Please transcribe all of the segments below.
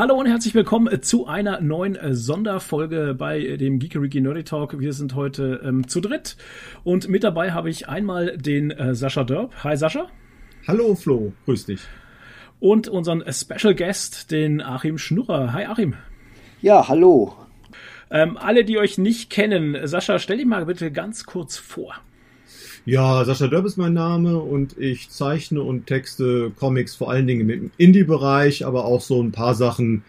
hallo und herzlich willkommen äh, zu einer neuen äh, Sonderfolge bei dem Geekeriki Nerdy Talk. Wir sind heute ähm, zu dritt und mit dabei habe ich einmal den äh, Sascha Dörp. Hi Sascha. Hallo Flo, grüß dich. Und unseren Special Guest, den Achim Schnurrer. Hi Achim. Ja, hallo. Ähm, alle, die euch nicht kennen, Sascha, stell dich mal bitte ganz kurz vor. Ja, Sascha Dörp ist mein Name und ich zeichne und texte Comics vor allen Dingen im Indie-Bereich, aber auch so ein paar Sachen,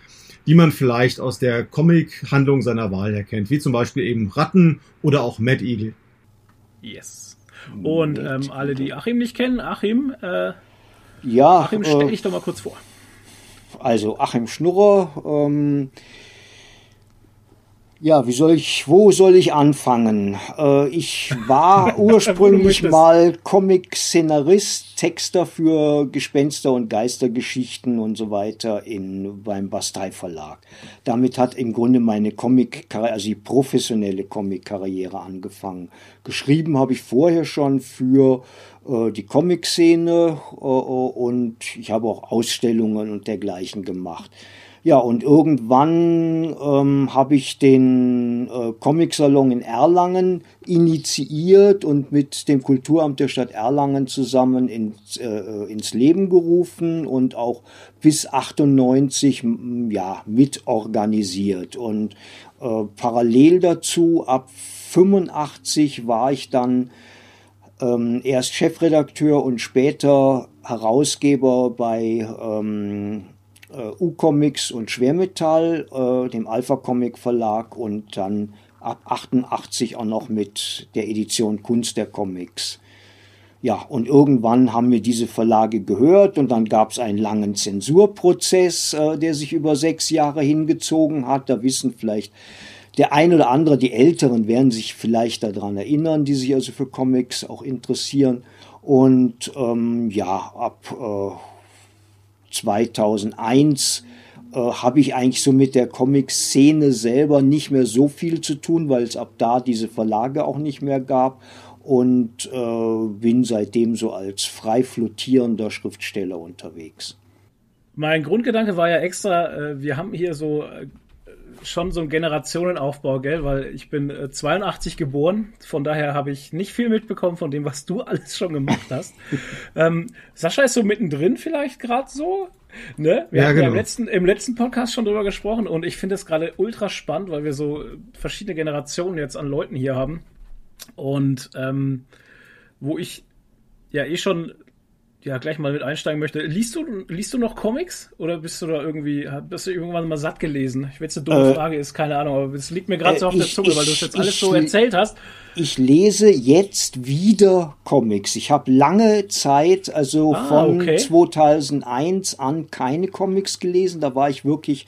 die man vielleicht aus der Comic-Handlung seiner Wahl erkennt, wie zum Beispiel eben Ratten oder auch Mad Eagle. Yes. Und ähm, alle, die Achim nicht kennen, Achim, äh, ja, Achim, stell dich äh, doch mal kurz vor. Also Achim Schnurrer, ähm, ja, wie soll ich, wo soll ich anfangen? Äh, ich war ursprünglich mal Comic-Szenarist, Texter für Gespenster- und Geistergeschichten und so weiter in, beim Bastei Verlag. Damit hat im Grunde meine Comic, also die professionelle Comic-Karriere angefangen. Geschrieben habe ich vorher schon für äh, die Comic-Szene äh, und ich habe auch Ausstellungen und dergleichen gemacht. Ja, und irgendwann ähm, habe ich den äh, Comic-Salon in Erlangen initiiert und mit dem Kulturamt der Stadt Erlangen zusammen ins, äh, ins Leben gerufen und auch bis 98 ja, mitorganisiert. Und äh, parallel dazu, ab 85 war ich dann ähm, erst Chefredakteur und später Herausgeber bei ähm, äh, U-Comics und Schwermetall, äh, dem Alpha Comic Verlag und dann ab 88 auch noch mit der Edition Kunst der Comics. Ja, und irgendwann haben wir diese Verlage gehört und dann gab es einen langen Zensurprozess, äh, der sich über sechs Jahre hingezogen hat. Da wissen vielleicht der ein oder andere, die Älteren werden sich vielleicht daran erinnern, die sich also für Comics auch interessieren. Und ähm, ja, ab äh, 2001 äh, habe ich eigentlich so mit der Comic-Szene selber nicht mehr so viel zu tun, weil es ab da diese Verlage auch nicht mehr gab und äh, bin seitdem so als frei flottierender Schriftsteller unterwegs. Mein Grundgedanke war ja extra, äh, wir haben hier so äh, schon so ein Generationenaufbau, gell? Weil ich bin äh, 82 geboren, von daher habe ich nicht viel mitbekommen von dem, was du alles schon gemacht hast. ähm, Sascha ist so mittendrin vielleicht gerade so. Ne? Wir ja, haben genau. ja im letzten, im letzten Podcast schon drüber gesprochen und ich finde es gerade ultra spannend, weil wir so verschiedene Generationen jetzt an Leuten hier haben. Und ähm, wo ich ja eh schon ja gleich mal mit einsteigen möchte. Liest du, liest du noch Comics oder bist du da irgendwie, hast du irgendwann mal satt gelesen? Ich weiß, eine dumme äh, Frage ist, keine Ahnung, aber es liegt mir gerade äh, so auf ich, der Zunge, ich, weil du es jetzt alles so erzählt hast. Ich lese jetzt wieder Comics. Ich habe lange Zeit, also ah, von okay. 2001 an, keine Comics gelesen. Da war ich wirklich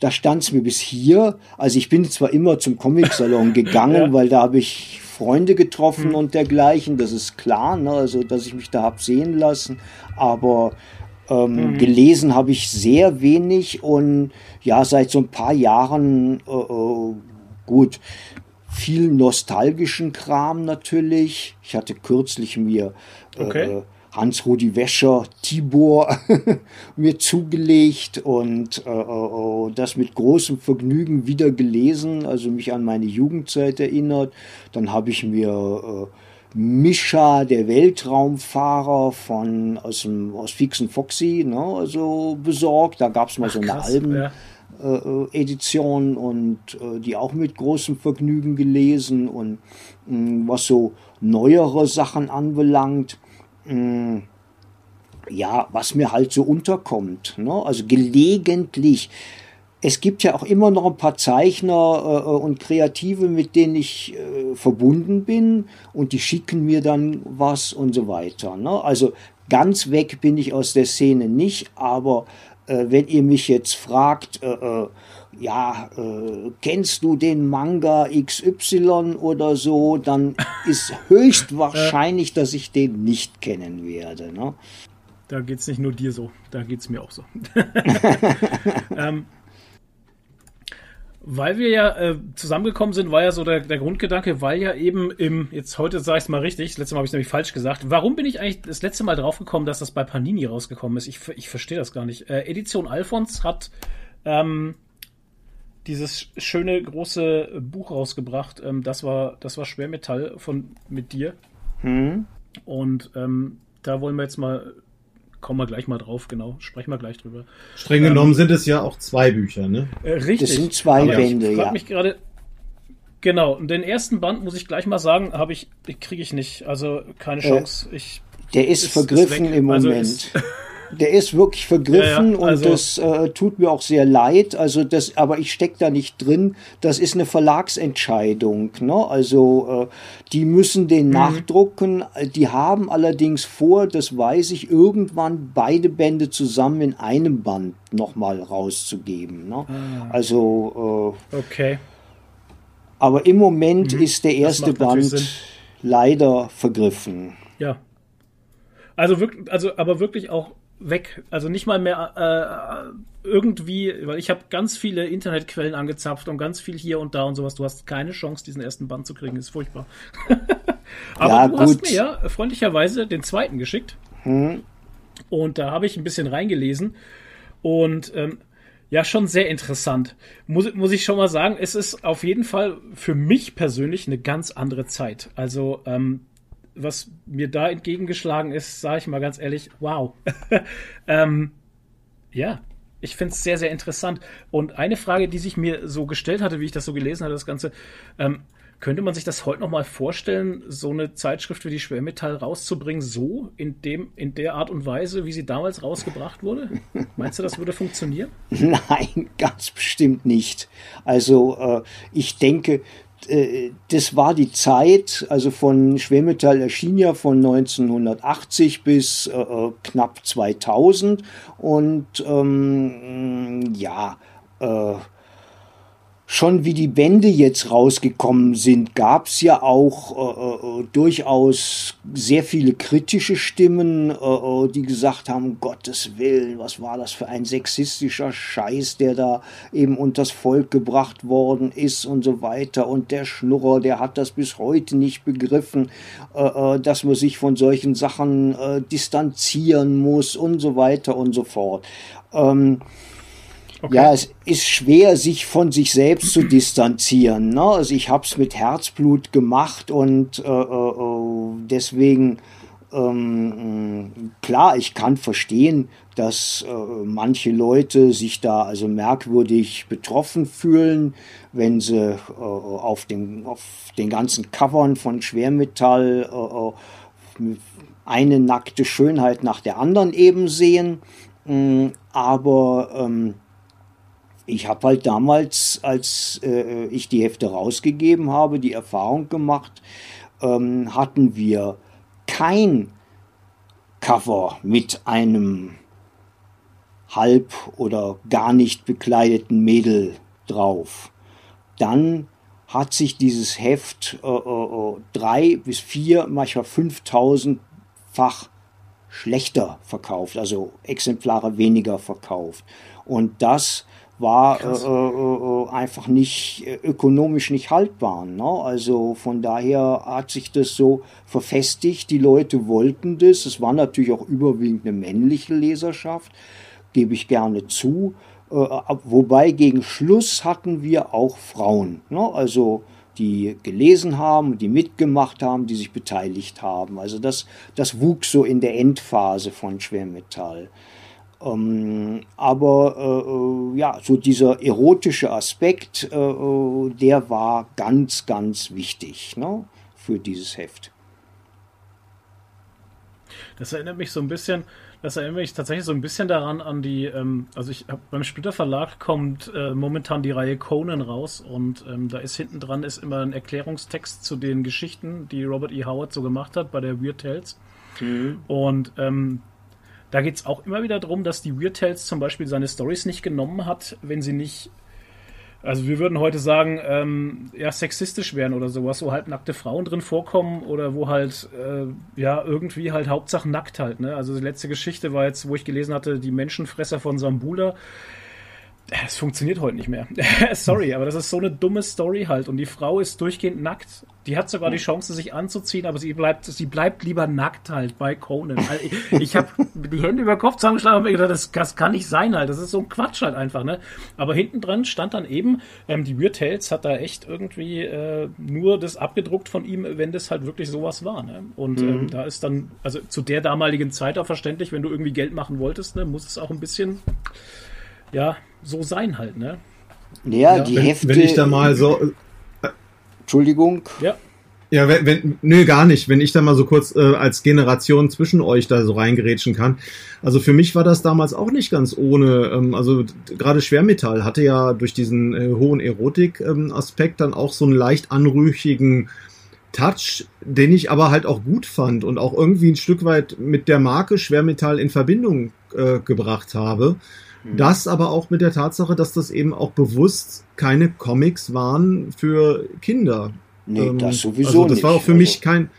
da stand es mir bis hier. Also ich bin zwar immer zum Comic-Salon gegangen, ja. weil da habe ich Freunde getroffen hm. und dergleichen, das ist klar, ne? also dass ich mich da habe sehen lassen, aber ähm, hm. gelesen habe ich sehr wenig und ja, seit so ein paar Jahren, äh, äh, gut, viel nostalgischen Kram natürlich. Ich hatte kürzlich mir äh, okay. Hans-Rudi Wäscher, Tibor mir zugelegt und äh, äh, das mit großem Vergnügen wieder gelesen, also mich an meine Jugendzeit erinnert. Dann habe ich mir äh, Mischa, der Weltraumfahrer von aus dem aus Fix Foxy, ne, also besorgt. Da gab es mal Ach, so eine krass, Alben. Ja. Äh, Edition und äh, die auch mit großem Vergnügen gelesen und mh, was so neuere Sachen anbelangt, Mm, ja, was mir halt so unterkommt. Ne? Also gelegentlich. Es gibt ja auch immer noch ein paar Zeichner äh, und Kreative, mit denen ich äh, verbunden bin und die schicken mir dann was und so weiter. Ne? Also ganz weg bin ich aus der Szene nicht, aber äh, wenn ihr mich jetzt fragt, äh, äh, ja, äh, kennst du den Manga XY oder so, dann ist höchstwahrscheinlich, dass ich den nicht kennen werde. Ne? Da geht es nicht nur dir so, da geht es mir auch so. ähm, weil wir ja äh, zusammengekommen sind, war ja so der, der Grundgedanke, weil ja eben im, jetzt heute sage ich es mal richtig, das letzte Mal habe ich es nämlich falsch gesagt. Warum bin ich eigentlich das letzte Mal draufgekommen, dass das bei Panini rausgekommen ist? Ich, ich verstehe das gar nicht. Äh, Edition Alphons hat ähm, dieses schöne große Buch rausgebracht. Ähm, das war das war Schwermetall von mit dir. Hm. Und ähm, da wollen wir jetzt mal kommen wir gleich mal drauf, genau. Sprechen wir gleich drüber. Streng genommen ähm, sind es ja auch zwei Bücher, ne? Äh, richtig. Das sind zwei Aber Bände, ich ja. mich gerade. Genau, und den ersten Band muss ich gleich mal sagen, habe ich kriege ich nicht, also keine äh, Chance. Äh, ich der ist, ist vergriffen ist im also Moment. Also der ist wirklich vergriffen ja, ja, also und das äh, tut mir auch sehr leid. Also das, aber ich stecke da nicht drin. Das ist eine Verlagsentscheidung. Ne? Also äh, die müssen den mhm. nachdrucken. Die haben allerdings vor, das weiß ich, irgendwann beide Bände zusammen in einem Band nochmal rauszugeben. Ne? Ah. Also äh, okay. Aber im Moment mhm. ist der erste Band leider vergriffen. Ja. Also wirklich, also aber wirklich auch weg. Also nicht mal mehr äh, irgendwie, weil ich habe ganz viele Internetquellen angezapft und ganz viel hier und da und sowas. Du hast keine Chance, diesen ersten Band zu kriegen. Ist furchtbar. Aber ja, du gut. hast mir ja freundlicherweise den zweiten geschickt. Hm. Und da habe ich ein bisschen reingelesen. Und ähm, ja, schon sehr interessant. Muss, muss ich schon mal sagen, es ist auf jeden Fall für mich persönlich eine ganz andere Zeit. Also ähm, was mir da entgegengeschlagen ist, sage ich mal ganz ehrlich, wow. ähm, ja, ich finde es sehr, sehr interessant. Und eine Frage, die sich mir so gestellt hatte, wie ich das so gelesen hatte, das Ganze, ähm, könnte man sich das heute noch mal vorstellen, so eine Zeitschrift wie die Schwermetall rauszubringen, so in dem, in der Art und Weise, wie sie damals rausgebracht wurde? Meinst du, das würde funktionieren? Nein, ganz bestimmt nicht. Also äh, ich denke, äh, das war die Zeit, also von Schwermetall erschien ja von 1980 bis äh, äh, knapp 2000 und ähm, ja, äh, schon wie die Bände jetzt rausgekommen sind, gab es ja auch äh, äh, durchaus sehr viele kritische Stimmen, äh, äh, die gesagt haben, Gottes Willen, was war das für ein sexistischer Scheiß, der da eben unters Volk gebracht worden ist und so weiter. Und der Schnurrer, der hat das bis heute nicht begriffen, äh, äh dass man sich von solchen Sachen äh, distanzieren muss und so weiter und so fort. Ähm, Okay. Ja, es ist schwer, sich von sich selbst zu distanzieren. Ne? Also ich habe es mit Herzblut gemacht und äh, äh, äh, deswegen ähm, klar, ich kann verstehen, dass äh, manche Leute sich da also merkwürdig betroffen fühlen, wenn sie äh, auf, den, auf den ganzen Covern von Schwermetall äh, eine nackte Schönheit nach der anderen eben sehen. Mm, aber ähm, ich habe halt damals, als äh, ich die Hefte rausgegeben habe, die Erfahrung gemacht, ähm, hatten wir kein Cover mit einem halb oder gar nicht bekleideten Mädel drauf. Dann hat sich dieses Heft äh, äh, drei bis vier, manchmal 5000-fach schlechter verkauft, also Exemplare weniger verkauft. Und das war äh, äh, äh, einfach nicht äh, ökonomisch nicht haltbar. Ne? Also von daher hat sich das so verfestigt. Die Leute wollten das. Es war natürlich auch überwiegend eine männliche Leserschaft, gebe ich gerne zu. Äh, wobei gegen Schluss hatten wir auch Frauen. Ne? Also die gelesen haben, die mitgemacht haben, die sich beteiligt haben. Also das, das wuchs so in der Endphase von Schwermetall. Ähm, aber äh, äh, ja, so dieser erotische Aspekt, äh, äh, der war ganz, ganz wichtig ne, für dieses Heft. Das erinnert mich so ein bisschen, das erinnert mich tatsächlich so ein bisschen daran an die, ähm, also ich hab, beim Splitter Verlag kommt äh, momentan die Reihe Conan raus und ähm, da ist hinten dran ist immer ein Erklärungstext zu den Geschichten, die Robert E. Howard so gemacht hat bei der Weird Tales. Mhm. Und ähm, da geht es auch immer wieder darum, dass die Weird Tales zum Beispiel seine Stories nicht genommen hat, wenn sie nicht, also wir würden heute sagen, ähm, ja, sexistisch wären oder sowas, wo halt nackte Frauen drin vorkommen oder wo halt, äh, ja, irgendwie halt Hauptsache nackt halt, ne? Also die letzte Geschichte war jetzt, wo ich gelesen hatte, die Menschenfresser von Sambula. Es funktioniert heute nicht mehr. Sorry, aber das ist so eine dumme Story halt. Und die Frau ist durchgehend nackt. Die hat sogar die Chance, sich anzuziehen, aber sie bleibt, sie bleibt lieber nackt halt bei Conan. Also ich ich habe die Hände über den Kopf zusammengeschlagen und mir gedacht, das, das, kann nicht sein halt. Das ist so ein Quatsch halt einfach, ne? Aber hinten dran stand dann eben, ähm, die Weird Tales hat da echt irgendwie äh, nur das abgedruckt von ihm, wenn das halt wirklich sowas war, ne? Und mhm. ähm, da ist dann, also zu der damaligen Zeit auch verständlich, wenn du irgendwie Geld machen wolltest, ne, muss es auch ein bisschen, ja, so sein halt, ne? Ja, ja. die wenn, Hefte. Wenn ich da mal so. Äh, Entschuldigung. Ja. Ja, wenn, wenn, nö, gar nicht. Wenn ich da mal so kurz äh, als Generation zwischen euch da so reingerätschen kann. Also für mich war das damals auch nicht ganz ohne. Ähm, also gerade Schwermetall hatte ja durch diesen äh, hohen Erotik-Aspekt ähm, dann auch so einen leicht anrüchigen Touch, den ich aber halt auch gut fand und auch irgendwie ein Stück weit mit der Marke Schwermetall in Verbindung äh, gebracht habe. Mhm. Das aber auch mit der Tatsache, dass das eben auch bewusst keine Comics waren für Kinder. Nee, ähm, das sowieso also das nicht. war auch für also, mich kein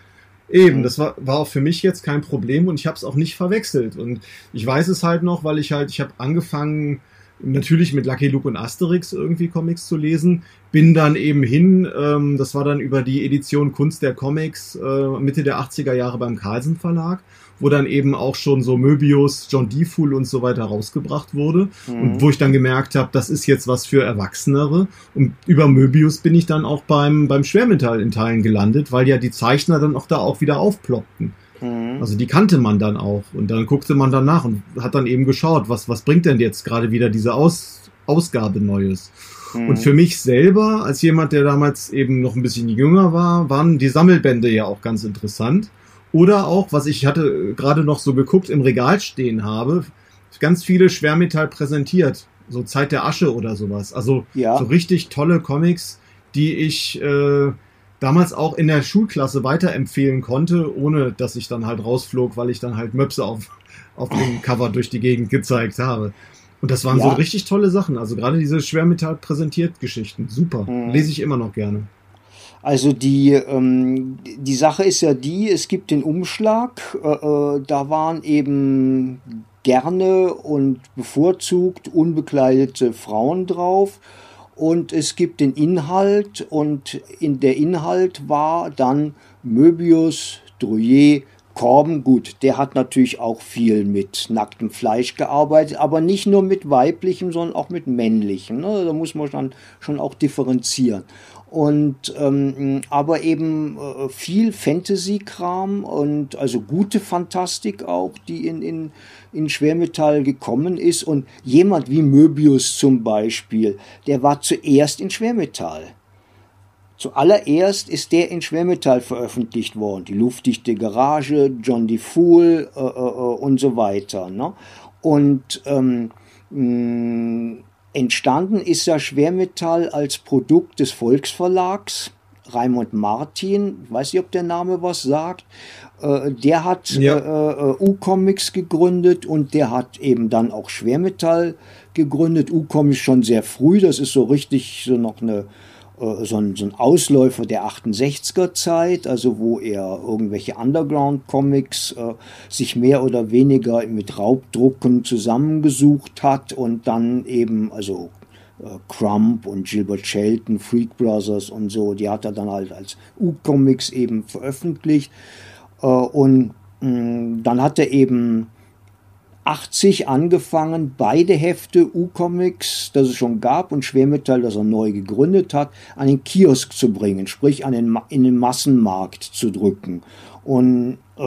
Eben, das war, war auch für mich jetzt kein Problem und ich habe es auch nicht verwechselt. Und ich weiß es halt noch, weil ich halt, ich habe angefangen, natürlich mit Lucky Luke und Asterix irgendwie Comics zu lesen. Bin dann eben hin, ähm, das war dann über die Edition Kunst der Comics äh, Mitte der 80er Jahre beim Carlsen Verlag wo dann eben auch schon so Möbius, John Defool und so weiter rausgebracht wurde. Mhm. Und wo ich dann gemerkt habe, das ist jetzt was für Erwachsenere. Und über Möbius bin ich dann auch beim, beim Schwermetall in Teilen gelandet, weil ja die Zeichner dann auch da auch wieder aufploppten. Mhm. Also die kannte man dann auch. Und dann guckte man dann nach und hat dann eben geschaut, was, was bringt denn jetzt gerade wieder diese Aus, Ausgabe Neues. Und für mich selber, als jemand, der damals eben noch ein bisschen jünger war, waren die Sammelbände ja auch ganz interessant. Oder auch, was ich hatte gerade noch so geguckt, im Regal stehen habe, ganz viele Schwermetall präsentiert. So Zeit der Asche oder sowas. Also ja. so richtig tolle Comics, die ich äh, damals auch in der Schulklasse weiterempfehlen konnte, ohne dass ich dann halt rausflog, weil ich dann halt Möpse auf, auf dem Cover durch die Gegend gezeigt habe. Und das waren ja. so richtig tolle Sachen. Also gerade diese Schwermetall präsentiert Geschichten. Super. Mhm. Lese ich immer noch gerne. Also die, ähm, die Sache ist ja die, es gibt den Umschlag, äh, äh, da waren eben gerne und bevorzugt unbekleidete Frauen drauf und es gibt den Inhalt und in der Inhalt war dann Möbius, Drouillet, Korben, gut, der hat natürlich auch viel mit nacktem Fleisch gearbeitet, aber nicht nur mit weiblichem, sondern auch mit männlichem. Ne? Da muss man dann schon auch differenzieren und ähm, aber eben äh, viel Fantasy-Kram und also gute Fantastik auch, die in, in, in Schwermetall gekommen ist. Und jemand wie Möbius zum Beispiel, der war zuerst in Schwermetall. Zuallererst ist der in Schwermetall veröffentlicht worden. Die luftdichte Garage, John. Fool äh, äh, äh, und so weiter. Ne? Und ähm, mh, Entstanden ist ja Schwermetall als Produkt des Volksverlags. Raimund Martin, weiß nicht, ob der Name was sagt, äh, der hat ja. äh, äh, U-Comics gegründet und der hat eben dann auch Schwermetall gegründet. U-Comics schon sehr früh, das ist so richtig so noch eine so ein, so ein Ausläufer der 68er Zeit, also wo er irgendwelche Underground-Comics äh, sich mehr oder weniger mit Raubdrucken zusammengesucht hat und dann eben, also äh, Crump und Gilbert Shelton, Freak Brothers und so, die hat er dann halt als U-Comics eben veröffentlicht. Äh, und mh, mm, dann hat er eben 80 angefangen, beide Hefte U-Comics, das es schon gab, und Schwermetall, das er neu gegründet hat, an den Kiosk zu bringen, sprich an den, in den Massenmarkt zu drücken. Und äh,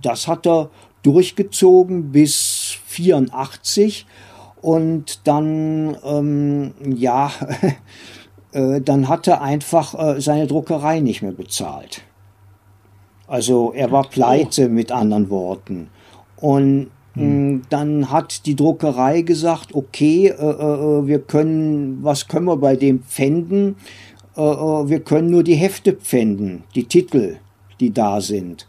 das hat er durchgezogen bis 84 und dann, ähm, ja, äh, dann hat er einfach äh, seine Druckerei nicht mehr bezahlt. Also er war pleite mit anderen Worten. Und hm. Dann hat die Druckerei gesagt, okay, äh, äh, wir können, was können wir bei dem pfänden? Äh, äh, wir können nur die Hefte pfänden, die Titel, die da sind.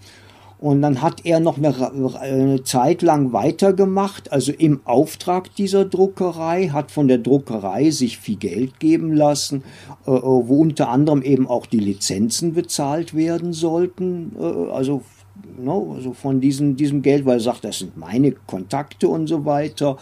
Und dann hat er noch eine, eine, Zeit lang weitergemacht, also im Auftrag dieser Druckerei, hat von der Druckerei sich viel Geld geben lassen, äh, äh wo unter anderem eben auch die Lizenzen bezahlt werden sollten, äh, also no, also von diesem, diesem Geld, weil er sagt, das sind meine Kontakte und so weiter.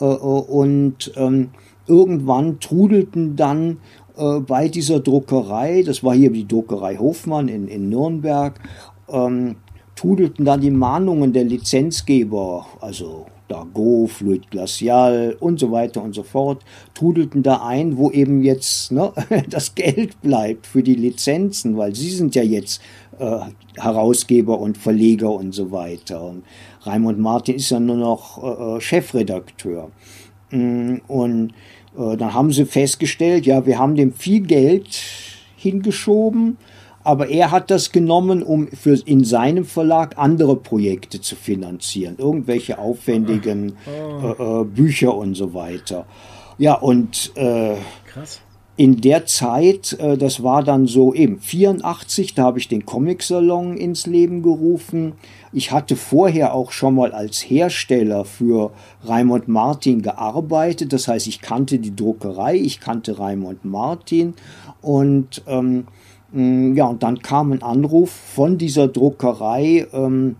Äh, äh, und ähm, irgendwann trudelten dann äh, bei dieser Druckerei, das war hier die Druckerei Hofmann in, in Nürnberg, ähm, trudelten dann die Mahnungen der Lizenzgeber, also Dargo, Fluid Glacial und so weiter und so fort, trudelten da ein, wo eben jetzt ne, das Geld bleibt für die Lizenzen, weil sie sind ja jetzt äh, Herausgeber und Verleger und so weiter. Und Raimund Martin ist ja nur noch äh, äh Chefredakteur. Mm, und äh, dann haben sie festgestellt, ja, wir haben dem viel Geld hingeschoben, aber er hat das genommen, um für in seinem Verlag andere Projekte zu finanzieren, irgendwelche aufwendigen oh. äh, Bücher und so weiter. Ja, und äh, Krass in der Zeit, äh, das war dann so eben 84, da habe ich den Comic-Salon ins Leben gerufen. Ich hatte vorher auch schon mal als Hersteller für Raimund Martin gearbeitet. Das heißt, ich kannte die Druckerei, ich kannte Raimund Martin. Und ähm, ja, und dann kam ein Anruf von dieser Druckerei. Ähm,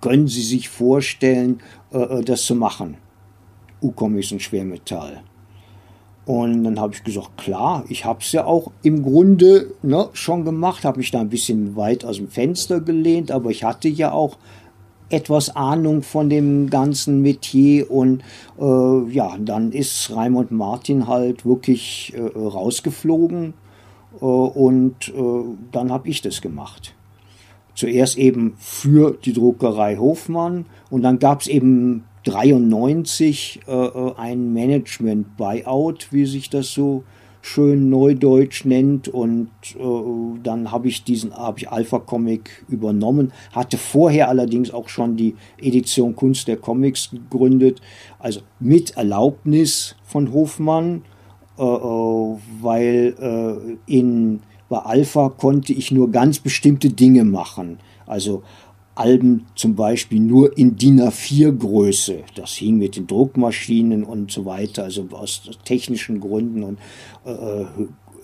können Sie sich vorstellen, äh, äh das zu machen? U-Comics und Schwermetall. Und dann habe ich gesagt, klar, ich habe es ja auch im Grunde ne, schon gemacht, habe mich da ein bisschen weit aus dem Fenster gelehnt, aber ich hatte ja auch etwas Ahnung von dem ganzen Metier und äh, ja, dann ist Raimund Martin halt wirklich äh, rausgeflogen äh, und äh, dann habe ich das gemacht. Zuerst eben für die Druckerei Hofmann und dann gab es eben 93 äh, äh, ein Management-Buyout, wie sich das so schön neudeutsch nennt. Und äh, dann habe ich diesen habe ich Alpha Comic übernommen. Hatte vorher allerdings auch schon die Edition Kunst der Comics gegründet. Also mit Erlaubnis von Hofmann äh, äh weil äh, in bei Alpha konnte ich nur ganz bestimmte Dinge machen. Also Alben zum Beispiel nur in DIN A4-Größe. Das hing mit den Druckmaschinen und so weiter, also aus technischen Gründen und äh,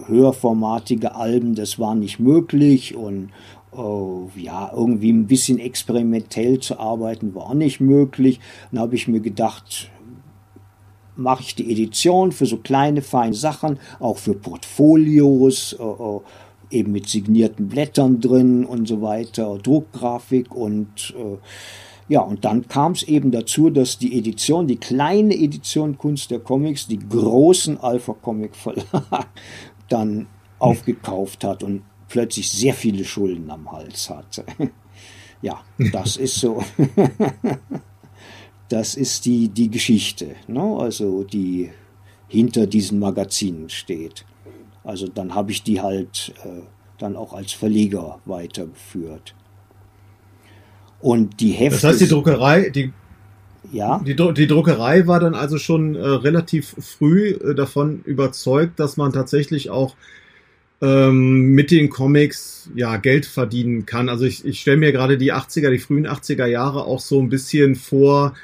höherformatige Alben, das war nicht möglich und äh, ja, irgendwie ein bisschen experimentell zu arbeiten war auch nicht möglich. Dann habe ich mir gedacht, mache ich die Edition für so kleine, feine Sachen, auch für Portfolios, äh, äh eben mit signierten Blättern drin und so weiter, Druckgrafik und äh, ja, und dann kam es eben dazu, dass die Edition, die kleine Edition Kunst der Comics, die großen Alpha Comic Verlag dann aufgekauft hat und plötzlich sehr viele Schulden am Hals hatte. ja, das ist so. das ist die, die Geschichte, ne? also die hinter diesen Magazinen steht. Also dann habe ich die halt äh, dann auch als Verleger weitergeführt. Und die Hefte. Das heißt, die Druckerei, die, ja? die, die Druckerei war dann also schon äh, relativ früh äh, davon überzeugt, dass man tatsächlich auch ähm, mit den Comics ja Geld verdienen kann. Also ich, ich stelle mir gerade die 80er, die frühen 80er Jahre auch so ein bisschen vor,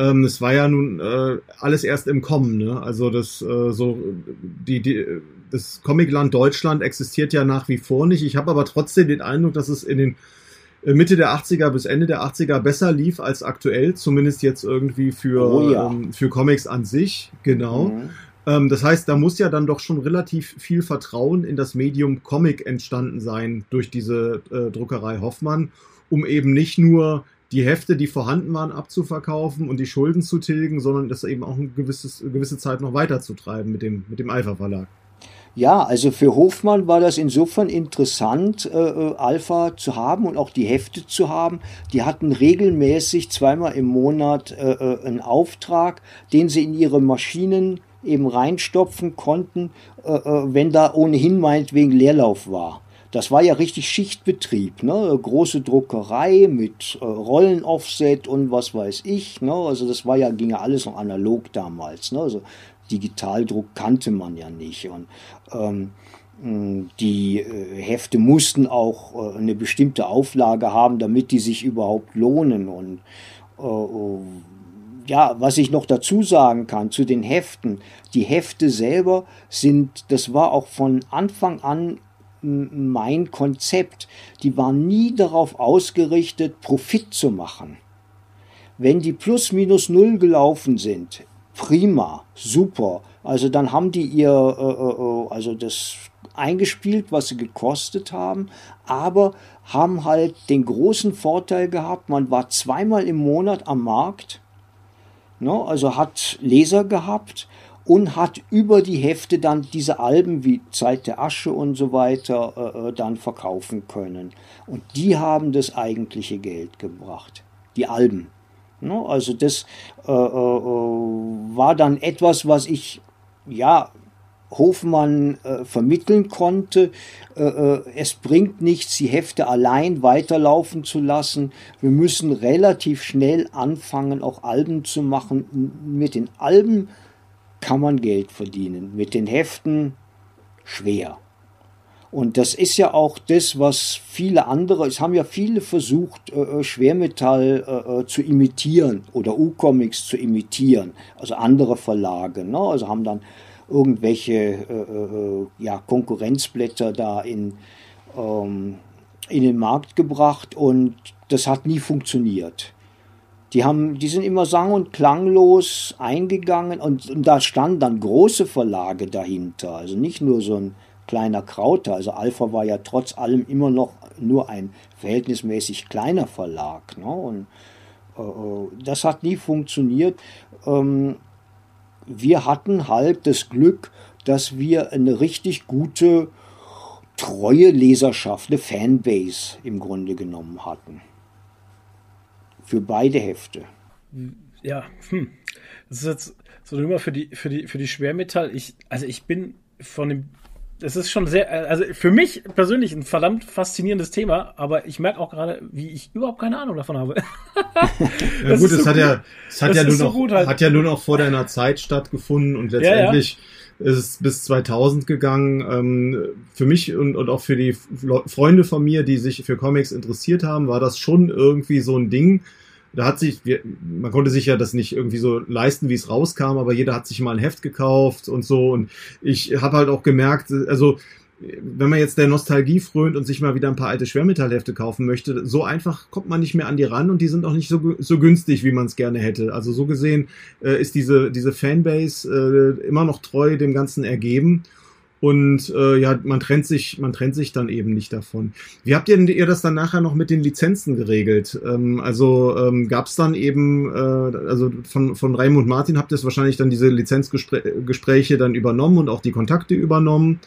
ähm, es war ja nun äh, alles erst im Kommen, ne? Also das äh, so die, die das Comicland Deutschland existiert ja nach wie vor nicht. Ich habe aber trotzdem den Eindruck, dass es in den äh, Mitte der 80er bis Ende der 80er besser lief als aktuell, zumindest jetzt irgendwie für, oh ja. ähm, für Comics an sich, genau. Mhm. Ähm, das heißt, da muss ja dann doch schon relativ viel Vertrauen in das Medium Comic entstanden sein durch diese äh, Druckerei Hoffmann, um eben nicht nur die Hefte, die vorhanden waren, abzuverkaufen und die Schulden zu tilgen, sondern das eben auch eine, gewisses, gewisse Zeit noch weiterzutreiben mit dem, mit dem Alpha Verlag. Ja, also für Hofmann war das insofern interessant, äh, äh, Alpha zu haben und auch die Hefte zu haben. Die hatten regelmäßig zweimal im Monat äh, äh, einen Auftrag, den sie in ihre Maschinen eben reinstopfen konnten, äh, äh wenn da ohnehin meinetwegen Leerlauf war. Das war ja richtig Schichtbetrieb, ne? große Druckerei mit äh, Rollenoffset und was weiß ich. Ne? Also das war ja ging ja alles noch analog damals. Ne? Also Digitaldruck kannte man ja nicht und ähm, die äh, Hefte mussten auch äh, eine bestimmte Auflage haben, damit die sich überhaupt lohnen und äh, ja, was ich noch dazu sagen kann zu den Heften, die Hefte selber sind, das war auch von Anfang an mein Konzept. Die war nie darauf ausgerichtet, Profit zu machen. Wenn die plus minus null gelaufen sind, prima, super. Also dann haben die ihr, äh, äh, äh, also das eingespielt, was sie gekostet haben, aber haben halt den großen Vorteil gehabt, man war zweimal im Monat am Markt, ne, also hat Leser gehabt und hat über die Hefte dann diese Alben wie Zeit der Asche und so weiter äh, äh dann verkaufen können. Und die haben das eigentliche Geld gebracht, die Alben. Ne, also das äh, äh, äh war dann etwas, was ich ja Hofmann äh, vermitteln konnte. Äh, äh, es bringt nichts, die Hefte allein weiterlaufen zu lassen. Wir müssen relativ schnell anfangen, auch Alben zu machen. Mit den Alben kann man Geld verdienen, mit den Heften schwer. Und das ist ja auch das, was viele andere, es haben ja viele versucht, äh, äh Schwermetall äh, zu imitieren oder U-Comics zu imitieren, also andere Verlage. Ne? Also haben dann irgendwelche äh, ja, Konkurrenzblätter da in, ähm, in den Markt gebracht und das hat nie funktioniert. Die, haben, die sind immer sang- und klanglos eingegangen und, und da standen dann große Verlage dahinter, also nicht nur so ein kleiner Krauter. Also Alpha war ja trotz allem immer noch nur ein verhältnismäßig kleiner Verlag. Ne? Und äh, äh das hat nie funktioniert. Ähm, wir hatten halt das Glück, dass wir eine richtig gute, treue Leserschaft, eine Fanbase im Grunde genommen hatten. Für beide Hefte. Ja, hm. Das ist jetzt so immer für die, für die, für die Schwermetall. Ich, also ich bin von dem das ist schon sehr, also für mich persönlich ein verdammt faszinierendes Thema, aber ich merke auch gerade, wie ich überhaupt keine Ahnung davon habe. ja gut, es so hat gut. ja, es hat ja nur noch, so halt. hat ja nur noch vor deiner Zeit stattgefunden und letztendlich ja, ja. ist es bis 2000 gegangen. Ähm, für mich und, und auch für die Freunde von mir, die sich für Comics interessiert haben, war das schon irgendwie so ein Ding da hat sich, man konnte sich ja das nicht irgendwie so leisten, wie es rauskam, aber jeder hat sich mal ein Heft gekauft und so. Und ich habe halt auch gemerkt, also wenn man jetzt der Nostalgie frönt und sich mal wieder ein paar alte Schwermetallhefte kaufen möchte, so einfach kommt man nicht mehr an die ran und die sind auch nicht so, so günstig, wie man es gerne hätte. Also so gesehen äh, ist diese, diese Fanbase äh, immer noch treu dem Ganzen ergeben. Und äh, ja, man trennt sich, man trennt sich dann eben nicht davon. Wie habt ihr, ihr das dann nachher noch mit den Lizenzen geregelt? Ähm, also ähm, gab es dann eben, äh, also von, von Raimund Martin habt ihr es wahrscheinlich dann diese Lizenzgespräche dann übernommen und auch die Kontakte übernommen.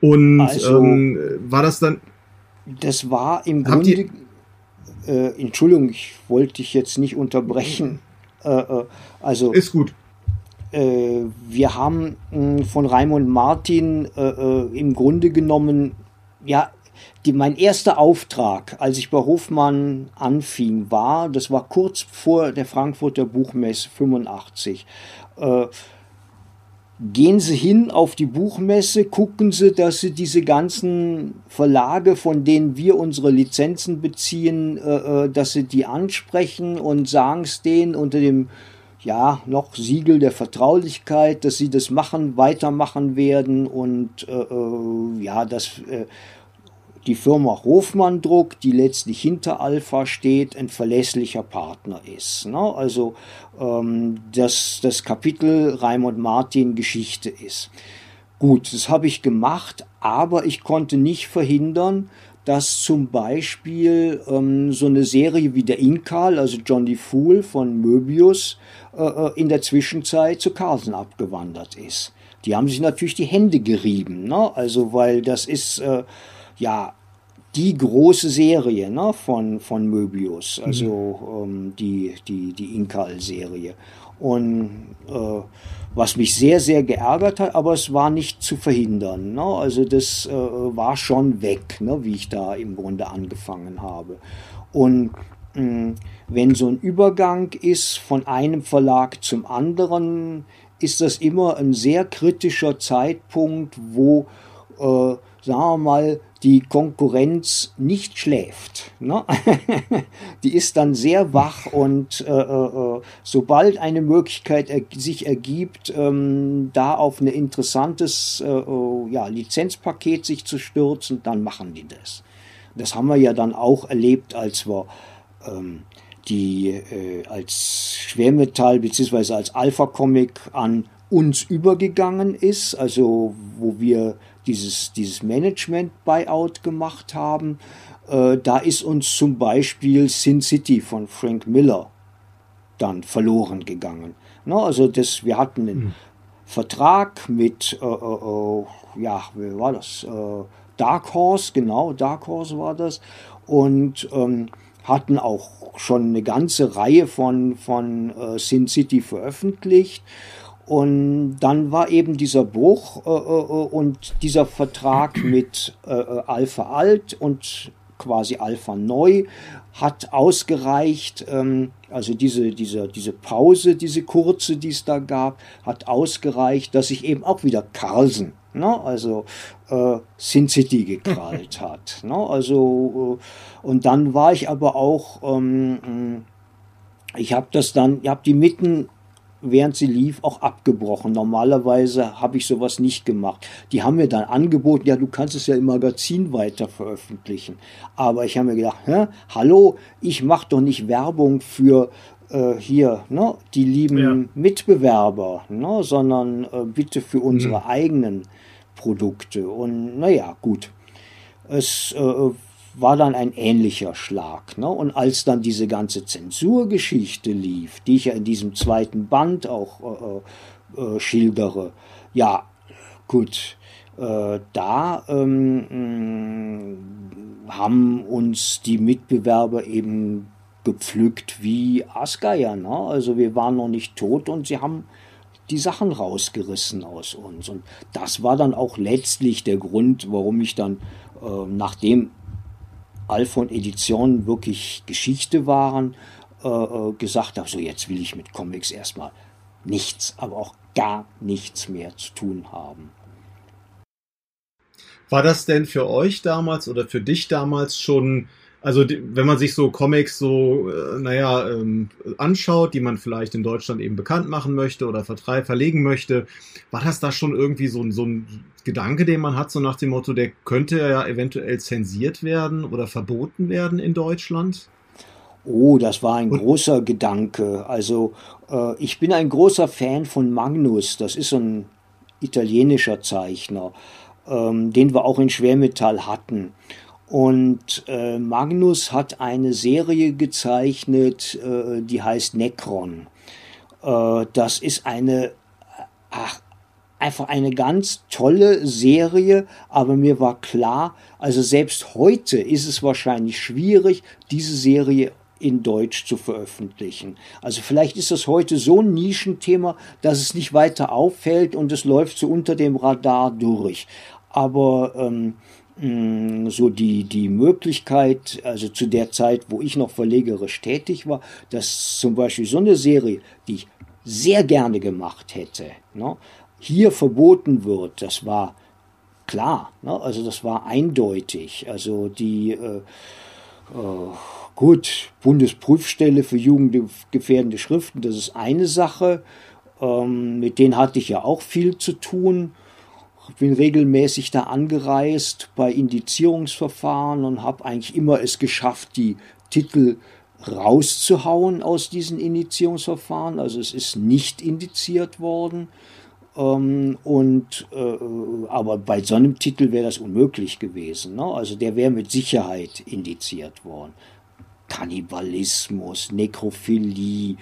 Und also, ähm, war das dann. Das war im Grunde. Ihr, äh, Entschuldigung, ich wollte dich jetzt nicht unterbrechen. Äh, äh, also ist gut äh, wir haben mh, von Raimund Martin äh, äh, im Grunde genommen, ja, die, mein erster Auftrag, als ich bei Hofmann anfing, war, das war kurz vor der Frankfurter Buchmesse 85. Äh, gehen Sie hin auf die Buchmesse, gucken Sie, dass Sie diese ganzen Verlage, von denen wir unsere Lizenzen beziehen, äh, äh dass Sie die ansprechen und sagen es denen unter dem ja, noch Siegel der Vertraulichkeit, dass sie das machen, weitermachen werden und äh, äh, ja, dass äh, die Firma Hofmann Druck, die letztlich hinter Alpha steht, ein verlässlicher Partner ist. Ne? Also ähm, dass das Kapitel Raimund Martin Geschichte ist. Gut, das habe ich gemacht, aber ich konnte nicht verhindern, dass zum Beispiel ähm, so eine Serie wie der Inkal, also Johnny Fool von Möbius, in der Zwischenzeit zu Carlsen abgewandert ist. Die haben sich natürlich die Hände gerieben, ne? also weil das ist äh, ja die große Serie ne? von, von Möbius, also mhm. ähm, die, die, die Inkal-Serie. Und äh, was mich sehr, sehr geärgert hat, aber es war nicht zu verhindern. Ne? Also das äh, war schon weg, ne? wie ich da im Grunde angefangen habe. Und mh, wenn so ein Übergang ist von einem Verlag zum anderen, ist das immer ein sehr kritischer Zeitpunkt, wo, äh, sagen wir mal, die Konkurrenz nicht schläft. Ne? die ist dann sehr wach und äh, äh, sobald eine Möglichkeit er sich ergibt, ähm, da auf ein interessantes äh, äh, ja, Lizenzpaket sich zu stürzen, dann machen die das. Das haben wir ja dann auch erlebt, als wir ähm, die äh, als Schwermetall bzw. als Alpha-Comic an uns übergegangen ist, also wo wir dieses, dieses Management-Buyout gemacht haben. Äh, da ist uns zum Beispiel Sin City von Frank Miller dann verloren gegangen. No, also das, wir hatten einen mhm. Vertrag mit, äh, äh, äh, ja, wie war das? Äh, Dark Horse, genau, Dark Horse war das. Und ähm, hatten auch schon eine ganze Reihe von, von äh, Sin City veröffentlicht. Und dann war eben dieser Bruch äh, äh, und dieser Vertrag mit äh, Alpha Alt und quasi Alpha Neu hat ausgereicht, ähm, also diese, diese, diese Pause, diese kurze, die es da gab, hat ausgereicht, dass sich eben auch wieder Carlsen, ne, also äh, Sin City gekrallt hat. Ne, also, äh, und dann war ich aber auch, ähm, ich habe das dann, ich habe die mitten während sie lief, auch abgebrochen. Normalerweise habe ich sowas nicht gemacht. Die haben mir dann angeboten, ja, du kannst es ja im Magazin weiter veröffentlichen. Aber ich habe mir gedacht, Hä? hallo, ich mache doch nicht Werbung für äh, hier ne, die lieben ja. Mitbewerber, ne, sondern äh, bitte für unsere mhm. eigenen Produkte. Und naja, gut. Es äh, war dann ein ähnlicher Schlag. Ne? Und als dann diese ganze Zensurgeschichte lief, die ich ja in diesem zweiten Band auch äh, äh, schildere, ja, gut, äh, da ähm, haben uns die Mitbewerber eben gepflückt wie Asgeier. Ne? Also wir waren noch nicht tot und sie haben die Sachen rausgerissen aus uns. Und das war dann auch letztlich der Grund, warum ich dann, äh, nachdem Alphon Editionen wirklich Geschichte waren, äh, äh, gesagt habe, so jetzt will ich mit Comics erstmal nichts, aber auch gar nichts mehr zu tun haben. War das denn für euch damals oder für dich damals schon also die, wenn man sich so Comics so, äh, naja, ähm, anschaut, die man vielleicht in Deutschland eben bekannt machen möchte oder vertreib, verlegen möchte, war das da schon irgendwie so, so ein Gedanke, den man hat, so nach dem Motto, der könnte ja eventuell zensiert werden oder verboten werden in Deutschland? Oh, das war ein Und großer Gedanke. Also äh, ich bin ein großer Fan von Magnus, das ist so ein italienischer Zeichner, ähm, den wir auch in Schwermetall hatten. Und äh, Magnus hat eine Serie gezeichnet, äh, die heißt Necron. Äh, das ist eine, ach, einfach eine ganz tolle Serie, aber mir war klar, also selbst heute ist es wahrscheinlich schwierig, diese Serie in Deutsch zu veröffentlichen. Also vielleicht ist das heute so ein Nischenthema, dass es nicht weiter auffällt und es läuft so unter dem Radar durch. Aber ähm, so die, die Möglichkeit, also zu der Zeit, wo ich noch verlegerisch tätig war, dass zum Beispiel so eine Serie, die ich sehr gerne gemacht hätte, ne, hier verboten wird, das war klar, ne, also das war eindeutig. Also die, äh, äh, gut, Bundesprüfstelle für jugendgefährdende Schriften, das ist eine Sache, ähm, mit denen hatte ich ja auch viel zu tun bin regelmäßig da angereist bei Indizierungsverfahren und habe eigentlich immer es geschafft, die Titel rauszuhauen aus diesen Indizierungsverfahren. Also es ist nicht indiziert worden. Ähm, und, äh, aber bei so einem Titel wäre das unmöglich gewesen. Ne? Also der wäre mit Sicherheit indiziert worden. Kannibalismus, Nekrophilie,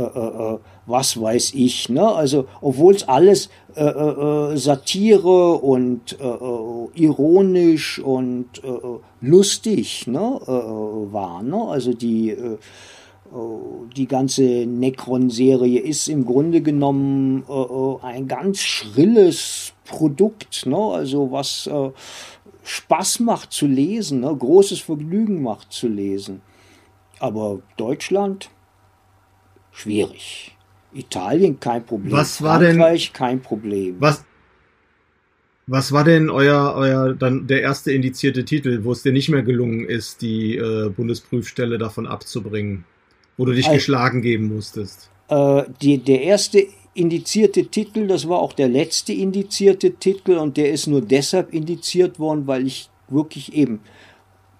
äh, äh, äh, was weiß ich. Ne? Also, obwohl es alles äh, äh, äh, Satire und ironisch und lustig ne? war. Ne? Also die, die ganze Necron-Serie ist im Grunde genommen ein ganz schrilles Produkt, ne? also was Spaß macht zu lesen, ne? großes Vergnügen macht zu lesen. Aber Deutschland, schwierig. Italien kein Problem. Was war Frankreich denn, kein Problem. Was, was war denn euer, euer dann der erste indizierte Titel, wo es dir nicht mehr gelungen ist, die äh, Bundesprüfstelle davon abzubringen, wo du dich also, geschlagen geben musstest? Äh, die, der erste indizierte Titel, das war auch der letzte indizierte Titel und der ist nur deshalb indiziert worden, weil ich wirklich eben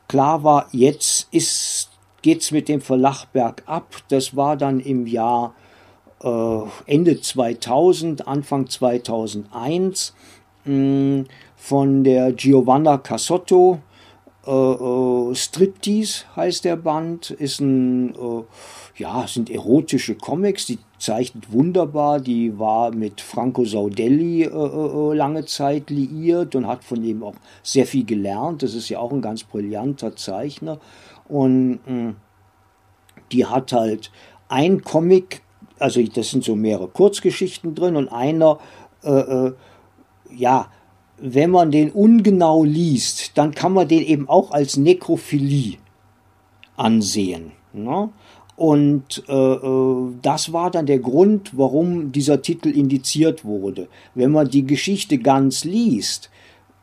klar war, jetzt ist geht's mit dem Verlag bergab. Das war dann im Jahr äh, Ende 2000, Anfang 2001 mh, hm, von der Giovanna Cassotto. Äh, äh, Striptease heißt der Band, ist ein, äh, ja, sind erotische Comics, die zeichnet wunderbar, die war mit Franco Saudelli äh, äh, lange Zeit liiert und hat von ihm auch sehr viel gelernt. Das ist ja auch ein ganz brillanter Zeichner. Und hm, die hat halt ein Comic also das sind so mehrere Kurzgeschichten drin und einer, äh, äh, ja, wenn man den ungenau liest, dann kann man den eben auch als Nekrophilie ansehen. Ne? Und äh, äh, das war dann der Grund, warum dieser Titel indiziert wurde. Wenn man die Geschichte ganz liest,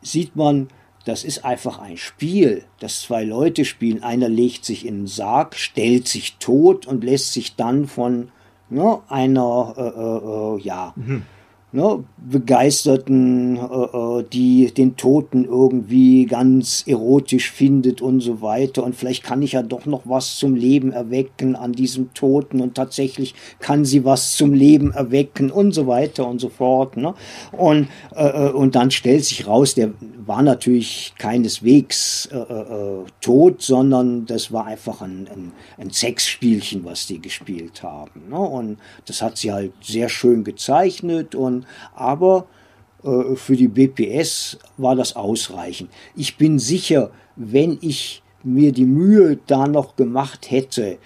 sieht man, das ist einfach ein Spiel, das zwei Leute spielen. Einer legt sich in den Sarg, stellt sich tot und lässt sich dann von ne, einer, äh, äh, äh, ja, mhm ne, Begeisterten, äh, äh, die den Toten irgendwie ganz erotisch findet und so weiter. Und vielleicht kann ich ja doch noch was zum Leben erwecken an diesem Toten und tatsächlich kann sie was zum Leben erwecken und so weiter und so fort. Ne? Und, äh, äh und dann stellt sich raus, der war natürlich keineswegs äh, äh, tot, sondern das war einfach ein, ein, ein Sexspielchen, was die gespielt haben. Ne? Und das hat sie halt sehr schön gezeichnet und aber äh, für die BPS war das ausreichend. Ich bin sicher, wenn ich mir die Mühe da noch gemacht hätte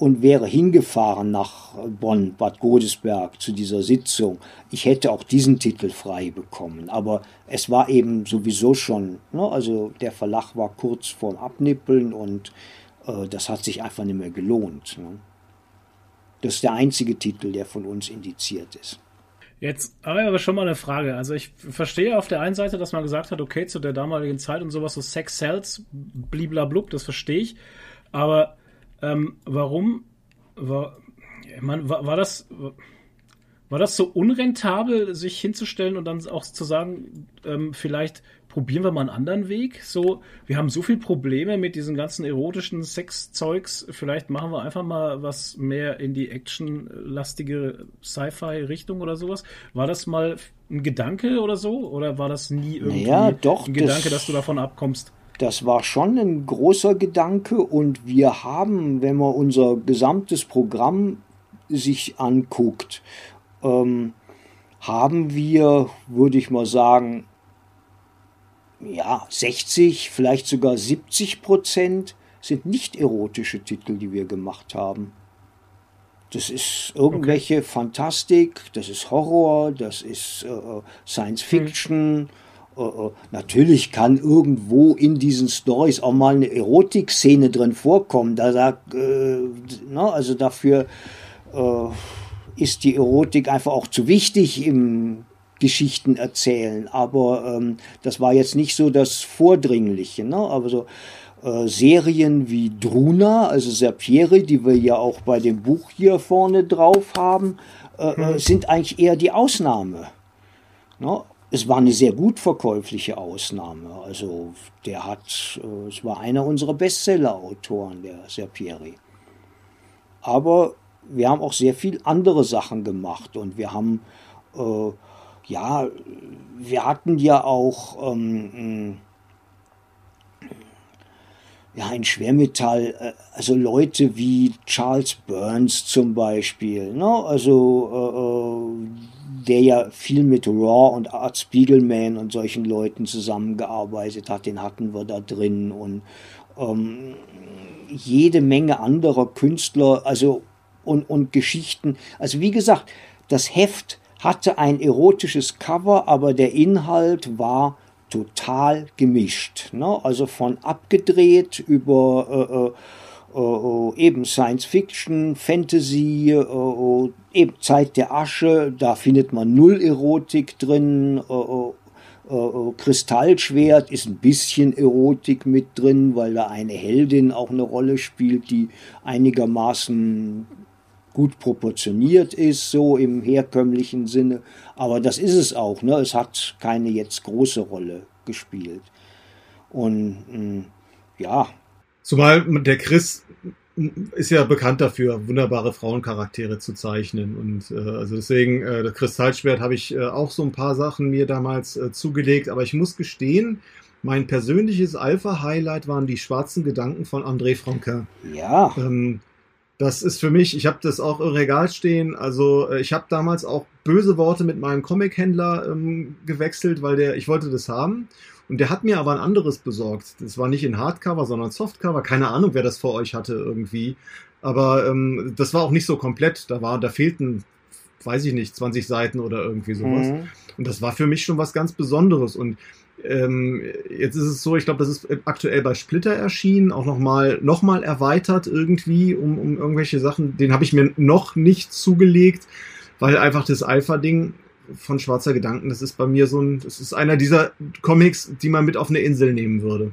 und wäre hingefahren nach Bonn, Bad Godesberg zu dieser Sitzung, ich hätte auch diesen Titel frei bekommen. Aber es war eben sowieso schon, ne, also der Verlag war kurz vorm Abnippeln und äh, das hat sich einfach nicht mehr gelohnt. Ne. Das ist der einzige Titel, der von uns indiziert ist. Jetzt habe ich aber schon mal eine Frage. Also ich verstehe auf der einen Seite, dass man gesagt hat, okay, zu der damaligen Zeit und sowas, so Sex Cells, bliblablub, das verstehe ich. Aber ähm, warum war, man, war, war das war das so unrentabel, sich hinzustellen und dann auch zu sagen, ähm, vielleicht probieren wir mal einen anderen Weg. So, wir haben so viel Probleme mit diesen ganzen erotischen Sexzeugs. Vielleicht machen wir einfach mal was mehr in die actionlastige Sci-Fi-Richtung oder sowas. War das mal ein Gedanke oder so? Oder war das nie irgendwie naja, doch, ein Gedanke, das, dass du davon abkommst? Das war schon ein großer Gedanke und wir haben, wenn man unser gesamtes Programm sich anguckt, ähm, haben wir, würde ich mal sagen, ja, 60, vielleicht sogar 70 Prozent sind nicht erotische Titel, die wir gemacht haben. Das ist irgendwelche okay. Fantastik, das ist Horror, das ist äh, Science Fiction. Hm. Äh, natürlich kann irgendwo in diesen Stories auch mal eine Erotik-Szene drin vorkommen. Da sagt, äh, na, ne, also dafür äh, ist die Erotik einfach auch zu wichtig im Geschichten erzählen. Aber ähm, das war jetzt nicht so das Vordringliche. Ne? Aber so äh, Serien wie Druna, also Serpieri, die wir ja auch bei dem Buch hier vorne drauf haben, äh, hm. sind eigentlich eher die Ausnahme. Ne? Es war eine sehr gut verkäufliche Ausnahme. Also der hat, äh, es war einer unserer Bestseller-Autoren, der Serpieri. Aber wir haben auch sehr viel andere Sachen gemacht und wir haben äh, ja, wir hatten ja auch ähm, ja, ein Schwermetall, äh, also Leute wie Charles Burns zum Beispiel, ne? also äh, äh, der ja viel mit Raw und Art Spiegelman und solchen Leuten zusammengearbeitet hat, den hatten wir da drin und ähm, jede Menge anderer Künstler, also und, und Geschichten. Also wie gesagt, das Heft hatte ein erotisches Cover, aber der Inhalt war total gemischt. Ne? Also von abgedreht über äh, äh, äh, eben Science Fiction, Fantasy, äh, äh, eben Zeit der Asche, da findet man null Erotik drin. Äh, Kristallschwert ist ein bisschen Erotik mit drin, weil da eine Heldin auch eine Rolle spielt, die einigermaßen gut proportioniert ist, so im herkömmlichen Sinne. Aber das ist es auch. Ne? Es hat keine jetzt große Rolle gespielt. Und mh, hm, ja. Zumal der Chris ist ja bekannt dafür, wunderbare Frauencharaktere zu zeichnen. Und äh, also deswegen, äh, das Kristallschwert habe ich äh, auch so ein paar Sachen mir damals äh, zugelegt. Aber ich muss gestehen, mein persönliches Alpha-Highlight waren die schwarzen Gedanken von André Franquin. Ja. Ähm, das ist für mich, ich habe das auch im Regal stehen. Also äh, ich habe damals auch böse Worte mit meinem Comic-Händler ähm, gewechselt, weil der, ich wollte das haben. Und der hat mir aber ein anderes besorgt. Das war nicht in Hardcover, sondern Softcover. Keine Ahnung, wer das vor euch hatte irgendwie. Aber ähm, das war auch nicht so komplett. Da war, da fehlten, weiß ich nicht, 20 Seiten oder irgendwie sowas. Mhm. Und das war für mich schon was ganz Besonderes. Und ähm, jetzt ist es so, ich glaube, das ist aktuell bei Splitter erschienen, auch nochmal noch mal erweitert irgendwie um, um irgendwelche Sachen. Den habe ich mir noch nicht zugelegt, weil einfach das Alpha-Ding von Schwarzer Gedanken, das ist bei mir so ein, das ist einer dieser Comics, die man mit auf eine Insel nehmen würde.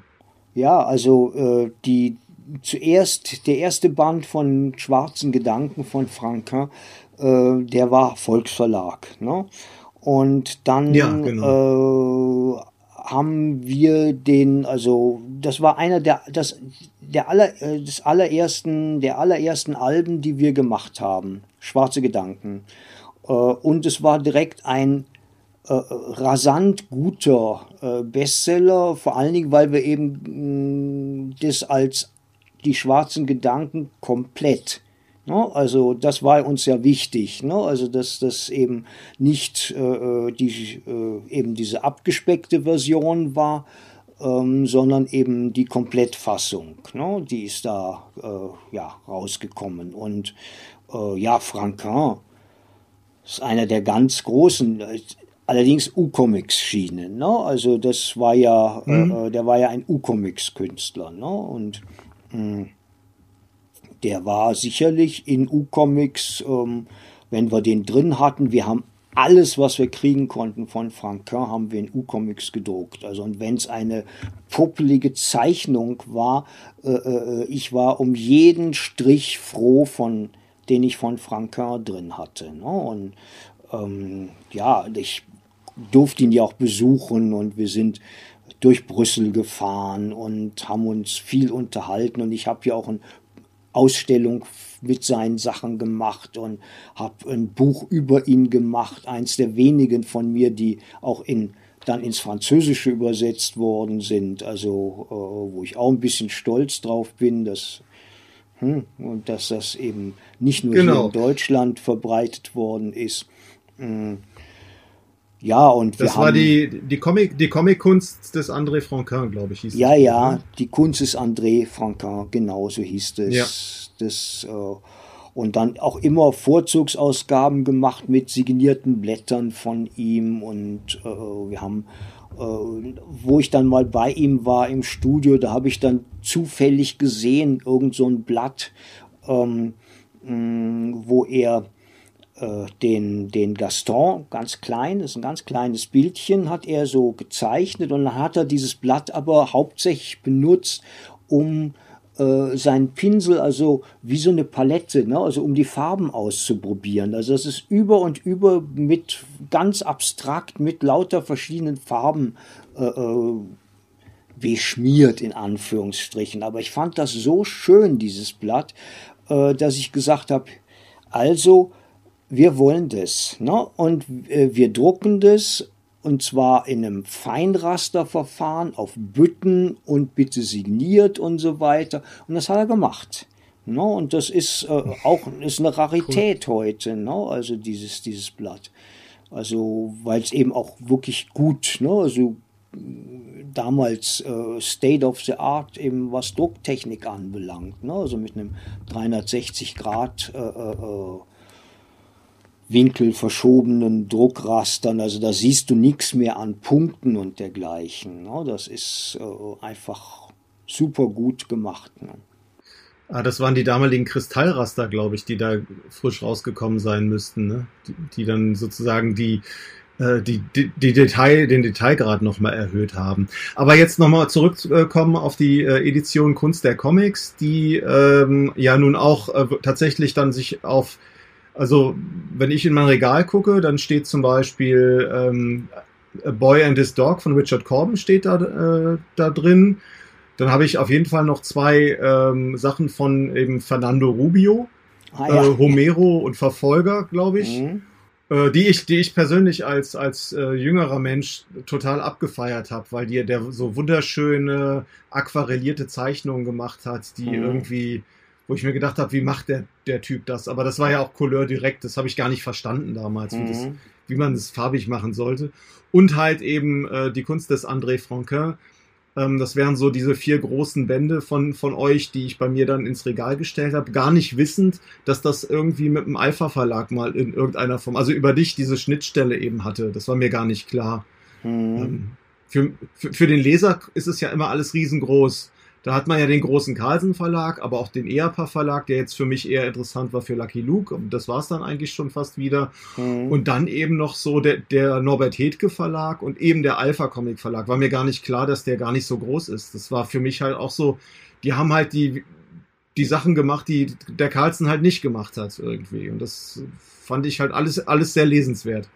Ja, also äh, die zuerst der erste Band von Schwarzen Gedanken von Franquin, äh, der war Volksverlag, ne? Und dann ja, genau. äh, haben wir den, also das war einer der, das, der aller, äh, des allerersten, der allerersten Alben, die wir gemacht haben. Schwarze Gedanken. Äh, und es war direkt ein äh, rasant guter äh, Bestseller, vor allen Dingen, weil wir eben mh, das als die schwarzen Gedanken komplett? Also das war uns ja wichtig, ne? also dass das eben nicht äh, die, äh, eben diese abgespeckte Version war, ähm, sondern eben die Komplettfassung, ne? die ist da äh, ja, rausgekommen. Und äh, ja, Franquin ist einer der ganz großen, allerdings U-Comics-Schiene. Ne? Also das war ja, äh, mhm. äh, der war ja ein U-Comics-Künstler. Ne? Und mh, hm, der war sicherlich in U-Comics, ähm, wenn wir den drin hatten, wir haben alles, was wir kriegen konnten von Franquin, haben wir in U-Comics gedruckt. Also und wenn es eine puppelige Zeichnung war, äh, äh, ich war um jeden Strich froh, von den ich von Franquin drin hatte. Ne? Und ähm, ja, ich durfte ihn ja auch besuchen und wir sind durch Brüssel gefahren und haben uns viel unterhalten und ich habe ja auch ein Ausstellung mit seinen Sachen gemacht und habe ein Buch über ihn gemacht, eins der wenigen von mir, die auch in dann ins Französische übersetzt worden sind, also äh, wo ich auch ein bisschen stolz drauf bin, dass hm, und dass das eben nicht nur genau. hier in Deutschland verbreitet worden ist. Hm. Ja, und das wir war die, die Comic, die Comic-Kunst des André Franquin, glaube ich, hieß Ja, es. ja, ne? die Kunst des André Franquin, genau so hieß es. Ja. Das, äh, und dann auch immer Vorzugsausgaben gemacht mit signierten Blättern von ihm. Und äh, wir haben, äh, wo ich dann mal bei ihm war im Studio, da habe ich dann zufällig gesehen, irgend so ein Blatt, ähm, wo er den, den Gaston, ganz klein, ist ein ganz kleines Bildchen, hat er so gezeichnet und dann hat er dieses Blatt aber hauptsächlich benutzt, um äh, seinen Pinsel, also wie so eine Palette, ne? also um die Farben auszuprobieren. Also das ist über und über mit ganz abstrakt, mit lauter verschiedenen Farben äh, äh beschmiert in Anführungsstrichen. Aber ich fand das so schön, dieses Blatt, äh, dass ich gesagt habe, also wir wollen das. Ne? Und äh, wir drucken das und zwar in einem Feinrasterverfahren auf Bütten und bitte signiert und so weiter. Und das hat er gemacht. Ne? Und das ist äh, auch ist eine Rarität cool. heute, ne? also dieses, dieses Blatt. Also, weil es eben auch wirklich gut, ne? also damals äh, State of the Art, eben was Drucktechnik anbelangt, ne? also mit einem 360 Grad äh, äh winkelverschobenen Druckrastern. Also da siehst du nichts mehr an Punkten und dergleichen. Ne? Das ist äh, einfach super gut gemacht. Ne? Ah, das waren die damaligen Kristallraster, glaube ich, die da frisch rausgekommen sein müssten, ne? die, die dann sozusagen die, äh, die, die, die Detail, den Detailgrad nochmal erhöht haben. Aber jetzt nochmal zurückkommen auf die äh, Edition Kunst der Comics, die ähm, ja nun auch äh, tatsächlich dann sich auf also, wenn ich in mein Regal gucke, dann steht zum Beispiel ähm, A Boy and His Dog von Richard Corbin steht da, äh, da drin. Dann habe ich auf jeden Fall noch zwei ähm, Sachen von eben Fernando Rubio, ah, ja. äh, Homero und Verfolger, glaube ich. Mhm. Äh, die ich, die ich persönlich als, als äh, jüngerer Mensch total abgefeiert habe, weil die, der so wunderschöne aquarellierte Zeichnungen gemacht hat, die mhm. irgendwie, wo ich mir gedacht habe, wie macht der, der Typ das? Aber das war ja auch Couleur direkt, das habe ich gar nicht verstanden damals, mhm. wie, das, mhm. wie man das farbig machen sollte. Und halt eben äh, die Kunst des André Franquin, ähm, das wären so diese vier großen Bände von, von euch, die ich bei mir dann ins Regal gestellt habe, gar nicht wissend, dass das irgendwie mit dem Alpha-Verlag mal in irgendeiner Form, also über dich diese Schnittstelle eben hatte. Das war mir gar nicht klar. Mhm. Ähm, für, für, für den Leser ist es ja immer alles riesengroß. Da hat man ja den großen Carlsen Verlag, aber auch den EAPA Verlag, der jetzt für mich eher interessant war für Lucky Luke. Und das war es dann eigentlich schon fast wieder. Mhm. Und dann eben noch so der, der Norbert Hedke Verlag und eben der Alpha Comic Verlag. War mir gar nicht klar, dass der gar nicht so groß ist. Das war für mich halt auch so, die haben halt die, die Sachen gemacht, die der Carlsen halt nicht gemacht hat irgendwie. Und das fand ich halt alles, alles sehr lesenswert.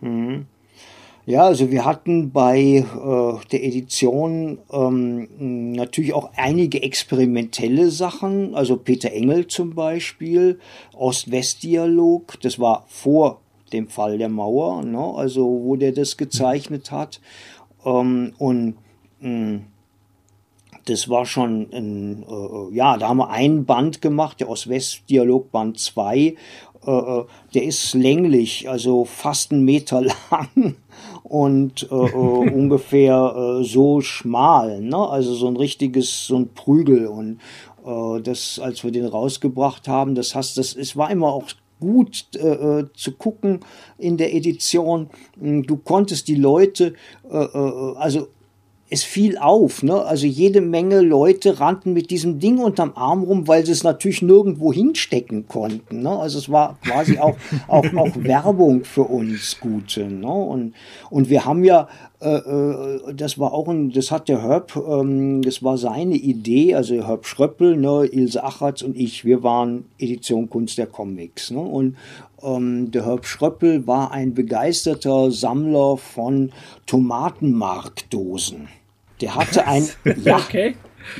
Mhm. Ja, also wir hatten bei äh, der Edition ähm, natürlich auch einige experimentelle Sachen, also Peter Engel zum Beispiel, Ost-West-Dialog, das war vor dem Fall der Mauer, ne? also wo der das gezeichnet hat. Ähm, und mh, hm, das war schon ein, äh, ja, da haben wir einen Band gemacht, der Ost-West-Dialog Band 2. Äh, äh, der ist länglich, also fast einen Meter lang und äh, äh, ungefähr äh, so schmal, ne? Also so ein richtiges, so ein Prügel und äh, das, als wir den rausgebracht haben, das heißt, das, es war immer auch gut äh, äh zu gucken in der Edition. Du konntest die Leute, äh, äh also es fiel auf, ne? Also jede Menge Leute rannten mit diesem Ding unterm Arm rum, weil sie es natürlich nirgendwo hinstecken konnten. Ne? Also es war quasi auch, auch, auch Werbung für uns gute. Ne? Und, und wir haben ja, äh, äh, das war auch ein, das hat der Herb, ähm, das war seine Idee, also Herb Schröppel, ne, Ilse Achatz und ich, wir waren Edition Kunst der Comics. Ne? Und ähm, der Herb Schröppel war ein begeisterter Sammler von Tomatenmarkdosen. Der hatte ein, ja, okay.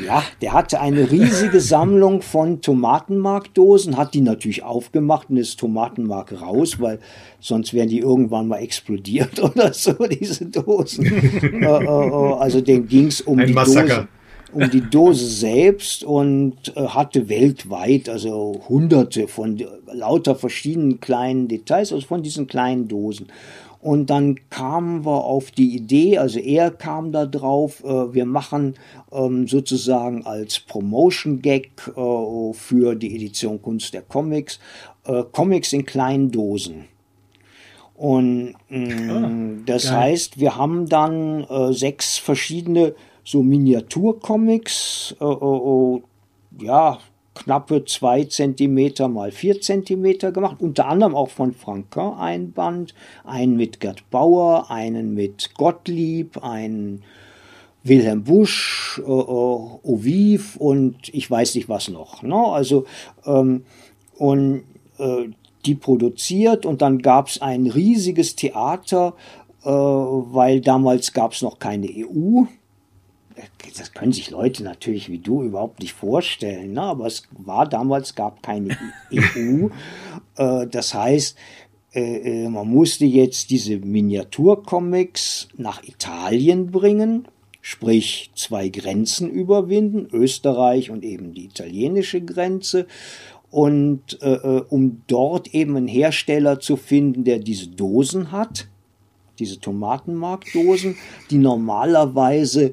ja, der hatte eine riesige Sammlung von Tomatenmarkdosen, hat die natürlich aufgemacht und ist Tomatenmark raus, weil sonst wären die irgendwann mal explodiert oder so, diese Dosen. äh, äh, also dem ging es um ein die Massaker. Dosen um die Dose selbst und äh, hatte weltweit also hunderte von lauter verschiedenen kleinen Details, also von diesen kleinen Dosen. Und dann kamen wir auf die Idee, also er kam da drauf, äh, wir machen ähm, sozusagen als Promotion-Gag äh, für die Edition Kunst der Comics, äh, Comics in kleinen Dosen. Und mh, oh, das geil. heißt, wir haben dann äh, sechs verschiedene so Miniaturcomics, äh, äh ja, knappe zwei Zentimeter mal vier Zentimeter gemacht, unter anderem auch von Franquin ein Band, einen mit Gerd Bauer, einen mit Gottlieb, einen Wilhelm Busch, äh, äh, Oviv und ich weiß nicht was noch. Ne? Also ähm, und äh, die produziert und dann gab es ein riesiges Theater, äh, weil damals gab es noch keine EU das können sich Leute natürlich wie du überhaupt nicht vorstellen, ne? aber es war damals, gab keine EU. Äh, das heißt, äh, äh, man musste jetzt diese Miniaturcomics nach Italien bringen, sprich zwei Grenzen überwinden, Österreich und eben die italienische Grenze. Und äh, äh um dort eben einen Hersteller zu finden, der diese Dosen hat, diese Tomatenmarkdosen, die normalerweise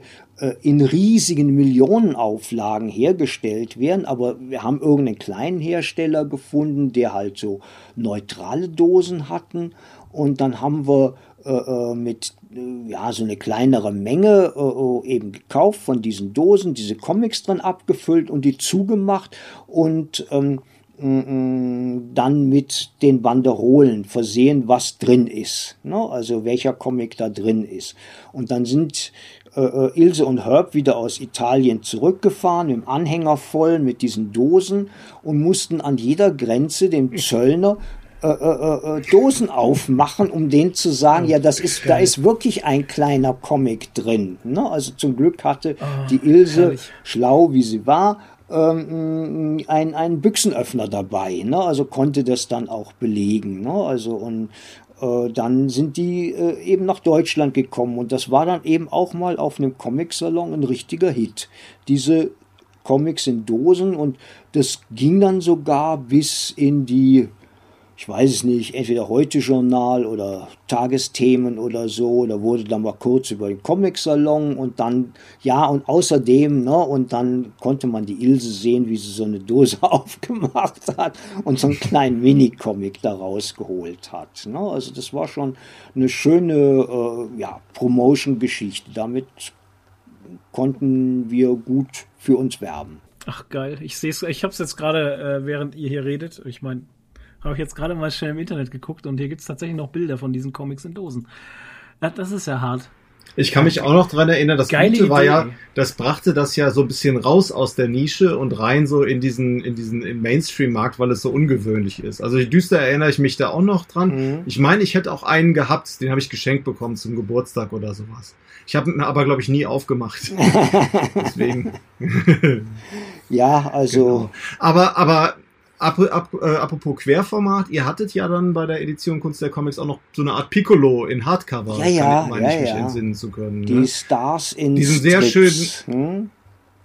in riesigen Millionenauflagen hergestellt werden, aber wir haben irgendeinen kleinen Hersteller gefunden, der halt so neutrale Dosen hatten und dann haben wir äh, äh mit äh, ja so eine kleinere Menge äh, eben gekauft von diesen Dosen, diese Comics drin abgefüllt und die zugemacht und ähm, dann mit den Banderolen versehen, was drin ist. Ne? Also welcher Comic da drin ist. Und dann sind äh, äh, Ilse und Herb wieder aus Italien zurückgefahren, im Anhänger voll mit diesen Dosen und mussten an jeder Grenze dem Zöllner äh, äh, äh, Dosen aufmachen, um denen zu sagen, ja, das ist, da ist wirklich ein kleiner Comic drin. Ne? Also zum Glück hatte oh, die Ilse, herrlich. schlau wie sie war, ähm, ein, einen Büchsenöffner dabei. Ne? Also konnte das dann auch belegen. Ne? Also und äh, dann sind die äh, eben nach Deutschland gekommen und das war dann eben auch mal auf einem Comic-Salon ein richtiger Hit. Diese Comics in Dosen und das ging dann sogar bis in die ich weiß es nicht, entweder Heute-Journal oder Tagesthemen oder so. Da wurde dann mal kurz über den Comic-Salon und dann, ja, und außerdem, ne, und dann konnte man die Ilse sehen, wie sie so eine Dose aufgemacht hat und so einen kleinen Mini-Comic daraus geholt hat. Ne? Also das war schon eine schöne äh, ja, Promotion-Geschichte. Damit konnten wir gut für uns werben. Ach geil, ich sehe es, ich habe es jetzt gerade, äh, während ihr hier redet. Ich meine, habe ich jetzt gerade mal schnell im Internet geguckt und hier gibt es tatsächlich noch Bilder von diesen Comics in Dosen. Ja, das ist ja hart. Ich kann mich auch noch dran erinnern, das Geile Gute war Idee. ja, das brachte das ja so ein bisschen raus aus der Nische und rein so in diesen, in diesen Mainstream-Markt, weil es so ungewöhnlich ist. Also düster erinnere ich mich da auch noch dran. Mhm. Ich meine, ich hätte auch einen gehabt, den habe ich geschenkt bekommen zum Geburtstag oder sowas. Ich habe ihn aber, glaube ich, nie aufgemacht. Deswegen. ja, also. Genau. Aber, aber Ap ap äh, apropos Querformat, ihr hattet ja dann bei der Edition Kunst der Comics auch noch so eine Art Piccolo in Hardcover, ja, ja, meine ja, ich mich ja. entsinnen zu können. Die ne? Stars in Diesen sehr schönen, hm?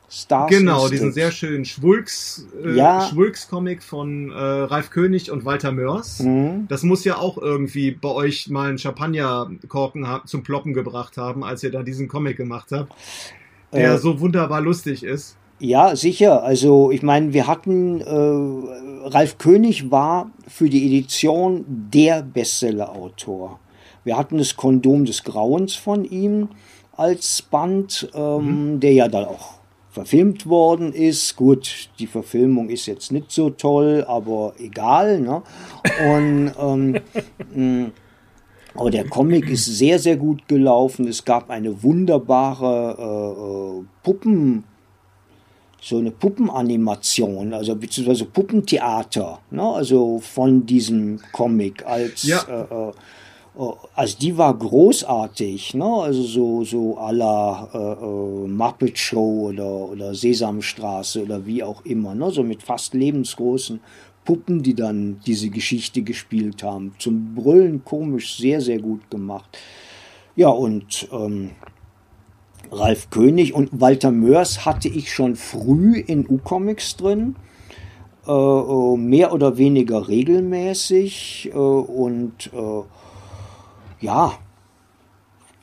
Stars genau, diesen sehr schönen Schwulks, äh, ja. Schwulks-Comic von äh, Ralf König und Walter Mörs. Mhm. Das muss ja auch irgendwie bei euch mal einen Champagnerkorken zum Ploppen gebracht haben, als ihr da diesen Comic gemacht habt, der äh, so wunderbar lustig ist. Ja, sicher. Also ich meine, wir hatten, äh, Ralf König war für die Edition der Bestseller-Autor. Wir hatten das Kondom des Grauens von ihm als Band, ähm, mhm. der ja dann auch verfilmt worden ist. Gut, die Verfilmung ist jetzt nicht so toll, aber egal. Ne? Und ähm, mm, aber der Comic ist sehr, sehr gut gelaufen. Es gab eine wunderbare äh, äh Puppen so eine Puppenanimation, also beziehungsweise Puppentheater, ne? also von diesem Comic als ja. äh, äh, also die war großartig, ne? also so so à la äh, äh, Muppet Show oder oder Sesamstraße oder wie auch immer, ne? so mit fast lebensgroßen Puppen, die dann diese Geschichte gespielt haben. Zum Brüllen komisch, sehr sehr gut gemacht. Ja und ähm, Ralf König und Walter Mörs hatte ich schon früh in U-Comics drin. Äh, äh, mehr oder weniger regelmäßig äh, und äh, ja,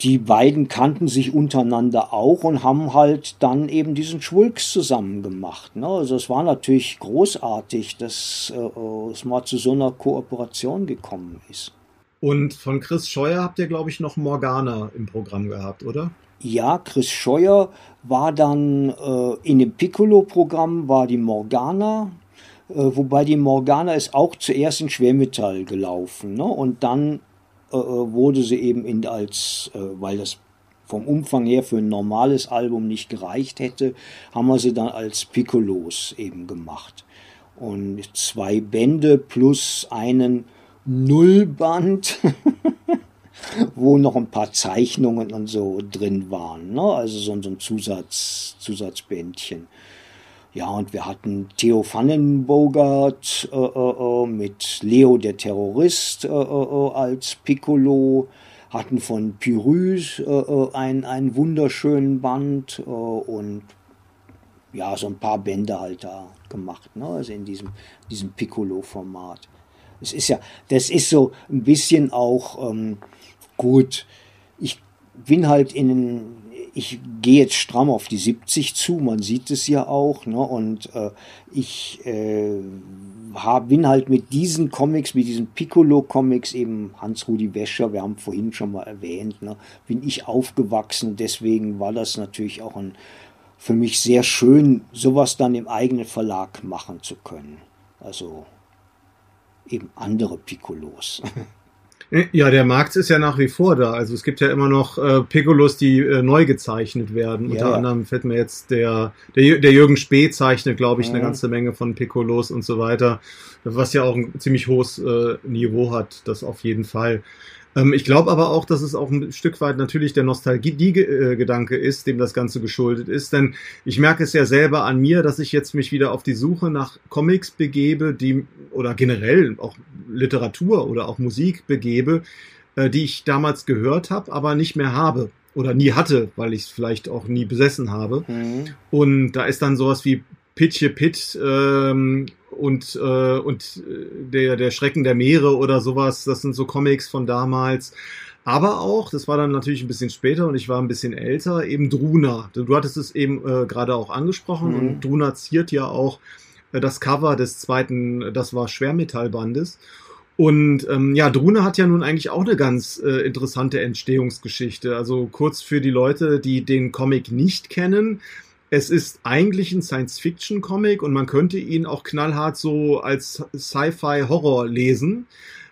die beiden kannten sich untereinander auch und haben halt dann eben diesen Schwulks zusammen gemacht. Ne? Also es war natürlich großartig, dass äh, es mal zu so einer Kooperation gekommen ist. Und von Chris Scheuer habt ihr, glaube ich, noch Morgana im Programm gehabt, oder? Ja, Chris Scheuer war dann äh, in dem Piccolo-Programm, war die Morgana, äh, wobei die Morgana ist auch zuerst in Schwermetall gelaufen. Ne? Und dann äh, äh wurde sie eben in, als, äh, weil das vom Umfang her für ein normales Album nicht gereicht hätte, haben wir sie dann als Piccolos eben gemacht. Und zwei Bände plus einen Nullband. wo noch ein paar Zeichnungen und so drin waren. Ne? Also so, so ein Zusatz, Zusatzbändchen. Ja, und wir hatten Theo Vandenbogart äh, äh, äh, mit Leo der Terrorist äh, äh, als Piccolo, hatten von Pyrrhus äh, einen, einen wunderschönen Band und ja, so ein paar Bände halt da gemacht, ne? also in diesem, diesem Piccolo-Format. Es ist ja, das ist so ein bisschen auch ähm, gut. Ich bin halt in, ich gehe jetzt stramm auf die 70 zu, man sieht es ja auch, ne? Und äh, ich äh, hab, bin halt mit diesen Comics, mit diesen Piccolo-Comics, eben Hans-Rudi Wäscher, wir haben vorhin schon mal erwähnt, ne, bin ich aufgewachsen. Deswegen war das natürlich auch ein, für mich sehr schön, sowas dann im eigenen Verlag machen zu können. Also eben andere Piccolos. Ja, der Markt ist ja nach wie vor da. Also es gibt ja immer noch äh, Piccolos, die äh, neu gezeichnet werden. Ja, Unter anderem fällt mir jetzt der, der, der Jürgen Spee zeichnet, glaube ich, ja. eine ganze Menge von Piccolos und so weiter. Was ja auch ein ziemlich hohes äh, Niveau hat, das auf jeden Fall. Ähm, ich glaube aber auch, dass es auch ein Stück weit natürlich der Nostalgie-Gedanke ist, dem das Ganze geschuldet ist. Denn ich merke es ja selber an mir, dass ich jetzt mich wieder auf die Suche nach Comics begebe, die oder generell auch Literatur oder auch Musik begebe, äh, die ich damals gehört habe, aber nicht mehr habe oder nie hatte, weil ich es vielleicht auch nie besessen habe. Mhm. Und da ist dann sowas wie Pitche Pit ähm, und, äh, und der, der Schrecken der Meere oder sowas. Das sind so Comics von damals. Aber auch, das war dann natürlich ein bisschen später und ich war ein bisschen älter, eben Druna. Du hattest es eben äh, gerade auch angesprochen mhm. und Druna ziert ja auch äh, das Cover des zweiten, das war Schwermetallbandes. Und ähm, ja, Druna hat ja nun eigentlich auch eine ganz äh, interessante Entstehungsgeschichte. Also kurz für die Leute, die den Comic nicht kennen. Es ist eigentlich ein Science-Fiction-Comic und man könnte ihn auch knallhart so als Sci-Fi-Horror lesen.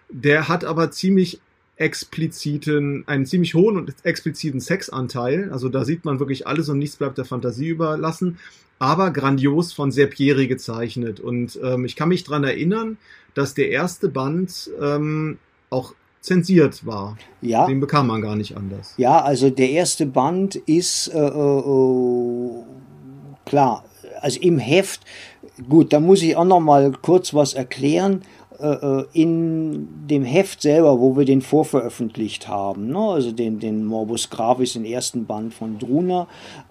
Der hat aber ziemlich expliziten, einen ziemlich hohen und expliziten Sexanteil. Also da sieht man wirklich alles und nichts bleibt der Fantasie überlassen. Aber grandios von Serpieri gezeichnet. Und ähm, ich kann mich dran erinnern, dass der erste Band ähm, auch zensiert war. Ja. Den bekam man gar nicht anders. Ja, also der erste Band ist äh, äh, klar, also im Heft, gut, da muss ich auch noch mal kurz was erklären. Äh, äh, in dem Heft selber, wo wir den vorveröffentlicht haben, ne, also den, den Morbus Gravis, den ersten Band von Druna,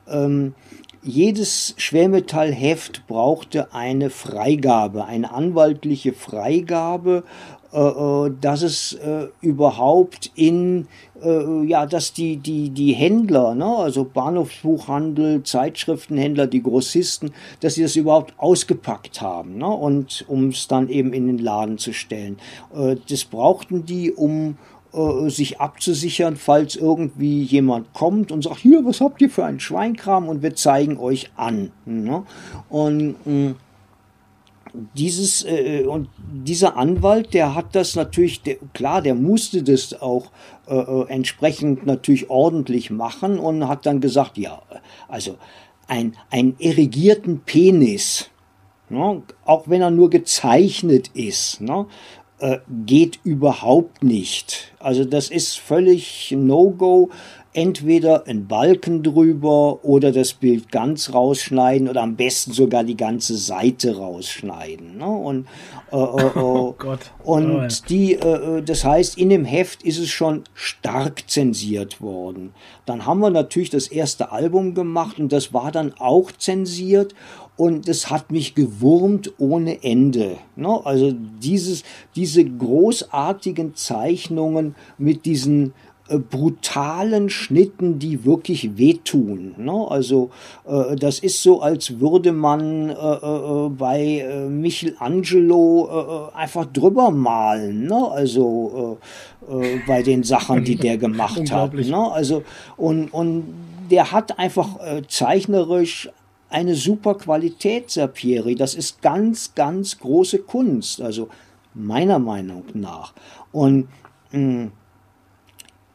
ähm, jedes Schwermetallheft brauchte eine Freigabe, eine anwaltliche Freigabe dass es äh, überhaupt in, äh, ja, dass die, die, die Händler, ne, also Bahnhofsbuchhandel, Zeitschriftenhändler, die Grossisten, dass sie das überhaupt ausgepackt haben, ne, und um es dann eben in den Laden zu stellen. Äh, das brauchten die, um äh, sich abzusichern, falls irgendwie jemand kommt und sagt, hier, was habt ihr für einen Schweinkram und wir zeigen euch an. Ne? Und mh, dieses äh, und dieser Anwalt, der hat das natürlich, der, klar, der musste das auch äh, äh, entsprechend natürlich ordentlich machen und hat dann gesagt, ja, also ein, ein erigierten Penis, ne, auch wenn er nur gezeichnet ist, ne, äh, geht überhaupt nicht. Also das ist völlig No-Go entweder einen Balken drüber oder das Bild ganz rausschneiden oder am besten sogar die ganze Seite rausschneiden. Ne? Und, äh, äh, äh oh Gott. und oh, ja. die, äh, äh, das heißt, in dem Heft ist es schon stark zensiert worden. Dann haben wir natürlich das erste Album gemacht und das war dann auch zensiert und es hat mich gewurmt ohne Ende. Ne? Also dieses, diese großartigen Zeichnungen mit diesen brutalen Schnitten, die wirklich wehtun. Ne? Also äh, das ist so, als würde man äh, äh, bei äh, Michelangelo äh, einfach drüber malen. Ne? Also bei den Sachen, die der gemacht hat. Ne? Also und, und der hat einfach zeichnerisch eine super Qualität, Serpieri. Das ist ganz, ganz große Kunst. Also meiner Meinung nach. Und mh, hm,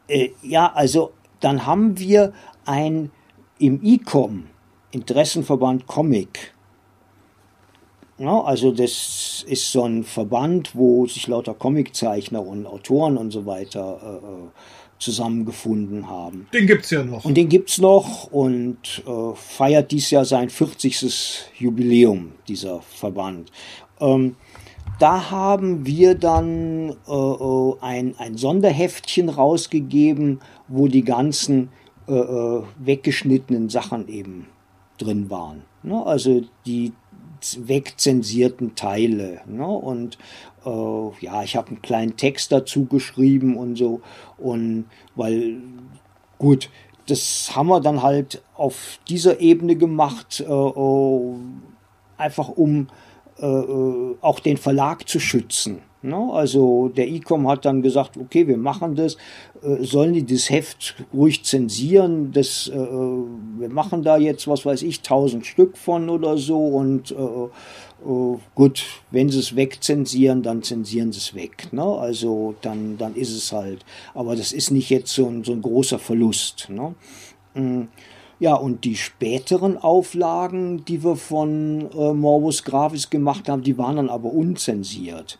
äh, ja, also dann haben wir ein im ICOM, Interessenverband Comic. Ja, also das ist so ein Verband, wo sich lauter Comiczeichner und Autoren und so weiter äh, äh zusammengefunden haben. Den gibt es ja noch. Und den gibt es noch und äh, feiert dies Jahr sein 40. Jubiläum, dieser Verband. Ähm, da haben wir dann äh, äh, ein, ein Sonderheftchen rausgegeben, wo die ganzen äh, äh, weggeschnittenen Sachen eben drin waren. Ne? Also die wegzensierten Teile. Ne? Und äh, ja, ich habe einen kleinen Text dazu geschrieben und so. Und weil, gut, das haben wir dann halt auf dieser Ebene gemacht, äh, äh einfach um auch den Verlag zu schützen. Ne? Also der ICOM hat dann gesagt, okay, wir machen das, äh, sollen die das Heft ruhig zensieren, das, äh, wir machen da jetzt, was weiß ich, tausend Stück von oder so und äh, äh, gut, wenn sie es wegzensieren, dann zensieren sie es weg. Ne? Also dann, dann ist es halt. Aber das ist nicht jetzt so ein, so ein großer Verlust. Ne? Ja, und die späteren Auflagen, die wir von äh, Morbus Gravis gemacht haben, die waren dann aber unzensiert.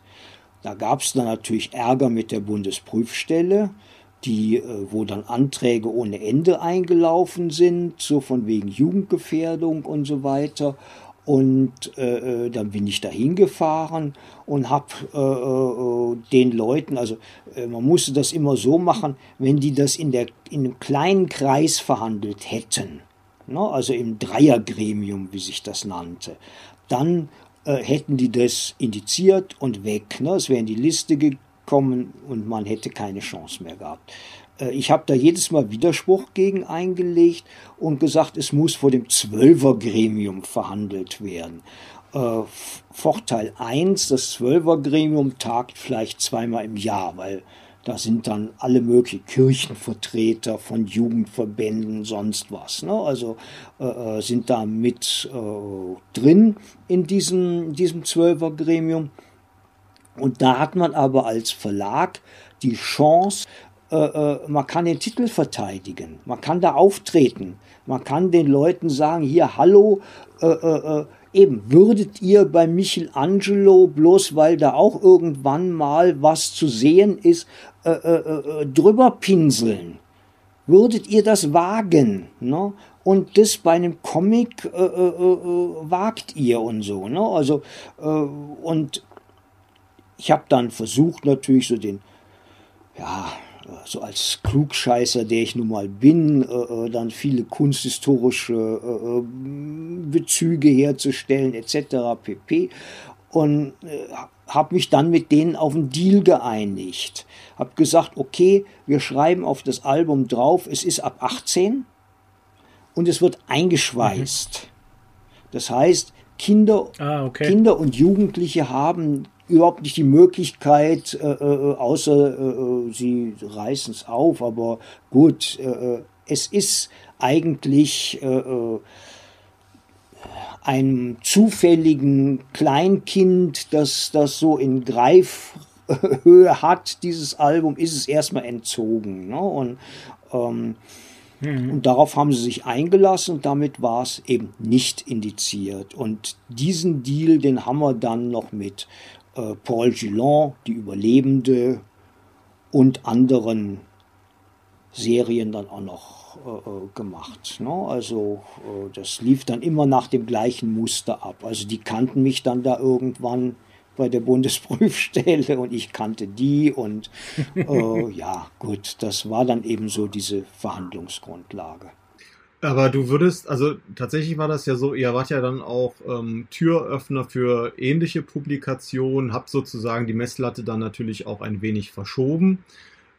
Da gab es dann natürlich Ärger mit der Bundesprüfstelle, die, äh, wo dann Anträge ohne Ende eingelaufen sind, so von wegen Jugendgefährdung und so weiter. Und äh, äh dann bin ich dahin gefahren und habe äh, äh, den Leuten, also äh, man musste das immer so machen, wenn die das in, der, in einem kleinen Kreis verhandelt hätten, ne, also im Dreiergremium, wie sich das nannte, dann äh, hätten die das indiziert und weg. Ne, es wäre in die Liste gekommen und man hätte keine Chance mehr gehabt. Äh, ich habe da jedes Mal Widerspruch gegen eingelegt und gesagt, es muss vor dem Zwölfergremium verhandelt werden. Äh, Vorteil 1, das Zwölfergremium tagt vielleicht zweimal im Jahr, weil da sind dann alle möglichen Kirchenvertreter von Jugendverbänden, sonst was. Ne? Also äh, äh sind da mit äh, drin in diesem, diesem Zwölfergremium. Und da hat man aber als Verlag die Chance, äh, äh, man kann den Titel verteidigen, man kann da auftreten, man kann den Leuten sagen, hier, hallo, äh, äh, äh, eben, würdet ihr bei Michelangelo, bloß weil da auch irgendwann mal was zu sehen ist, äh, drüber pinseln? Würdet ihr das wagen? Ne? Und das bei einem Comic wagt ihr und so. Ne? Also, und ich habe dann versucht, natürlich so den, ja, so als Klugscheißer, der ich nun mal bin, äh, äh dann viele kunsthistorische äh, äh, Bezüge herzustellen etc. pp. Und äh, habe mich dann mit denen auf einen Deal geeinigt. Habe gesagt, okay, wir schreiben auf das Album drauf, es ist ab 18 und es wird eingeschweißt. Mhm. Das heißt, Kinder, ah, okay. Kinder und Jugendliche haben überhaupt nicht die Möglichkeit, äh, äh, außer äh, sie reißen es auf. Aber gut, äh, es ist eigentlich äh, äh, einem zufälligen Kleinkind, das das so in Greifhöhe hat, dieses Album, ist es erstmal entzogen. Ne? Und, ähm, mhm. und darauf haben sie sich eingelassen und damit war es eben nicht indiziert. Und diesen Deal, den haben wir dann noch mit äh, Paul Gillon, die Überlebende und anderen Serien dann auch noch äh, äh, gemacht. Ne? Also äh, das lief dann immer nach dem gleichen Muster ab. Also die kannten mich dann da irgendwann bei der Bundesprüfstelle und ich kannte die und äh, ja gut, das war dann eben so diese Verhandlungsgrundlage. Aber du würdest, also tatsächlich war das ja so, ihr wart ja dann auch ähm, Türöffner für ähnliche Publikationen, habt sozusagen die Messlatte dann natürlich auch ein wenig verschoben,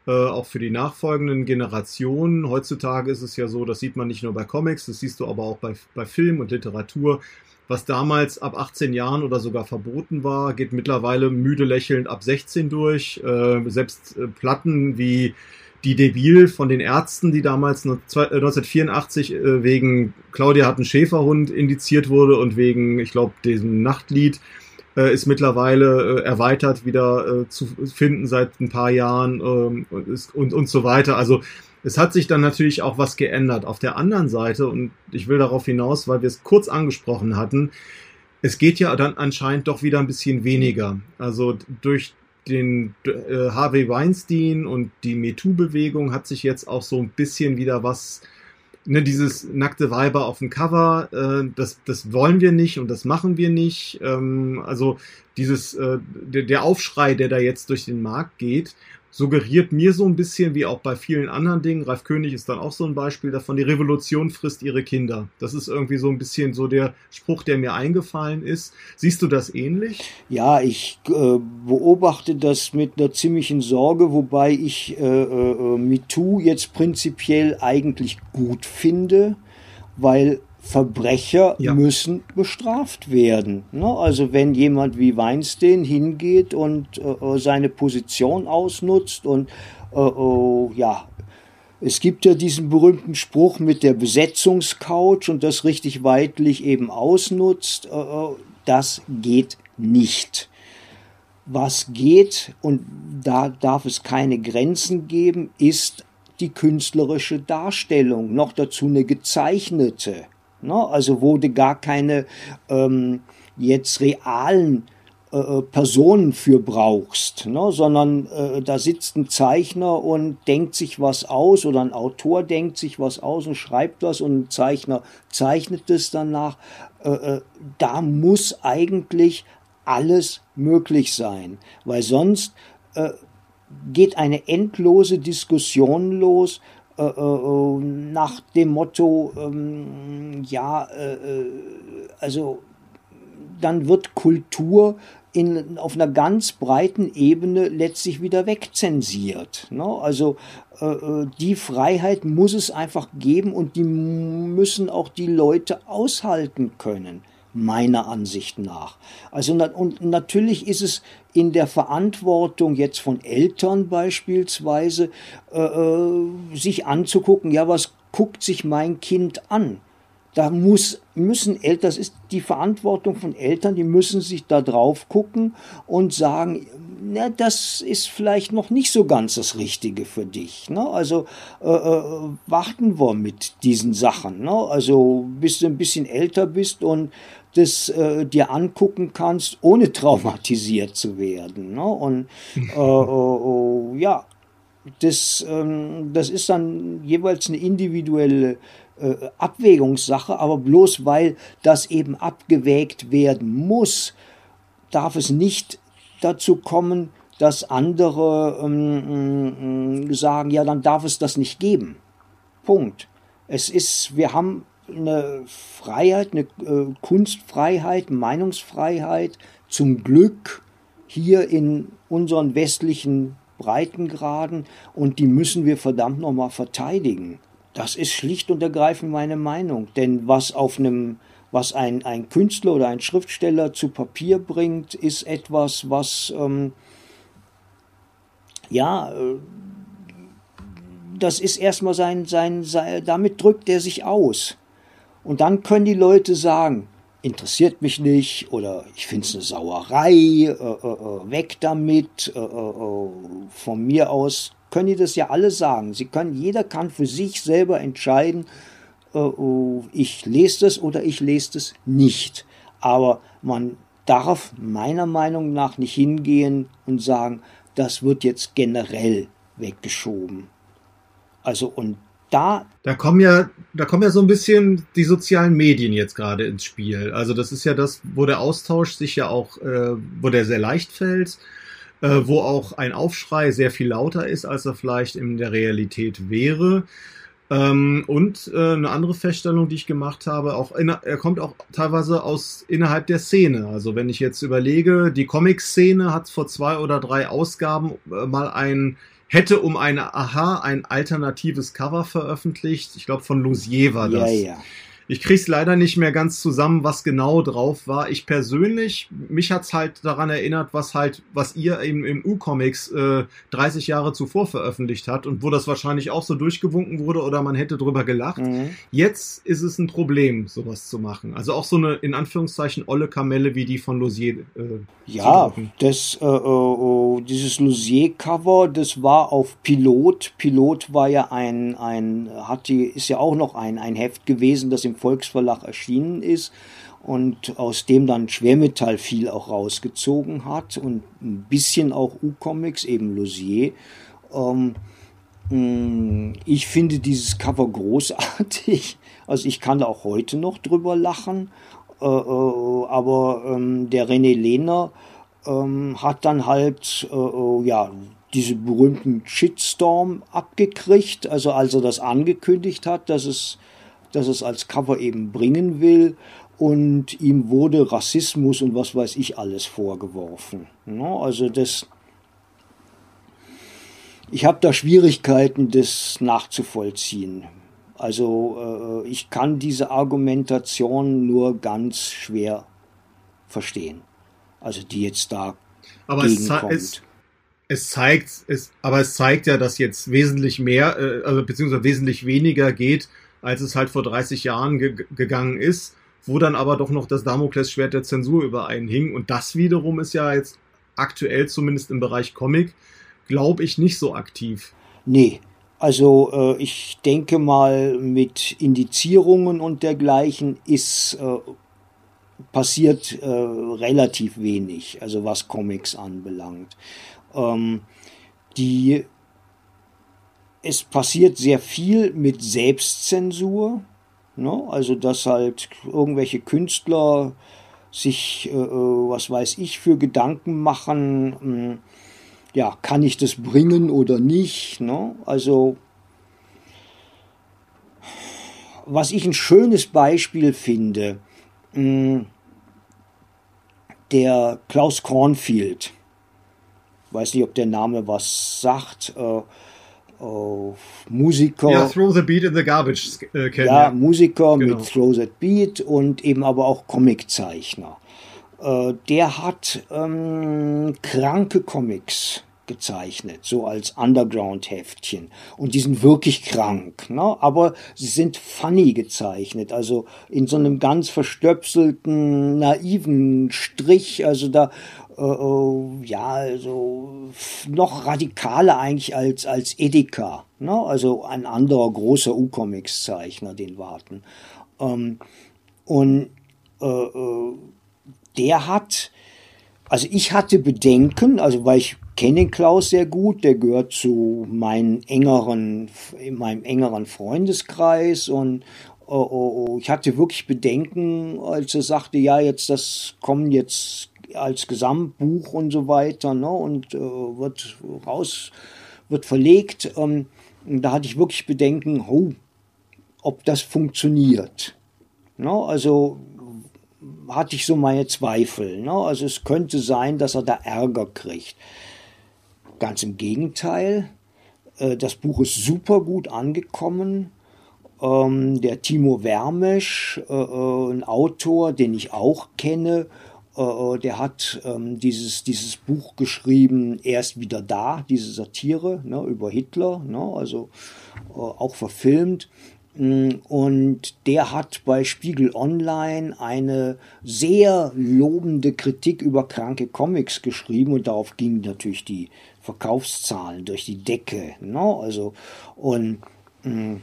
äh, auch für die nachfolgenden Generationen. Heutzutage ist es ja so, das sieht man nicht nur bei Comics, das siehst du aber auch bei, bei Film und Literatur. Was damals ab 18 Jahren oder sogar verboten war, geht mittlerweile müde lächelnd ab 16 durch. Äh, selbst äh, Platten wie die Debil von den Ärzten, die damals 1984 äh, äh, wegen Claudia hat einen Schäferhund indiziert wurde und wegen, ich glaube, diesem Nachtlied äh, ist mittlerweile erweitert wieder zu finden seit ein paar Jahren ähm, und, und, und so weiter. Also es hat sich dann natürlich auch was geändert. Auf der anderen Seite, und ich will darauf hinaus, weil wir es kurz angesprochen hatten, es geht ja dann anscheinend doch wieder ein bisschen weniger. Also durch den äh, Harvey Weinstein und die MeToo-Bewegung hat sich jetzt auch so ein bisschen wieder was, ne, dieses nackte Weiber auf dem Cover, äh, das, das wollen wir nicht und das machen wir nicht. Ähm, also dieses, äh, der, der Aufschrei, der da jetzt durch den Markt geht, suggeriert mir so ein bisschen, wie auch bei vielen anderen Dingen, Ralf König ist dann auch so ein Beispiel davon, die Revolution frisst ihre Kinder. Das ist irgendwie so ein bisschen so der Spruch, der mir eingefallen ist. Siehst du das ähnlich? Ja, ich äh, beobachte das mit einer ziemlichen Sorge, wobei ich äh, äh, MeToo jetzt prinzipiell eigentlich gut finde, weil Verbrecher ja. müssen bestraft werden. Ne? Also wenn jemand wie Weinstein hingeht und äh, seine Position ausnutzt und äh, äh, ja, es gibt ja diesen berühmten Spruch mit der Besetzungscouch und das richtig weitlich eben ausnutzt. Äh, äh, das geht nicht. Was geht, und da darf es keine Grenzen geben, ist die künstlerische Darstellung, noch dazu eine gezeichnete. Ne? Also wo du gar keine ähm, jetzt realen äh, äh, Personen für brauchst, ne? sondern äh, da sitzt ein Zeichner und denkt sich was aus oder ein Autor denkt sich was aus und schreibt was und ein Zeichner zeichnet es danach. Äh, äh, da muss eigentlich alles möglich sein, weil sonst äh, geht eine endlose Diskussion los, äh, äh, nach dem Motto, ähm, ja, äh, also dann wird Kultur in, auf einer ganz breiten Ebene letztlich wieder wegzensiert. Ne? Also äh, die Freiheit muss es einfach geben und die müssen auch die Leute aushalten können meiner Ansicht nach. Also und natürlich ist es in der Verantwortung jetzt von Eltern beispielsweise, äh, äh, sich anzugucken, ja, was guckt sich mein Kind an? Da muss, müssen Eltern, das ist die Verantwortung von Eltern, die müssen sich da drauf gucken und sagen, na, das ist vielleicht noch nicht so ganz das Richtige für dich. Ne? Also äh, äh, warten wir mit diesen Sachen. Ne? Also bis du ein bisschen älter bist und das äh, dir angucken kannst, ohne traumatisiert zu werden. Ne? Und äh, äh, äh, ja, das, ähm, das ist dann jeweils eine individuelle äh, Abwägungssache, aber bloß weil das eben abgewägt werden muss, darf es nicht dazu kommen, dass andere ähm, sagen, ja, dann darf es das nicht geben. Punkt. Es ist, wir haben eine Freiheit, eine äh, Kunstfreiheit, Meinungsfreiheit, zum Glück hier in unseren westlichen Breitengraden und die müssen wir verdammt nochmal verteidigen. Das ist schlicht und ergreifend meine Meinung. Denn was auf einem, was ein, ein Künstler oder ein Schriftsteller zu Papier bringt, ist etwas, was ähm, ja äh, das ist erstmal sein, sein, sein, damit drückt er sich aus. Und dann können die Leute sagen, interessiert mich nicht oder ich finde es eine Sauerei, äh, äh, äh, weg damit, äh, äh, äh, von mir aus können die das ja alle sagen. Sie können, jeder kann für sich selber entscheiden, ich lese das oder ich lese das nicht. Aber man darf meiner Meinung nach nicht hingehen und sagen, das wird jetzt generell weggeschoben. Also und da. Da kommen ja, da kommen ja so ein bisschen die sozialen Medien jetzt gerade ins Spiel. Also das ist ja das, wo der Austausch sich ja auch, äh, wo der sehr leicht fällt, äh, wo auch ein Aufschrei sehr viel lauter ist, als er vielleicht in der Realität wäre. Ähm, und äh, eine andere Feststellung, die ich gemacht habe, auch in, er kommt auch teilweise aus innerhalb der Szene. Also wenn ich jetzt überlege, die Comic-Szene hat vor zwei oder drei Ausgaben äh, mal ein hätte um eine Aha ein alternatives Cover veröffentlicht. Ich glaube, von Lusier war das. Ja, ja. Ich krieg's leider nicht mehr ganz zusammen, was genau drauf war. Ich persönlich, mich hat's halt daran erinnert, was halt, was ihr eben im U-Comics äh, 30 Jahre zuvor veröffentlicht hat und wo das wahrscheinlich auch so durchgewunken wurde oder man hätte drüber gelacht. Mhm. Jetzt ist es ein Problem, sowas zu machen. Also auch so eine in Anführungszeichen olle Kamelle wie die von Losier. Äh, ja, das äh, äh, äh, dieses Losier-Cover, das war auf Pilot. Pilot war ja ein ein hat die ist ja auch noch ein ein Heft gewesen, das im Volksverlag erschienen ist und aus dem dann Schwermetall viel auch rausgezogen hat und ein bisschen auch U-Comics, eben Losier. Ähm, mm, ich finde dieses Cover großartig. Also ich kann auch heute noch drüber lachen. Äh, äh, aber ähm, der René Lehner ähm, hat dann halt äh, ja diese berühmten Shitstorm abgekriegt. Also als er das angekündigt hat, dass es das es als Cover eben bringen will. Und ihm wurde Rassismus und was weiß ich alles vorgeworfen. Also das, ich habe da Schwierigkeiten, das nachzuvollziehen. Also äh, ich kann diese Argumentation nur ganz schwer verstehen. Also die jetzt da aber es, es, es, zeigt, es, aber es zeigt ja, dass jetzt wesentlich mehr, äh, also beziehungsweise wesentlich weniger geht, als es halt vor 30 Jahren ge gegangen ist, wo dann aber doch noch das Damoklesschwert der Zensur über einen hing. Und das wiederum ist ja jetzt aktuell zumindest im Bereich Comic, glaube ich, nicht so aktiv. Nee, also äh, ich denke mal, mit Indizierungen und dergleichen ist äh, passiert äh, relativ wenig, also was Comics anbelangt. Ähm, die, es passiert sehr viel mit Selbstzensur, ne? also dass halt irgendwelche Künstler sich, äh, äh was weiß ich, für Gedanken machen, hm, ja, kann ich das bringen oder nicht? Ne? Also, was ich ein schönes Beispiel finde, mh, der Klaus Kornfield, weiß nicht, ob der Name was sagt, äh, äh, Musiker. Ja, Throw the Beat in the Garbage. Äh, ja, ja, Musiker genau. mit Throw the Beat und eben aber auch Comiczeichner. Äh, der hat ähm, kranke Comics gezeichnet, so als Underground-Heftchen. Und die sind wirklich krank, ne? aber sie sind funny gezeichnet, also in so einem ganz verstöpselten, naiven Strich, also da, äh, äh ja, also noch radikaler eigentlich als, als Edeka, ne? also ein anderer großer U-Comics-Zeichner, den warten. Ähm, und äh, äh, der hat, also ich hatte Bedenken, also weil ich kenne Klaus sehr gut, der gehört zu meinen engeren, in meinem engeren Freundeskreis und oh, oh, oh, ich hatte wirklich Bedenken, als er sagte, ja, jetzt das kommen jetzt als Gesamtbuch und so weiter, ne, und äh, wird raus, wird verlegt. Ähm, da hatte ich wirklich Bedenken, oh, ob das funktioniert. Ne, also hatte ich so meine Zweifel. Ne? Also es könnte sein, dass er da Ärger kriegt. Ganz im Gegenteil, äh, das Buch ist super gut angekommen. Ähm, der Timo Wermesch, äh, äh, ein Autor, den ich auch kenne, der hat ähm, dieses, dieses Buch geschrieben, Er ist wieder da, diese Satire ne, über Hitler, ne, also auch verfilmt. Mm, und der hat bei Spiegel Online eine sehr lobende Kritik über kranke Comics geschrieben und darauf ging natürlich die Verkaufszahlen durch die Decke. Ne? Also, und mh,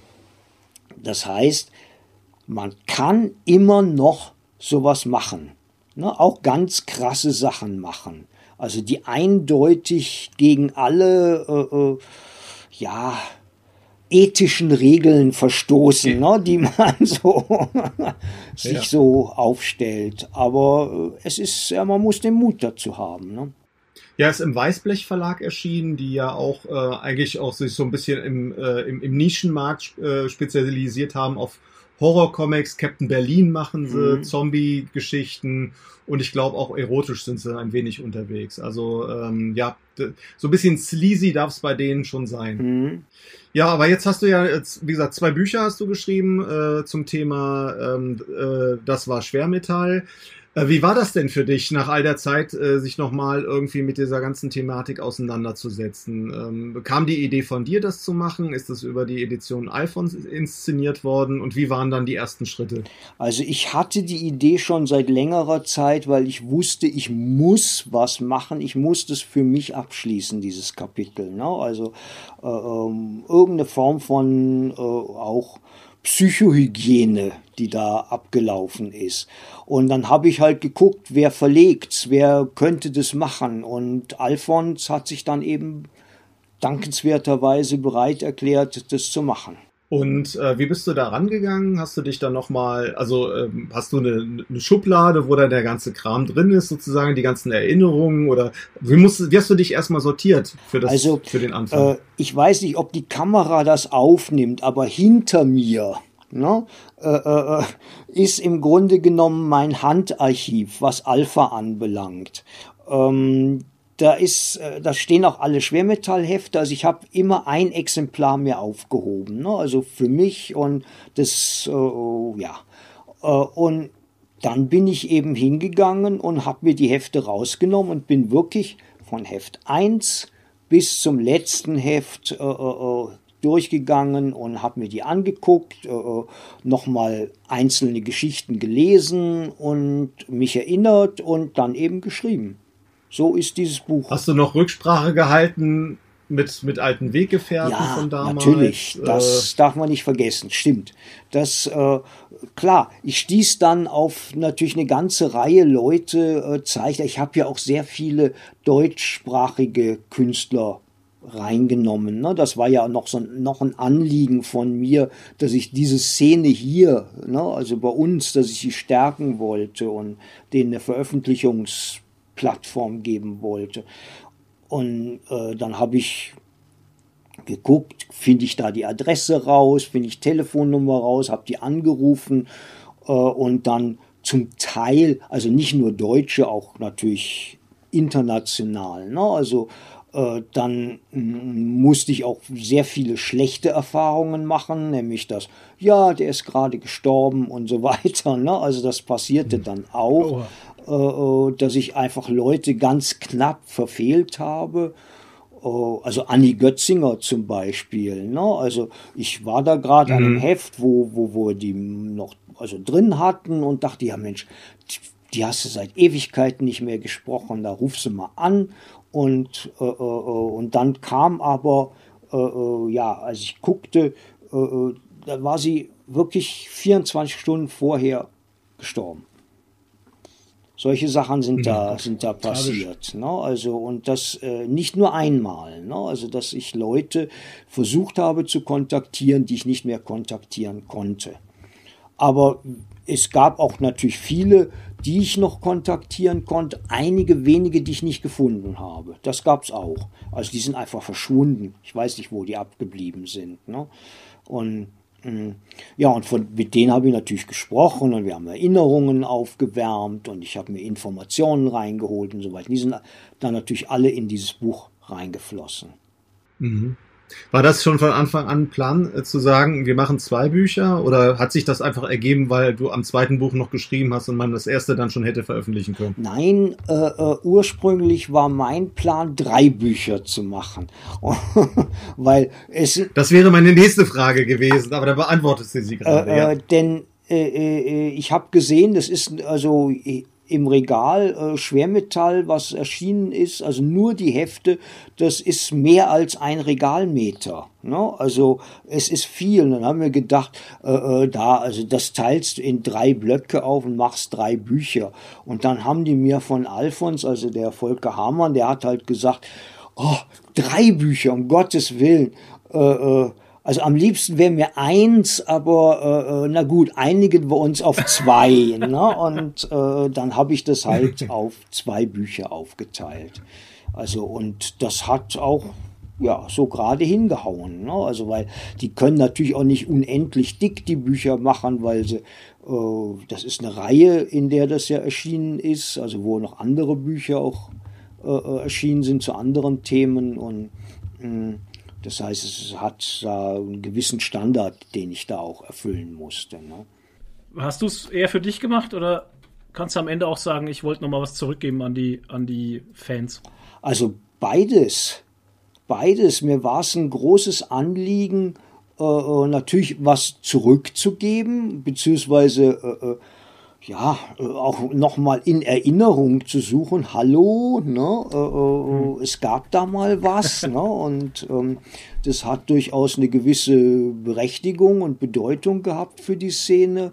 das heißt, man kann immer noch sowas machen. Ne? Auch ganz krasse Sachen machen. Also die eindeutig gegen alle, äh, äh, ja, ethischen Regeln verstoßen, ne, die man so sich ja. so aufstellt. Aber äh, es ist, ja, man muss den Mut dazu haben. Ne? Ja, ist im Weißblech Verlag erschienen, die ja auch äh, eigentlich auch sich so ein bisschen im, äh, im, im Nischenmarkt äh, spezialisiert haben auf Horror-Comics. Captain Berlin machen sie, mhm. Zombie-Geschichten und ich glaube auch erotisch sind sie ein wenig unterwegs. Also ähm, ja, so ein bisschen sleazy darf es bei denen schon sein. Mhm. Ja, aber jetzt hast du ja, jetzt, wie gesagt, zwei Bücher hast du geschrieben äh, zum Thema ähm, äh, Das war Schwermetall. Äh, wie war das denn für dich, nach all der Zeit äh, sich nochmal irgendwie mit dieser ganzen Thematik auseinanderzusetzen? Ähm, kam die Idee von dir, das zu machen? Ist das über die Edition Alphons inszeniert worden? Und wie waren dann die ersten Schritte? Also ich hatte die Idee schon seit längerer Zeit, weil ich wusste, ich muss was machen. Ich muss das für mich abschließen, dieses Kapitel. Ne? Also äh, ähm, irgendeine Form von äh, auch Psychohygiene, die da abgelaufen ist. Und dann habe ich halt geguckt, wer verlegt's, wer könnte das machen. Und Alfons hat sich dann eben dankenswerterweise bereit erklärt, das zu machen. Und äh, wie bist du da rangegangen? Hast du dich dann nochmal, also ähm, hast du eine, eine, Schublade, wo da der ganze Kram drin ist, sozusagen, die ganzen Erinnerungen? Oder wie, musst, wie hast du dich erstmal sortiert für, das, also, für den Anfang? Äh, ich weiß nicht, ob die Kamera das aufnimmt, aber hinter mir ne, äh, äh ist im Grunde genommen mein Handarchiv, was Alpha anbelangt. Ähm, da ist, äh, da stehen auch alle Schwermetallhefte. Also ich habe immer ein Exemplar mir aufgehoben. Ne? Also für mich und das, äh, ja. Äh, und dann bin ich eben hingegangen und habe mir die Hefte rausgenommen und bin wirklich von Heft 1 bis zum letzten Heft äh, äh, durchgegangen und habe mir die angeguckt, äh, nochmal einzelne Geschichten gelesen und mich erinnert und dann eben geschrieben. So ist dieses Buch. Hast du noch Rücksprache gehalten mit, mit alten Weggefährten ja, von damals? Natürlich, das äh, darf man nicht vergessen, stimmt. Das, äh, klar, ich stieß dann auf natürlich eine ganze Reihe Leute, äh, Zeichner. Ich habe ja auch sehr viele deutschsprachige Künstler reingenommen. Ne? Das war ja noch so noch ein Anliegen von mir, dass ich diese Szene hier, ne, also bei uns, dass ich sie stärken wollte und denen eine Veröffentlichungsplattform geben wollte. Und äh, dann habe ich geguckt, finde ich da die Adresse raus, finde ich Telefonnummer raus, habe die angerufen äh, und dann zum Teil, also nicht nur Deutsche, auch natürlich international. Ne? Also äh, dann musste ich auch sehr viele schlechte Erfahrungen machen, nämlich dass, ja, der ist gerade gestorben und so weiter. Ne? Also das passierte dann auch, dass ich einfach Leute ganz knapp verfehlt habe. Äh, also Annie Götzinger zum Beispiel. Ne? Also ich war da gerade mhm. an einem. Heft, wo, wo, wo die noch also drin hatten und dachte, ja Mensch, die hast du seit Ewigkeiten nicht mehr gesprochen, da rufst du mal an und, äh, äh, und dann kam aber, äh, äh, ja, als ich guckte, äh, äh, da war sie wirklich 24 Stunden vorher gestorben. Solche Sachen sind da, sind da passiert. Ne? Also, und das äh, nicht nur einmal. Ne? Also, dass ich Leute versucht habe zu kontaktieren, die ich nicht mehr kontaktieren konnte. Aber es gab auch natürlich viele, die ich noch kontaktieren konnte, einige wenige, die ich nicht gefunden habe. Das gab es auch. Also die sind einfach verschwunden. Ich weiß nicht, wo die abgeblieben sind. Ne? Und ja, und von, mit denen habe ich natürlich gesprochen und wir haben Erinnerungen aufgewärmt und ich habe mir Informationen reingeholt und so weiter. Die sind dann natürlich alle in dieses Buch reingeflossen. Mhm. War das schon von Anfang an ein Plan, äh, zu sagen, wir machen zwei Bücher? Oder hat sich das einfach ergeben, weil du am zweiten Buch noch geschrieben hast und man das erste dann schon hätte veröffentlichen können? Nein, äh, äh, ursprünglich war mein Plan, drei Bücher zu machen. weil es. Das wäre meine nächste Frage gewesen, aber da beantwortest du sie gerade. Äh, ja. Äh, denn ich habe gesehen, das ist also im Regal äh, Schwermetall, was erschienen ist, also nur die Hefte, das ist mehr als ein Regalmeter. Ne? Also es ist viel. Und dann haben wir gedacht, äh, äh, da, also das teilst du in drei Blöcke auf und machst drei Bücher. Und dann haben die mir von Alfons, also der Volker Hamann, der hat halt gesagt, oh, drei Bücher, um Gottes Willen. Äh, äh, also am liebsten wären wir eins, aber äh, äh, na gut, einigen wir uns auf zwei. ne? Und äh, dann habe ich das halt auf zwei Bücher aufgeteilt. Also und das hat auch ja so gerade hingehauen. Ne? Also weil die können natürlich auch nicht unendlich dick die Bücher machen, weil sie äh, das ist eine Reihe, in der das ja erschienen ist, also wo noch andere Bücher auch äh, äh erschienen sind zu anderen Themen und mh, mm, das heißt, es hat da einen gewissen Standard, den ich da auch erfüllen musste. Ne? Hast du es eher für dich gemacht oder kannst du am Ende auch sagen, ich wollte noch mal was zurückgeben an die, an die Fans? Also beides. Beides. Mir war es ein großes Anliegen, äh, äh natürlich was zurückzugeben, beziehungsweise äh, äh ja, äh, auch nochmal in Erinnerung zu suchen, hallo, ne, äh, äh, hm. es gab da mal was, ne, und ähm, das hat durchaus eine gewisse Berechtigung und Bedeutung gehabt für die Szene.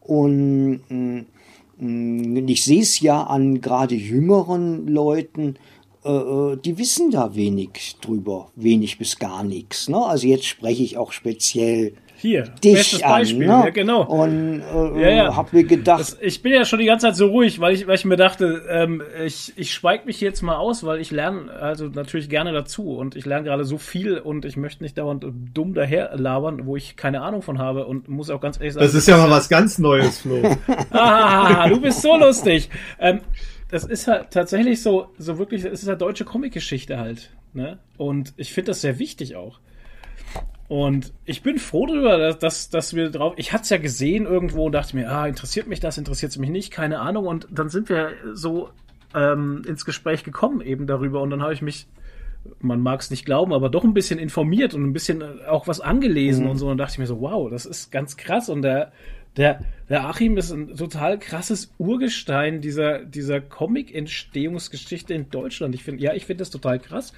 Und mm, ich sehe es ja an gerade jüngeren Leuten, äh, äh, die wissen da wenig drüber, wenig bis gar nichts. Ne? Also jetzt spreche ich auch speziell hier, dich bestes an, Beispiel, ne? ja, genau. Und äh, ja, ja. hab mir gedacht. Das, ich bin ja schon die ganze Zeit so ruhig, weil ich, weil ich mir dachte, ähm, ich, ich schweig mich jetzt mal aus, weil ich lerne also natürlich gerne dazu und ich lerne gerade so viel und ich möchte nicht dauernd dumm daher labern, wo ich keine Ahnung von habe und muss auch ganz ehrlich sagen. Das ist ja mal was ganz Neues, Flo. ah, du bist so lustig. Ähm, das ist halt tatsächlich so, so wirklich, es ist halt deutsche Comicgeschichte halt. Ne? Und ich finde das sehr wichtig auch. Und ich bin froh darüber, dass, dass, dass wir drauf. Ich hatte es ja gesehen irgendwo und dachte mir, ah, interessiert mich das, interessiert es mich nicht, keine Ahnung. Und dann sind wir so ähm, ins Gespräch gekommen eben darüber. Und dann habe ich mich, man mag es nicht glauben, aber doch ein bisschen informiert und ein bisschen äh, auch was angelesen mhm. und so. Und dann dachte ich mir so, wow, das ist ganz krass. Und der, der, der Achim ist ein total krasses Urgestein dieser, dieser Comic-Entstehungsgeschichte in Deutschland. Ich finde, ja, ich finde das total krass.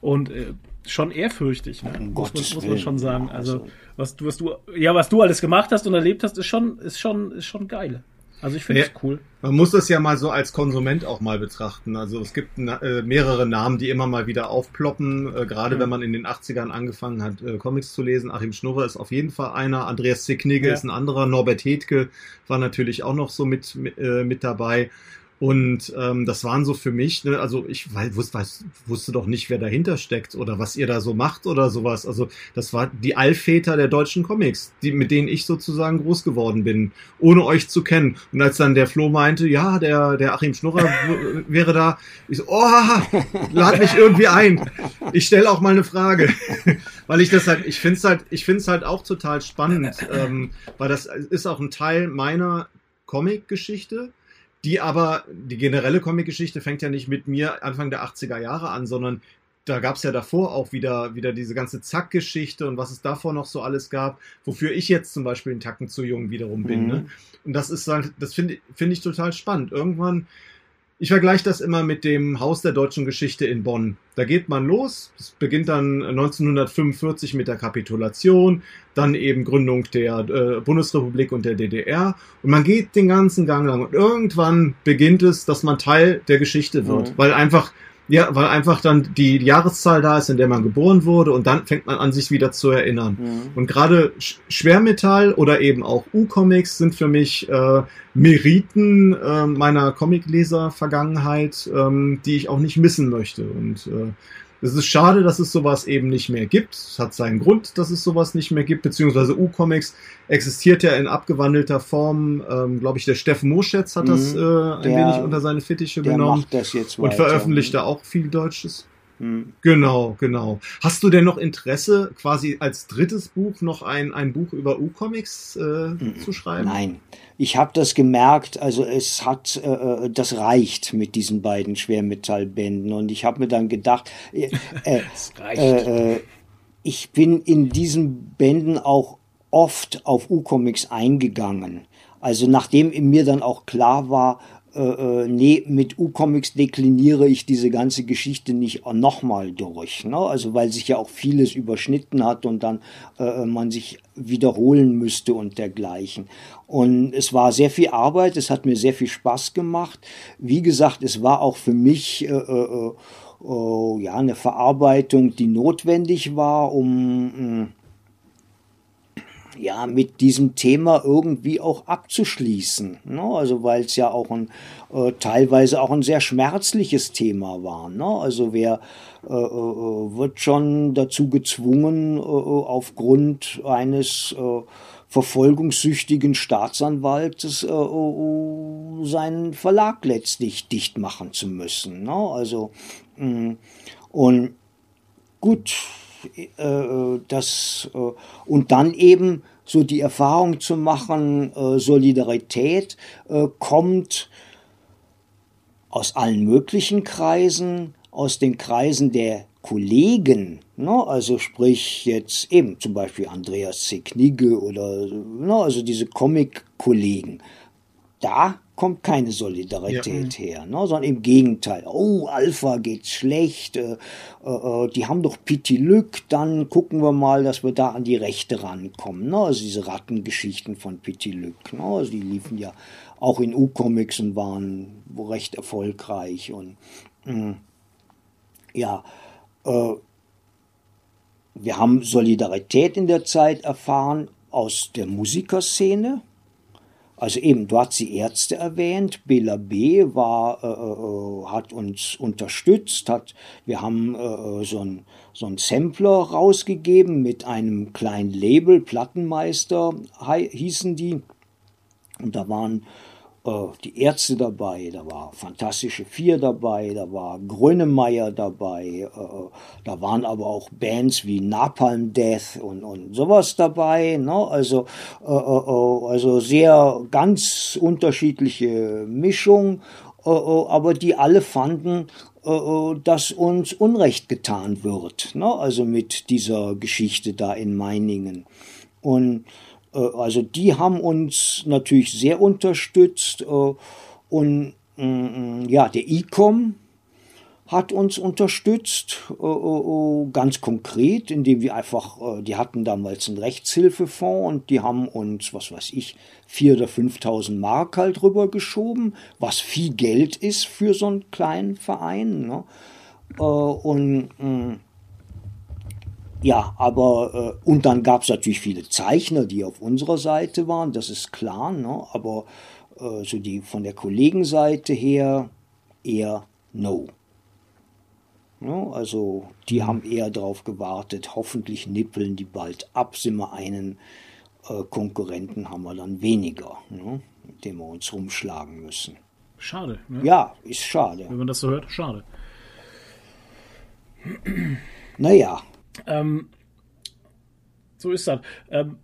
Und äh, schon ehrfürchtig, ne? Um muss, man, muss man schon sagen. Also, also, was, was du, ja, was du alles gemacht hast und erlebt hast, ist schon, ist schon, ist schon geil. Also ich finde es ja, cool. Man muss das ja mal so als Konsument auch mal betrachten. Also es gibt äh, mehrere Namen, die immer mal wieder aufploppen, äh, gerade mhm. wenn man in den 80ern angefangen hat, äh, Comics zu lesen. Achim Schnurrer ist auf jeden Fall einer, Andreas Zicknigge ja. ist ein anderer, Norbert Hedke war natürlich auch noch so mit, mit, äh, mit dabei. Und ähm, das waren so für mich, ne, also ich weiß, weiß, wusste doch nicht, wer dahinter steckt oder was ihr da so macht oder sowas. Also das war die Allväter der deutschen Comics, die, mit denen ich sozusagen groß geworden bin, ohne euch zu kennen. Und als dann der Flo meinte, ja, der, der Achim Schnurrer wäre da, ich so, oh, lad mich irgendwie ein. Ich stelle auch mal eine Frage. weil ich das halt, ich finde es halt, ich finde es halt auch total spannend, ähm, weil das ist auch ein Teil meiner Comic-Geschichte die aber, die generelle Comic-Geschichte fängt ja nicht mit mir Anfang der 80er Jahre an, sondern da gab es ja davor auch wieder, wieder diese ganze Zack-Geschichte und was es davor noch so alles gab, wofür ich jetzt zum Beispiel einen Tacken zu jung wiederum bin. Ne? Mhm. Ne? Und das ist halt, das finde find ich total spannend. Irgendwann ich vergleiche das immer mit dem Haus der deutschen Geschichte in Bonn. Da geht man los, es beginnt dann 1945 mit der Kapitulation, dann eben Gründung der äh, Bundesrepublik und der DDR und man geht den ganzen Gang lang und irgendwann beginnt es, dass man Teil der Geschichte wird, mhm. weil einfach ja, weil einfach dann die Jahreszahl da ist, in der man geboren wurde und dann fängt man an, sich wieder zu erinnern. Mhm. Und gerade Schwermetall oder eben auch U-Comics sind für mich äh, Meriten äh, meiner Comicleser-Vergangenheit, ähm, die ich auch nicht missen möchte. Und äh, es ist schade, dass es sowas eben nicht mehr gibt. Es hat seinen Grund, dass es sowas nicht mehr gibt, beziehungsweise U-Comics existiert ja in abgewandelter Form. Ähm, Glaube ich, der Steffen Moschetz hat mhm, das äh, ein der, wenig unter seine Fittiche genommen und veröffentlicht da auch viel Deutsches. Hm. Genau, genau. Hast du denn noch Interesse, quasi als drittes Buch noch ein, ein Buch über U-Comics äh, mhm. zu schreiben? Nein, ich habe das gemerkt, also es hat, äh, äh, das reicht mit diesen beiden Schwermetallbänden und ich habe mir dann gedacht, äh, äh, äh, ich bin in diesen Bänden auch oft auf U-Comics eingegangen. Also nachdem mir dann auch klar war, äh, äh, nee, mit U-Comics dekliniere ich diese ganze Geschichte nicht nochmal durch. Ne? Also weil sich ja auch vieles überschnitten hat und dann äh, man sich wiederholen müsste und dergleichen. Und es war sehr viel Arbeit, es hat mir sehr viel Spaß gemacht. Wie gesagt, es war auch für mich äh, äh, äh, ja eine Verarbeitung, die notwendig war, um äh, ja, mit diesem Thema irgendwie auch abzuschließen. Ne? Also weil es ja auch ein äh, teilweise auch ein sehr schmerzliches Thema war. Ne? Also wer äh, äh, wird schon dazu gezwungen, äh, aufgrund eines äh, verfolgungssüchtigen Staatsanwaltes äh, äh, seinen Verlag letztlich dicht machen zu müssen. Ne? Also mh, mm, und gut, äh, das, äh, und dann eben so die Erfahrung zu machen, äh, Solidarität kommt aus allen möglichen Kreisen, aus den Kreisen der Kollegen, ne? also sprich jetzt eben zum Beispiel Andreas C. Knigge oder ne? also diese Comic-Kollegen. Da kommt keine Solidarität ja. her, ne? sondern im Gegenteil. Oh, Alpha geht schlecht, äh, äh, äh, die haben doch Pity Lück, dann gucken wir mal, dass wir da an die Rechte rankommen. Ne? Also diese Rattengeschichten von Pity Lück, ne? also die liefen ja auch in U-Comics und waren recht erfolgreich. Und mh, mm, ja, äh, wir haben Solidarität in der Zeit erfahren aus der Musikerszene, also eben, du hast die Ärzte erwähnt, Bela B. war, äh, äh, hat uns unterstützt, hat, wir haben äh, so ein so ein Sampler rausgegeben mit einem kleinen Label, Plattenmeister hießen die. Und da waren äh, die Ärzte dabei, da war Fantastische Vier dabei, da war Grönemeyer dabei, äh, da waren aber auch Bands wie Napalm Death und, und sowas dabei, ne? also, äh, also sehr ganz unterschiedliche Mischung, aber die alle fanden, dass uns Unrecht getan wird, ne? also mit dieser Geschichte da in Meiningen. Und äh, also die haben uns natürlich sehr unterstützt äh, und mm, ja, der ICOM hat uns unterstützt, äh, ganz konkret, indem wir einfach, die hatten damals einen Rechtshilfefonds und die haben uns, was weiß ich, 4.000 oder 5.000 Mark halt rübergeschoben, was viel Geld ist für so einen kleinen Verein. Ne? Und mm, ja, aber äh, und dann gab es natürlich viele Zeichner, die auf unserer Seite waren, das ist klar, ne? aber äh, so die von der Kollegenseite her eher no. Ja, also die haben eher darauf gewartet, hoffentlich nippeln die bald ab, sind wir einen äh, Konkurrenten haben wir dann weniger, ne? mit dem wir uns rumschlagen müssen. Schade. Ne? Ja, ist schade. Wenn man das so hört, schade. Naja, ähm, so ist das. Ähm,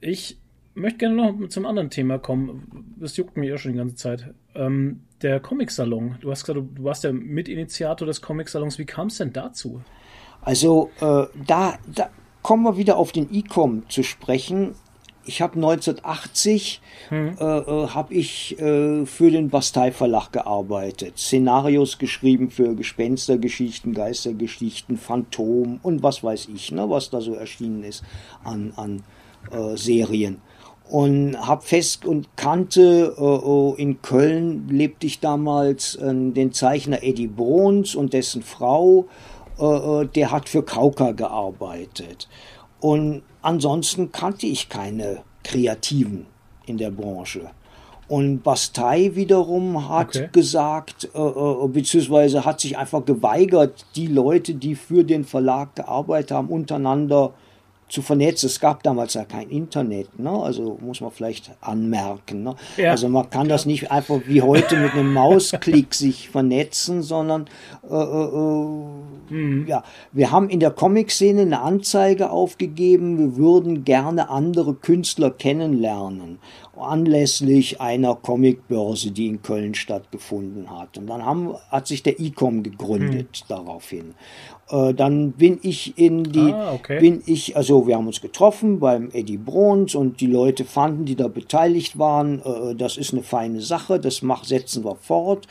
ich möchte gerne noch zum anderen Thema kommen. Das juckt mich ja schon die ganze Zeit. Ähm, der Comic-Salon. Du hast gesagt, du warst der Mitinitiator des Comic-Salons. Wie kam es denn dazu? Also, äh, da, da kommen wir wieder auf den E-Com zu sprechen ich habe 1980 hm. äh, äh, habe ich äh, für den Bastei Verlag gearbeitet, Szenarios geschrieben für Gespenstergeschichten, Geistergeschichten, Phantom und was weiß ich, ne, was da so erschienen ist an, an äh, Serien. Und habe fest und kannte, äh, oh, in Köln lebte ich damals äh, den Zeichner Eddie Bruns und dessen Frau, der hat für Kauka gearbeitet. Und ansonsten kannte ich keine Kreativen in der Branche. Und Bastei wiederum hat okay. gesagt, äh, äh, beziehungsweise hat sich einfach geweigert, die Leute, die für den Verlag gearbeitet haben, untereinander zu vernetzen. Es gab damals ja kein Internet, ne? also muss man vielleicht anmerken. Ne? Ja. Also man kann das nicht einfach wie heute mit einem Mausklick sich vernetzen, sondern äh, äh, äh, mhm. ja, wir haben in der Comic-Szene eine Anzeige aufgegeben, wir würden gerne andere Künstler kennenlernen anlässlich einer Comicbörse, die in Köln stattgefunden hat. Und dann haben, hat sich der ICOM gegründet mhm. daraufhin. Äh, dann bin ich in die, ah, okay. bin ich, also wir haben uns getroffen beim Eddie Bruns und die Leute fanden, die da beteiligt waren, äh, das ist eine feine Sache, das mach, setzen wir fort.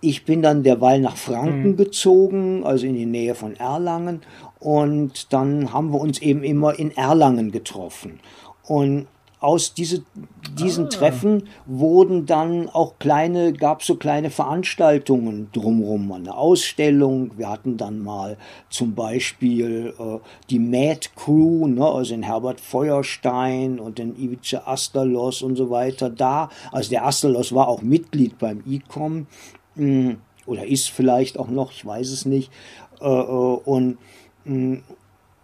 Ich bin dann derweil nach Franken mhm. gezogen, also in die Nähe von Erlangen. Und dann haben wir uns eben immer in Erlangen getroffen. Und aus diese, diesen ah. Treffen wurden dann auch kleine, gab so kleine Veranstaltungen drumherum, eine Ausstellung. Wir hatten dann mal zum Beispiel äh, die Mad Crew, ne, also in Herbert Feuerstein und in Ivice Astalos und so weiter da. Also der Astalos war auch Mitglied beim ICOM hm, oder ist vielleicht auch noch, ich weiß es nicht. Äh, äh und mh, hm,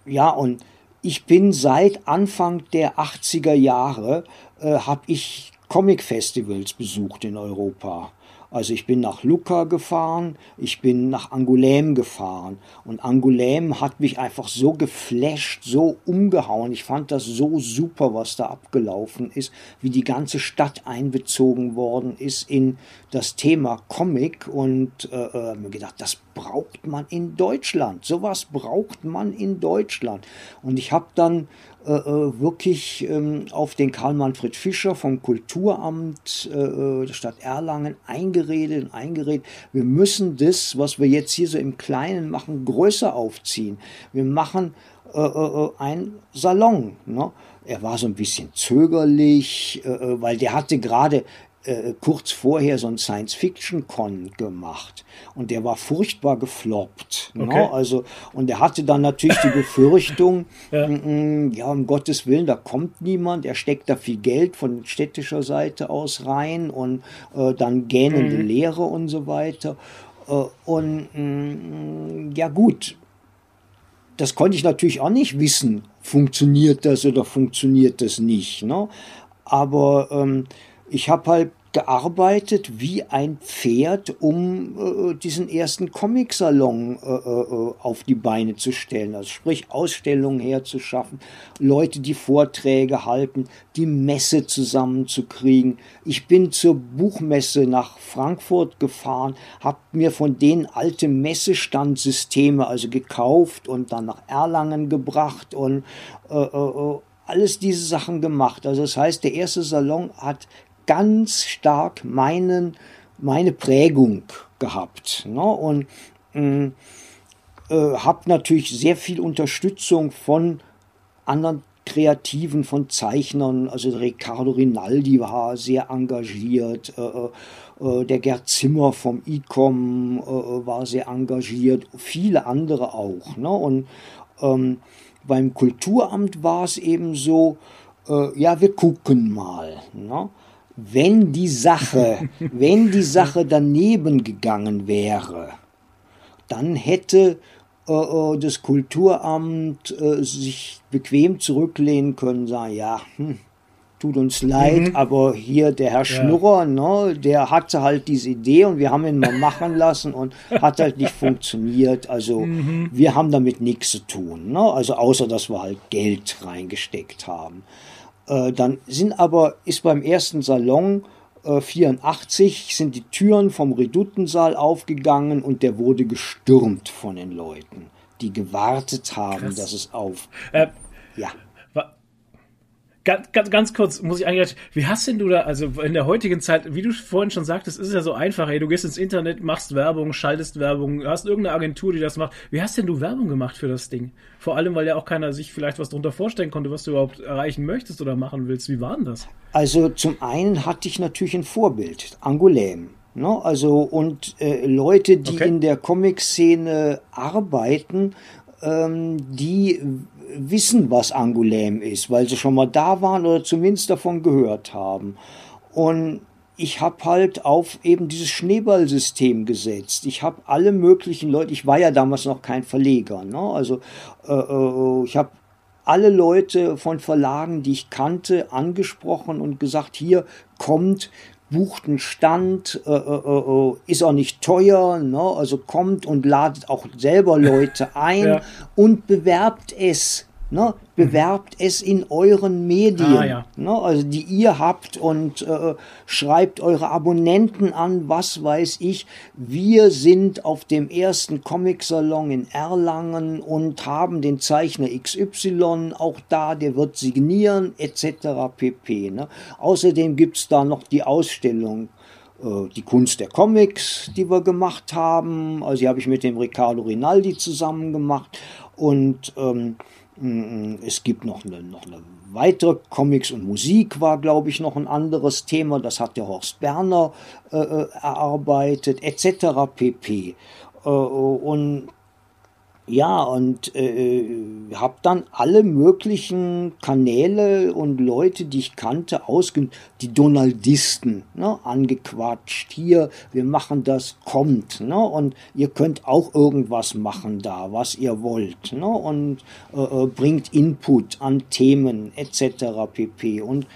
ja, und ich bin seit Anfang der 80er Jahre, äh, habe ich Comic-Festivals besucht in Europa. Also ich bin nach Lucca gefahren, ich bin nach Angoulême gefahren und Angoulême hat mich einfach so geflasht, so umgehauen. Ich fand das so super, was da abgelaufen ist, wie die ganze Stadt einbezogen worden ist in das Thema Comic und äh, äh, mir gedacht, das braucht man in Deutschland. Sowas braucht man in Deutschland. Und ich habe dann äh, äh, wirklich ähm, auf den Karl-Manfred Fischer vom Kulturamt äh, äh, der Stadt Erlangen eingeredet und eingeredet. Wir müssen das, was wir jetzt hier so im Kleinen machen, größer aufziehen. Wir machen äh, äh, ein Salon. Ne? Er war so ein bisschen zögerlich, weil der hatte gerade äh, kurz vorher so ein Science-Fiction-Con gemacht und der war furchtbar gefloppt. Ne? Okay. Ne? Also, und er hatte dann natürlich die Befürchtung, ja. Ja, um Gottes Willen, da kommt niemand, er steckt da viel Geld von städtischer Seite aus rein und äh, dann gähnende mhm. Lehre und so weiter. Äh, und mm, ja gut, das konnte ich natürlich auch nicht wissen, funktioniert das oder funktioniert das nicht. Ne? Aber ähm, ich habe halt gearbeitet wie ein Pferd, um äh, diesen ersten Comic-Salon äh, äh, auf die Beine zu stellen. Also sprich Ausstellungen herzuschaffen, Leute, die Vorträge halten, die Messe zusammenzukriegen. Ich bin zur Buchmesse nach Frankfurt gefahren, habe mir von denen alte Messestandsysteme also gekauft und dann nach Erlangen gebracht und äh, äh, alles diese Sachen gemacht. Also das heißt, der erste Salon hat ganz stark meinen, meine Prägung gehabt. Ne? Und äh, äh, habe natürlich sehr viel Unterstützung von anderen Kreativen, von Zeichnern. Also Riccardo Rinaldi war sehr engagiert. Äh, äh, äh der Gerd Zimmer vom ICOM äh, war sehr engagiert. Viele andere auch. Ne? Und ähm, beim Kulturamt war es eben so, ja, wir gucken mal. Ne? Wenn die Sache, wenn die Sache daneben gegangen wäre, dann hätte äh, äh, das Kulturamt äh, sich bequem zurücklehnen können, sagen, ja, hm, tut uns leid, mhm. aber hier der Herr Schnurrer, ja. ne, der hatte halt diese Idee und wir haben ihn mal machen lassen und hat halt nicht funktioniert. Also mhm. wir haben damit nichts zu tun, ne? also außer dass wir halt Geld reingesteckt haben. Äh, dann sind aber, ist beim ersten Salon äh, 84, sind die Türen vom Redutensaal aufgegangen und der wurde gestürmt von den Leuten, die gewartet haben, Krass. dass es auf. Äh, ja. Ganz, ganz, ganz kurz muss ich eigentlich, wie hast denn du da, also in der heutigen Zeit, wie du vorhin schon sagtest, ist es ja so einfach, ey, du gehst ins Internet, machst Werbung, schaltest Werbung, hast irgendeine Agentur, die das macht. Wie hast denn du Werbung gemacht für das Ding? Vor allem, weil ja auch keiner sich vielleicht was darunter vorstellen konnte, was du überhaupt erreichen möchtest oder machen willst. Wie war denn das? Also zum einen hatte ich natürlich ein Vorbild, Angoulême. Ne? Also und äh, Leute, die okay. in der Comic-Szene arbeiten, ähm, die wissen, was Angoulême ist, weil sie schon mal da waren oder zumindest davon gehört haben. Und ich habe halt auf eben dieses Schneeballsystem gesetzt. Ich habe alle möglichen Leute, ich war ja damals noch kein Verleger, ne? also äh, äh, ich habe alle Leute von Verlagen, die ich kannte, angesprochen und gesagt, hier kommt, bucht einen Stand, äh, äh, äh, ist auch nicht teuer, ne? also kommt und ladet auch selber Leute ein ja. und bewerbt es. Ne? Bewerbt es in euren Medien, ah, ja. ne? also die ihr habt und äh, schreibt eure Abonnenten an, was weiß ich. Wir sind auf dem ersten Comic-Salon in Erlangen und haben den Zeichner XY auch da, der wird signieren etc. pp. Ne? Außerdem gibt's da noch die Ausstellung äh, die Kunst der Comics, die wir gemacht haben. Also die habe ich mit dem Riccardo Rinaldi zusammen gemacht und ähm, es gibt noch eine, noch eine weitere Comics und Musik war, glaube ich, noch ein anderes Thema. Das hat der Horst Berner äh, äh erarbeitet, etc. pp. Äh, und ja, und äh, habe dann alle möglichen Kanäle und Leute, die ich kannte, ausge die Donaldisten ne, angequatscht. Hier, wir machen das, kommt. Ne, und ihr könnt auch irgendwas machen da, was ihr wollt. Ne, und äh, äh bringt Input an Themen etc. pp. Und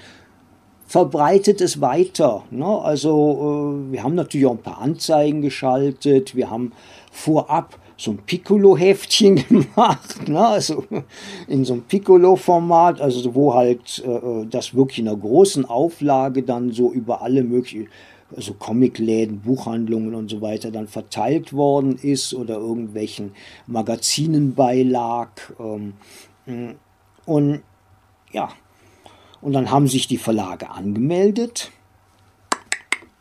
verbreitet es weiter. Ne? Also äh, wir haben natürlich auch ein paar Anzeigen geschaltet. Wir haben vorab so ein Piccolo-Heftchen gemacht, ne? also in so einem Piccolo-Format, also wo halt äh, das wirklich in einer großen Auflage dann so über alle möglichen, also Comicläden, Buchhandlungen und so weiter dann verteilt worden ist oder irgendwelchen Magazinen beilag. Ähm, und ja, und dann haben sich die Verlage angemeldet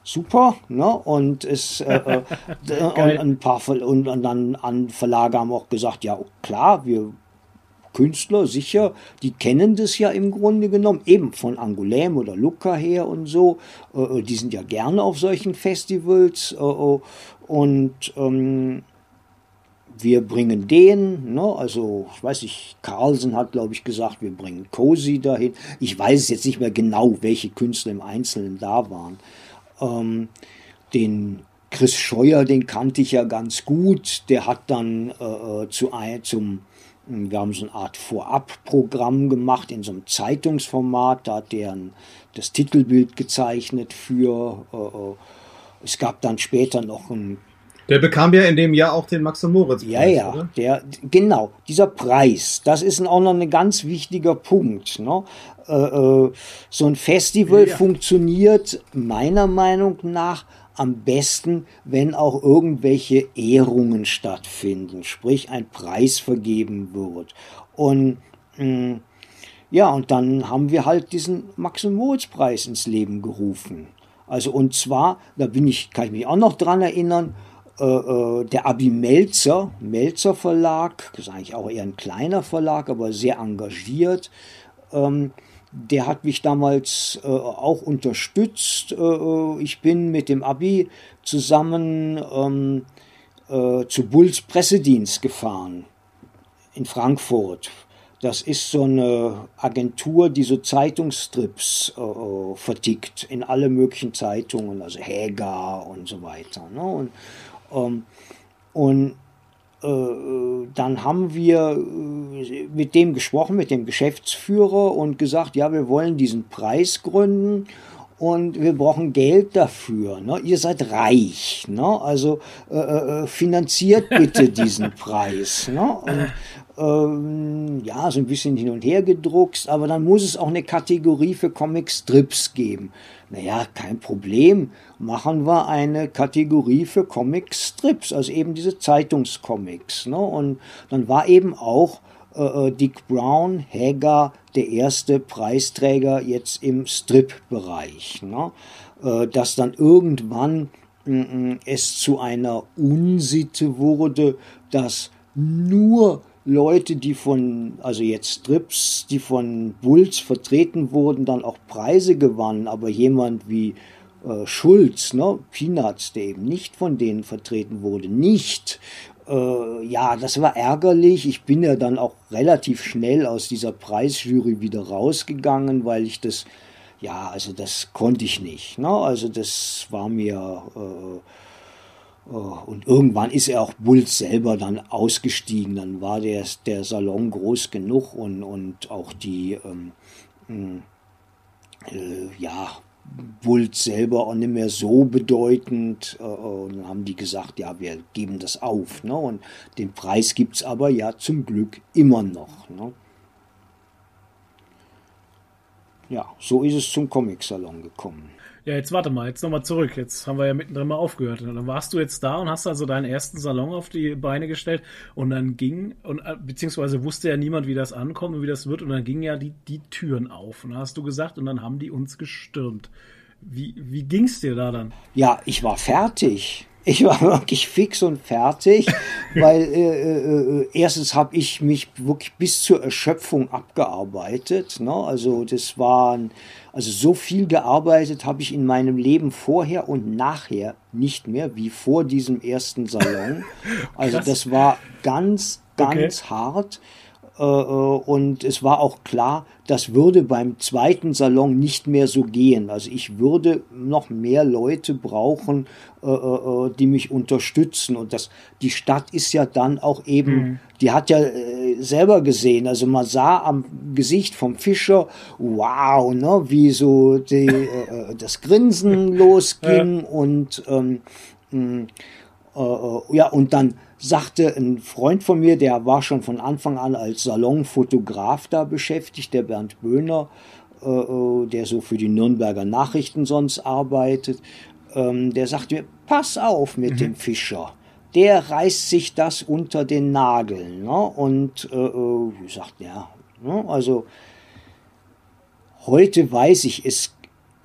super, ne? Und es äh, äh und ein paar Ver und dann an Verlage haben auch gesagt, ja klar, wir Künstler sicher, die kennen das ja im Grunde genommen, eben von Angoulême oder Lucca her und so. Äh, äh, die sind ja gerne auf solchen Festivals äh, äh, und ähm, wir bringen den, ne, also ich weiß nicht, Carlsen hat, glaube ich, gesagt, wir bringen Cosi dahin. Ich weiß jetzt nicht mehr genau, welche Künstler im Einzelnen da waren. Ähm, den Chris Scheuer, den kannte ich ja ganz gut. Der hat dann äh, zu, zum Wir haben so eine Art Vorabprogramm gemacht in so einem Zeitungsformat. Da hat der das Titelbild gezeichnet für. Äh, äh, es gab dann später noch ein der bekam ja in dem Jahr auch den Max und Moritz. Preis, ja, ja, oder? der genau dieser Preis. Das ist auch noch ein ganz wichtiger Punkt. Ne? Äh, äh, so ein Festival ja. funktioniert meiner Meinung nach am besten, wenn auch irgendwelche Ehrungen stattfinden, sprich ein Preis vergeben wird. Und mh, mm, ja, und dann haben wir halt diesen Max und Moritz Preis ins Leben gerufen. Also und zwar, da bin ich, kann ich mich auch noch dran erinnern, äh, äh, der Abi Melzer, Melzer Verlag, das ist eigentlich auch eher ein kleiner Verlag, aber sehr engagiert. Ähm, der hat mich damals äh, auch unterstützt. Äh, äh ich bin mit dem Abi zusammen ähm, äh, zu Bulls Pressedienst gefahren in Frankfurt. Das ist so eine Agentur, die so Zeitungsstrips äh, vertickt in alle möglichen Zeitungen, also Häger und so weiter. Ne? Und, ähm, und äh, dann haben wir äh, mit dem gesprochen, mit dem Geschäftsführer und gesagt, ja, wir wollen diesen Preis gründen und wir brauchen Geld dafür. Ne? Ihr seid reich, ne? also äh, äh finanziert bitte diesen Preis. Ne? Und, ähm, ja, so ein bisschen hin und her gedruckt, aber dann muss es auch eine Kategorie für Comic-Strips geben. Naja, kein Problem. Machen wir eine Kategorie für Comic-Strips, also eben diese Zeitungscomics. Ne? Und dann war eben auch äh, äh Dick Brown, Hager, der erste Preisträger jetzt im Strip-Bereich. Ne? Äh, dass dann irgendwann äh, es zu einer Unsitte wurde, dass nur Leute, die von, also jetzt Strips, die von Bulls vertreten wurden, dann auch Preise gewannen, aber jemand wie äh, Schulz, ne, Peanuts, der eben nicht von denen vertreten wurde, nicht. Äh, ja, das war ärgerlich. Ich bin ja dann auch relativ schnell aus dieser Preisjury wieder rausgegangen, weil ich das, ja, also das konnte ich nicht. Ne? Also das war mir. Äh, Oh, und irgendwann ist er auch Bulls selber dann ausgestiegen. Dann war der, der Salon groß genug und, und auch die, ähm, hm, äh, ja, Bulls selber auch nicht mehr so bedeutend. Äh, und dann haben die gesagt, ja, wir geben das auf. Ne? Und den Preis gibt es aber ja zum Glück immer noch. Ne? Ja, so ist es zum Comic-Salon gekommen. Ja, jetzt warte mal, jetzt nochmal zurück. Jetzt haben wir ja mittendrin mal aufgehört. Und dann warst du jetzt da und hast also deinen ersten Salon auf die Beine gestellt und dann ging, und äh, beziehungsweise wusste ja niemand, wie das ankommt und wie das wird, und dann gingen ja die, die Türen auf. Und dann hast du gesagt, und dann haben die uns gestürmt. Wie, wie ging's dir da dann? Ja, ich war fertig. Ich war wirklich fix und fertig, weil äh, äh, äh erstens habe ich mich wirklich bis zur Erschöpfung abgearbeitet. Ne? Also das waren also so viel gearbeitet habe ich in meinem Leben vorher und nachher nicht mehr wie vor diesem ersten Salon. Also das war ganz, ganz okay. hart. Äh, äh, und es war auch klar, das würde beim zweiten Salon nicht mehr so gehen. Also ich würde noch mehr Leute brauchen, äh, die mich unterstützen. Und das, die Stadt ist ja dann auch eben, mhm. die hat ja selber gesehen, also man sah am Gesicht vom Fischer, wow, ne, wie so die, das Grinsen losging ja. und ähm, mm, ja, und dann sagte ein Freund von mir, der war schon von Anfang an als Salonfotograf da beschäftigt, der Bernd Böhner, äh, äh, der so für die Nürnberger Nachrichten sonst arbeitet, ähm, der sagte mir, pass auf mit mhm. dem Fischer. Der reißt sich das unter den Nagel. Ne? Und äh, äh ich sagte, ja, ne? also heute weiß ich, es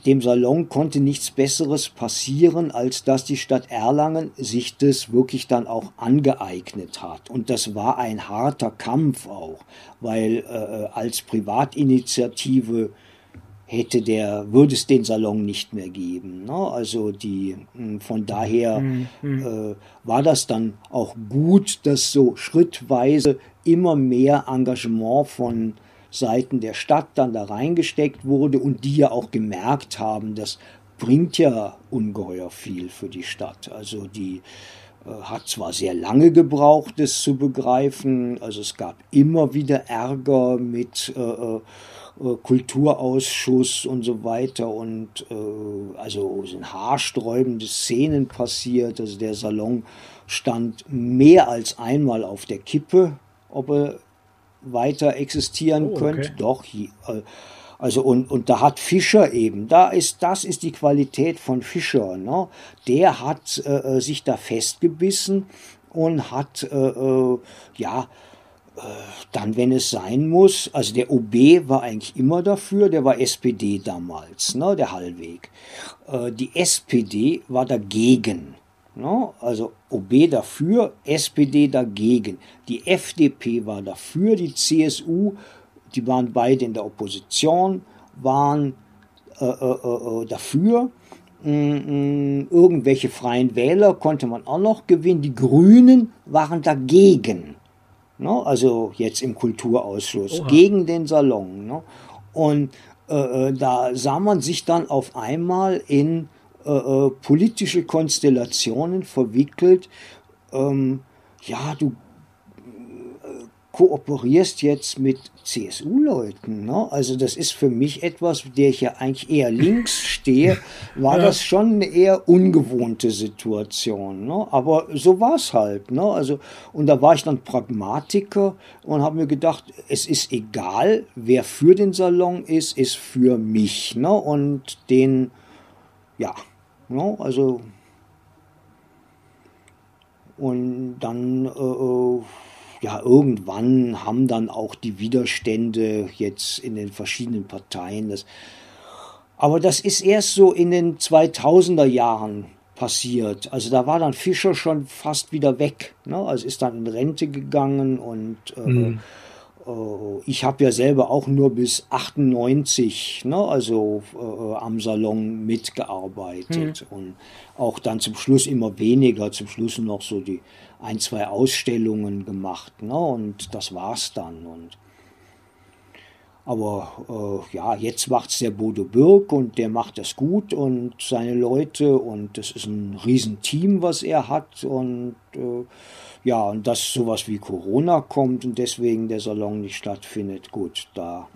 dem Salon konnte nichts Besseres passieren, als dass die Stadt Erlangen sich das wirklich dann auch angeeignet hat. Und das war ein harter Kampf auch, weil äh, als Privatinitiative hätte der, würde es den Salon nicht mehr geben. Ne? Also die, hm, von daher mhm. äh, war das dann auch gut, dass so schrittweise immer mehr Engagement von Seiten der Stadt dann da reingesteckt wurde und die ja auch gemerkt haben, das bringt ja ungeheuer viel für die Stadt. Also die Äh, hat zwar sehr lange gebraucht, das zu begreifen. Also es gab immer wieder Ärger mit äh, äh, Kulturausschuss und so weiter und äh, also sind haarsträubende Szenen passiert. Also der Salon stand mehr als einmal auf der Kippe, ob er weiter existieren oh, könnte. Doch, äh, also und, und da hat Fischer eben, da ist, das ist die Qualität von Fischer. Ne? Der hat äh, äh sich da festgebissen und hat, äh, äh, ja, dann, wenn es sein muss, also der OB war eigentlich immer dafür, der war SPD damals, ne, der Hallweg. Äh, die SPD war dagegen. Ne? Also OB dafür, SPD dagegen. Die FDP war dafür, die CSU die waren beide in der Opposition, waren äh, äh, äh, äh dafür. Mm, mm, irgendwelche freien Wähler konnte man auch noch gewinnen. Die Grünen waren dagegen. Ne? Also jetzt im Kulturausschuss, Oha. gegen den Salon. Ne? Und äh, äh, da sah man sich dann auf einmal in politische Konstellationen verwickelt. Ähm, ja, du kooperierst jetzt mit CSU-Leuten. Ne? Also das ist für mich etwas, der ich ja eigentlich eher links stehe, war ja. das schon eine eher ungewohnte Situation. Ne? Aber so war es halt. Ne? Also, und da war ich dann Pragmatiker und habe mir gedacht, es ist egal, wer für den Salon ist, ist für mich. Ne? Und den, ja, ne? also und dann äh ja, irgendwann haben dann auch die Widerstände jetzt in den verschiedenen Parteien das. Aber das ist erst so in den 2000er Jahren passiert. Also da war dann Fischer schon fast wieder weg. Ne? Also ist dann in Rente gegangen und äh, mhm. Äh, ich habe ja selber auch nur bis 98, ne? also äh, am Salon mitgearbeitet mhm. und auch dann zum Schluss immer weniger, zum Schluss noch so die ein, zwei Ausstellungen gemacht. Ne? Und das war's dann. Und aber äh, ja, jetzt macht's der Bodo Birk und der macht das gut und seine Leute und das ist ein Riesenteam, was er hat und äh, ja, und dass sowas wie Corona kommt und deswegen der Salon nicht stattfindet, gut, da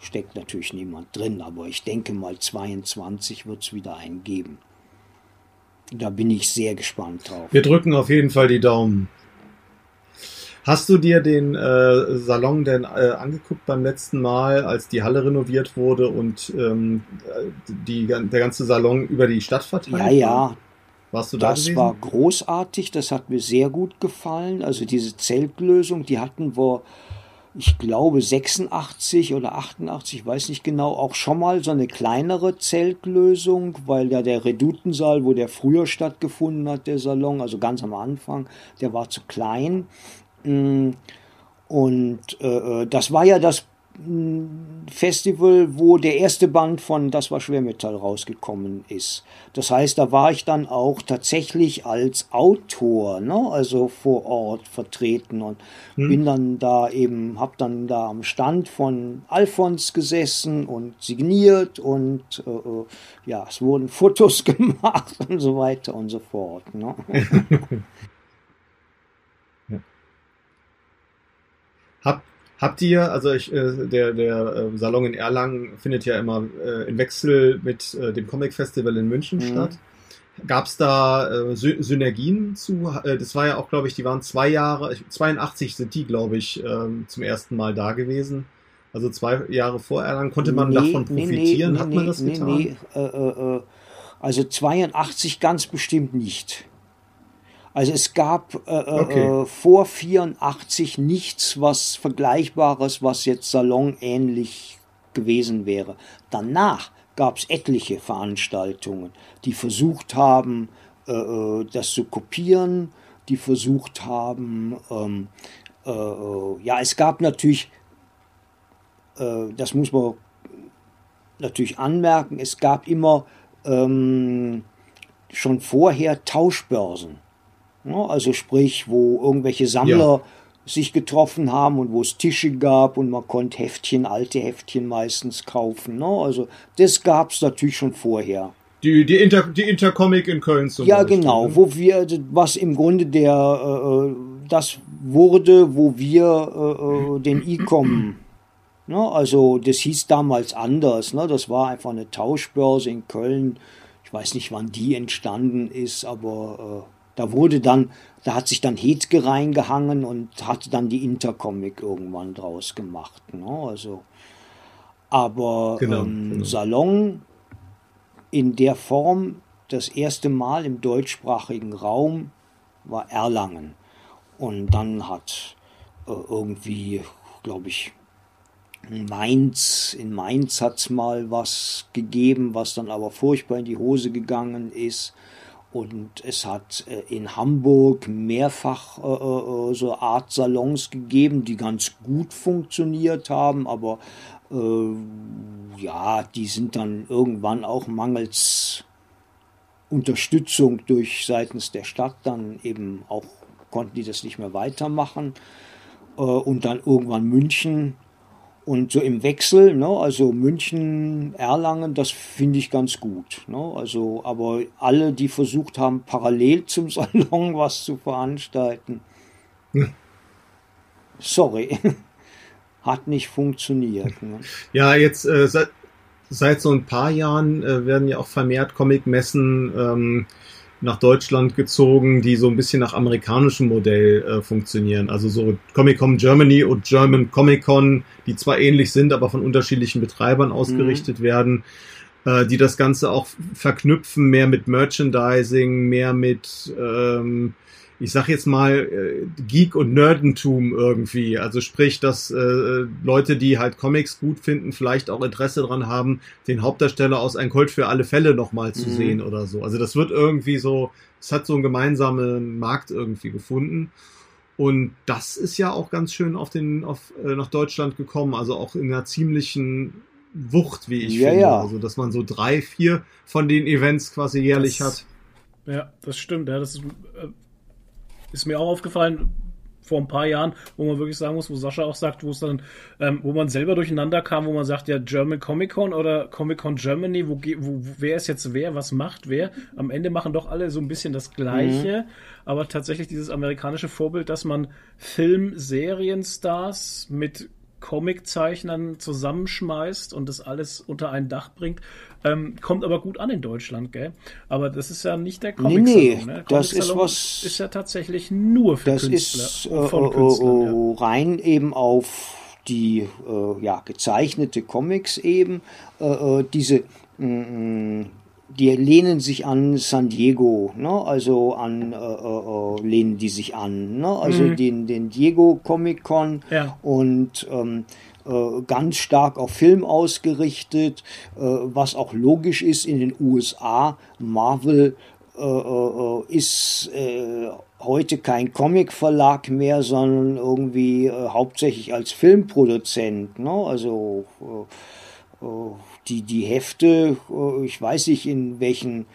steckt natürlich niemand drin, aber ich denke mal 22 wird's wieder einen geben. Da bin ich sehr gespannt drauf. Wir drücken auf jeden Fall die Daumen. Hast du dir den äh, Salon denn äh, angeguckt beim letzten Mal, als die Halle renoviert wurde und ähm, die, der ganze Salon über die Stadt verteilt Ja, ja. Warst du da Das gewesen? war großartig, das hat mir sehr gut gefallen. Also diese Zeltlösung, die hatten wir ich glaube 86 oder 88, ich weiß nicht genau, auch schon mal so eine kleinere Zeltlösung, weil ja der Redutensaal, wo der früher stattgefunden hat, der Salon, also ganz am Anfang, der war zu klein. Mm, und äh, äh das war ja das Festival, wo der erste Band von Das war Schwermetall rausgekommen ist. Das heißt, da war ich dann auch tatsächlich als Autor, ne, also vor Ort vertreten und hm. bin dann da eben, hab dann da am Stand von Alfons gesessen und signiert und äh, äh ja, es wurden Fotos gemacht und so weiter und so fort. Ne? Hab, Habt ihr, also ich, äh, der, der äh, Salon in Erlangen findet ja immer äh, im Wechsel mit äh, dem Comic Festival in München mhm. statt. Gab es da äh, Sy Synergien zu? Äh, das war ja auch, glaube ich, die waren zwei Jahre, 82 sind die, glaube ich, ähm, zum ersten Mal da gewesen. Also zwei Jahre vor Erlangen. Konnte man nee, davon profitieren? Nee, nee, Hat man das getan? Nee, äh, äh, äh, also 82 ganz bestimmt nicht. Also es gab äh, äh, okay. äh, vor 84 nichts, was Vergleichbares, was jetzt salonähnlich gewesen wäre. Danach gab es etliche Veranstaltungen, die versucht haben, äh, äh das zu kopieren, die versucht haben, ähm, äh, ja, es gab natürlich, das muss man natürlich anmerken, es gab immer ähm, schon vorher Tauschbörsen. Also sprich, wo irgendwelche Sammler ja. sich getroffen haben und wo es Tische gab und man konnte Heftchen, alte Heftchen meistens kaufen. Also das gab es natürlich schon vorher. Die, die, Inter, die Intercomic in Köln zum Ja, Beispiel. genau, ne? wo wir, was im Grunde der, äh, das wurde, wo wir äh, den E-Com, ne, also das hieß damals anders, ne, das war einfach eine Tauschbörse in Köln. Ich weiß nicht, wann die entstanden ist, aber äh, da wurde dann, da hat sich dann Hetke reingehangen und hatte dann die Intercomic irgendwann draus gemacht. Ne? Also, aber genau, ähm, genau. Salon in der Form das erste Mal im deutschsprachigen Raum war Erlangen. Und dann hat äh, irgendwie, glaube ich, Mainz, in Mainz hat es mal was gegeben, was dann aber furchtbar in die Hose gegangen ist. Und es hat äh, in Hamburg mehrfach äh, äh, so Art Salons gegeben, die ganz gut funktioniert haben, aber ja, die sind dann irgendwann auch mangels Unterstützung durch seitens der Stadt dann eben auch konnten die das nicht mehr weitermachen. Und dann irgendwann München und so im Wechsel, ne, also München, Erlangen, das finde ich ganz gut. Ne, also, aber alle, die versucht haben, parallel zum Salon was zu veranstalten, hm. sorry, hat nicht funktioniert. Ne? Ja, jetzt äh, seit, seit so ein paar Jahren äh, werden ja auch vermehrt Comic-Messen ähm, nach Deutschland gezogen, die so ein bisschen nach amerikanischem Modell äh, funktionieren. Also so Comic-Con Germany und German Comic-Con, die zwar ähnlich sind, aber von unterschiedlichen Betreibern ausgerichtet mhm. werden, äh, die das Ganze auch verknüpfen, mehr mit Merchandising, mehr mit ähm, ich sag jetzt mal, äh, Geek- und Nerdentum irgendwie. Also sprich, dass äh, Leute, die halt Comics gut finden, vielleicht auch Interesse dran haben, den Hauptdarsteller aus Ein Colt für alle Fälle nochmal zu mhm. sehen oder so. Also das wird irgendwie so, es hat so einen gemeinsamen Markt irgendwie gefunden. Und das ist ja auch ganz schön auf den, auf, äh, nach Deutschland gekommen, also auch in einer ziemlichen Wucht, wie ich ja, finde. Ja. Also, dass man so drei, vier von den Events quasi jährlich das, hat. Ja, das stimmt. Ja, das ist äh, ist mir auch aufgefallen vor ein paar Jahren, wo man wirklich sagen muss, wo Sascha auch sagt, wo es dann, ähm, wo man selber durcheinander kam, wo man sagt, ja, German Comic Con oder Comic Con Germany, wo, wo, wer ist jetzt wer, was macht wer? Am Ende machen doch alle so ein bisschen das Gleiche, mhm. aber tatsächlich dieses amerikanische Vorbild, dass man Film, Serienstars mit Comiczeichnern zusammenschmeißt und das alles unter ein Dach bringt. Ähm, kommt aber gut an in Deutschland, gell? Aber das ist ja nicht der Comic Nee, nee ne? das ist was. Ist ja tatsächlich nur für das Künstler. Ist, äh, von Künstlern, ja. Äh, rein eben auf die äh, ja, gezeichnete Comics eben. Äh, äh diese mm, mm, die lehnen sich an San Diego, ne? also an äh, äh, lehnen die sich an, ne? also mhm. den, den Diego Comic Con ja. und ähm, äh, ganz stark auf Film ausgerichtet, äh, was auch logisch ist in den USA. Marvel äh, äh, ist heute kein Comic-Verlag mehr, sondern irgendwie hauptsächlich als Filmproduzent. Ne? Also die, die Hefte, äh, ich weiß nicht in welchen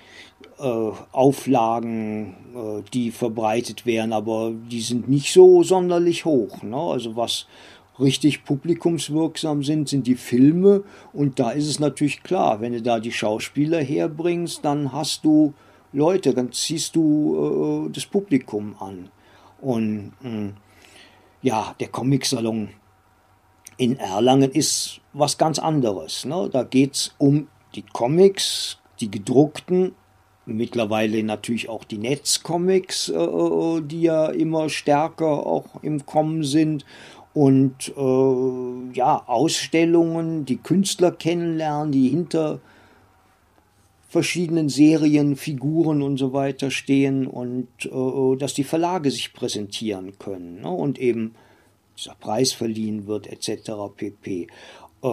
äh, Auflagen äh, die verbreitet werden, aber die sind nicht so sonderlich hoch. Ne? Also was richtig publikumswirksam sind, sind die Filme und da ist es natürlich klar, wenn du da die Schauspieler herbringst, dann hast du Leute, dann ziehst du äh, das Publikum an. Und mh, hm, ja, der Comicsalon in Erlangen ist was ganz anderes. Ne? Da geht es um die Comics, die gedruckten, mittlerweile natürlich auch die Netzcomics, äh, äh, die ja immer stärker auch im Kommen sind. Und äh, ja, Ausstellungen, die Künstler kennenlernen, die hinter verschiedenen Serien, Figuren und so weiter stehen und äh, dass die Verlage sich präsentieren können ne? und eben dieser Preis verliehen wird etc. pp. Äh,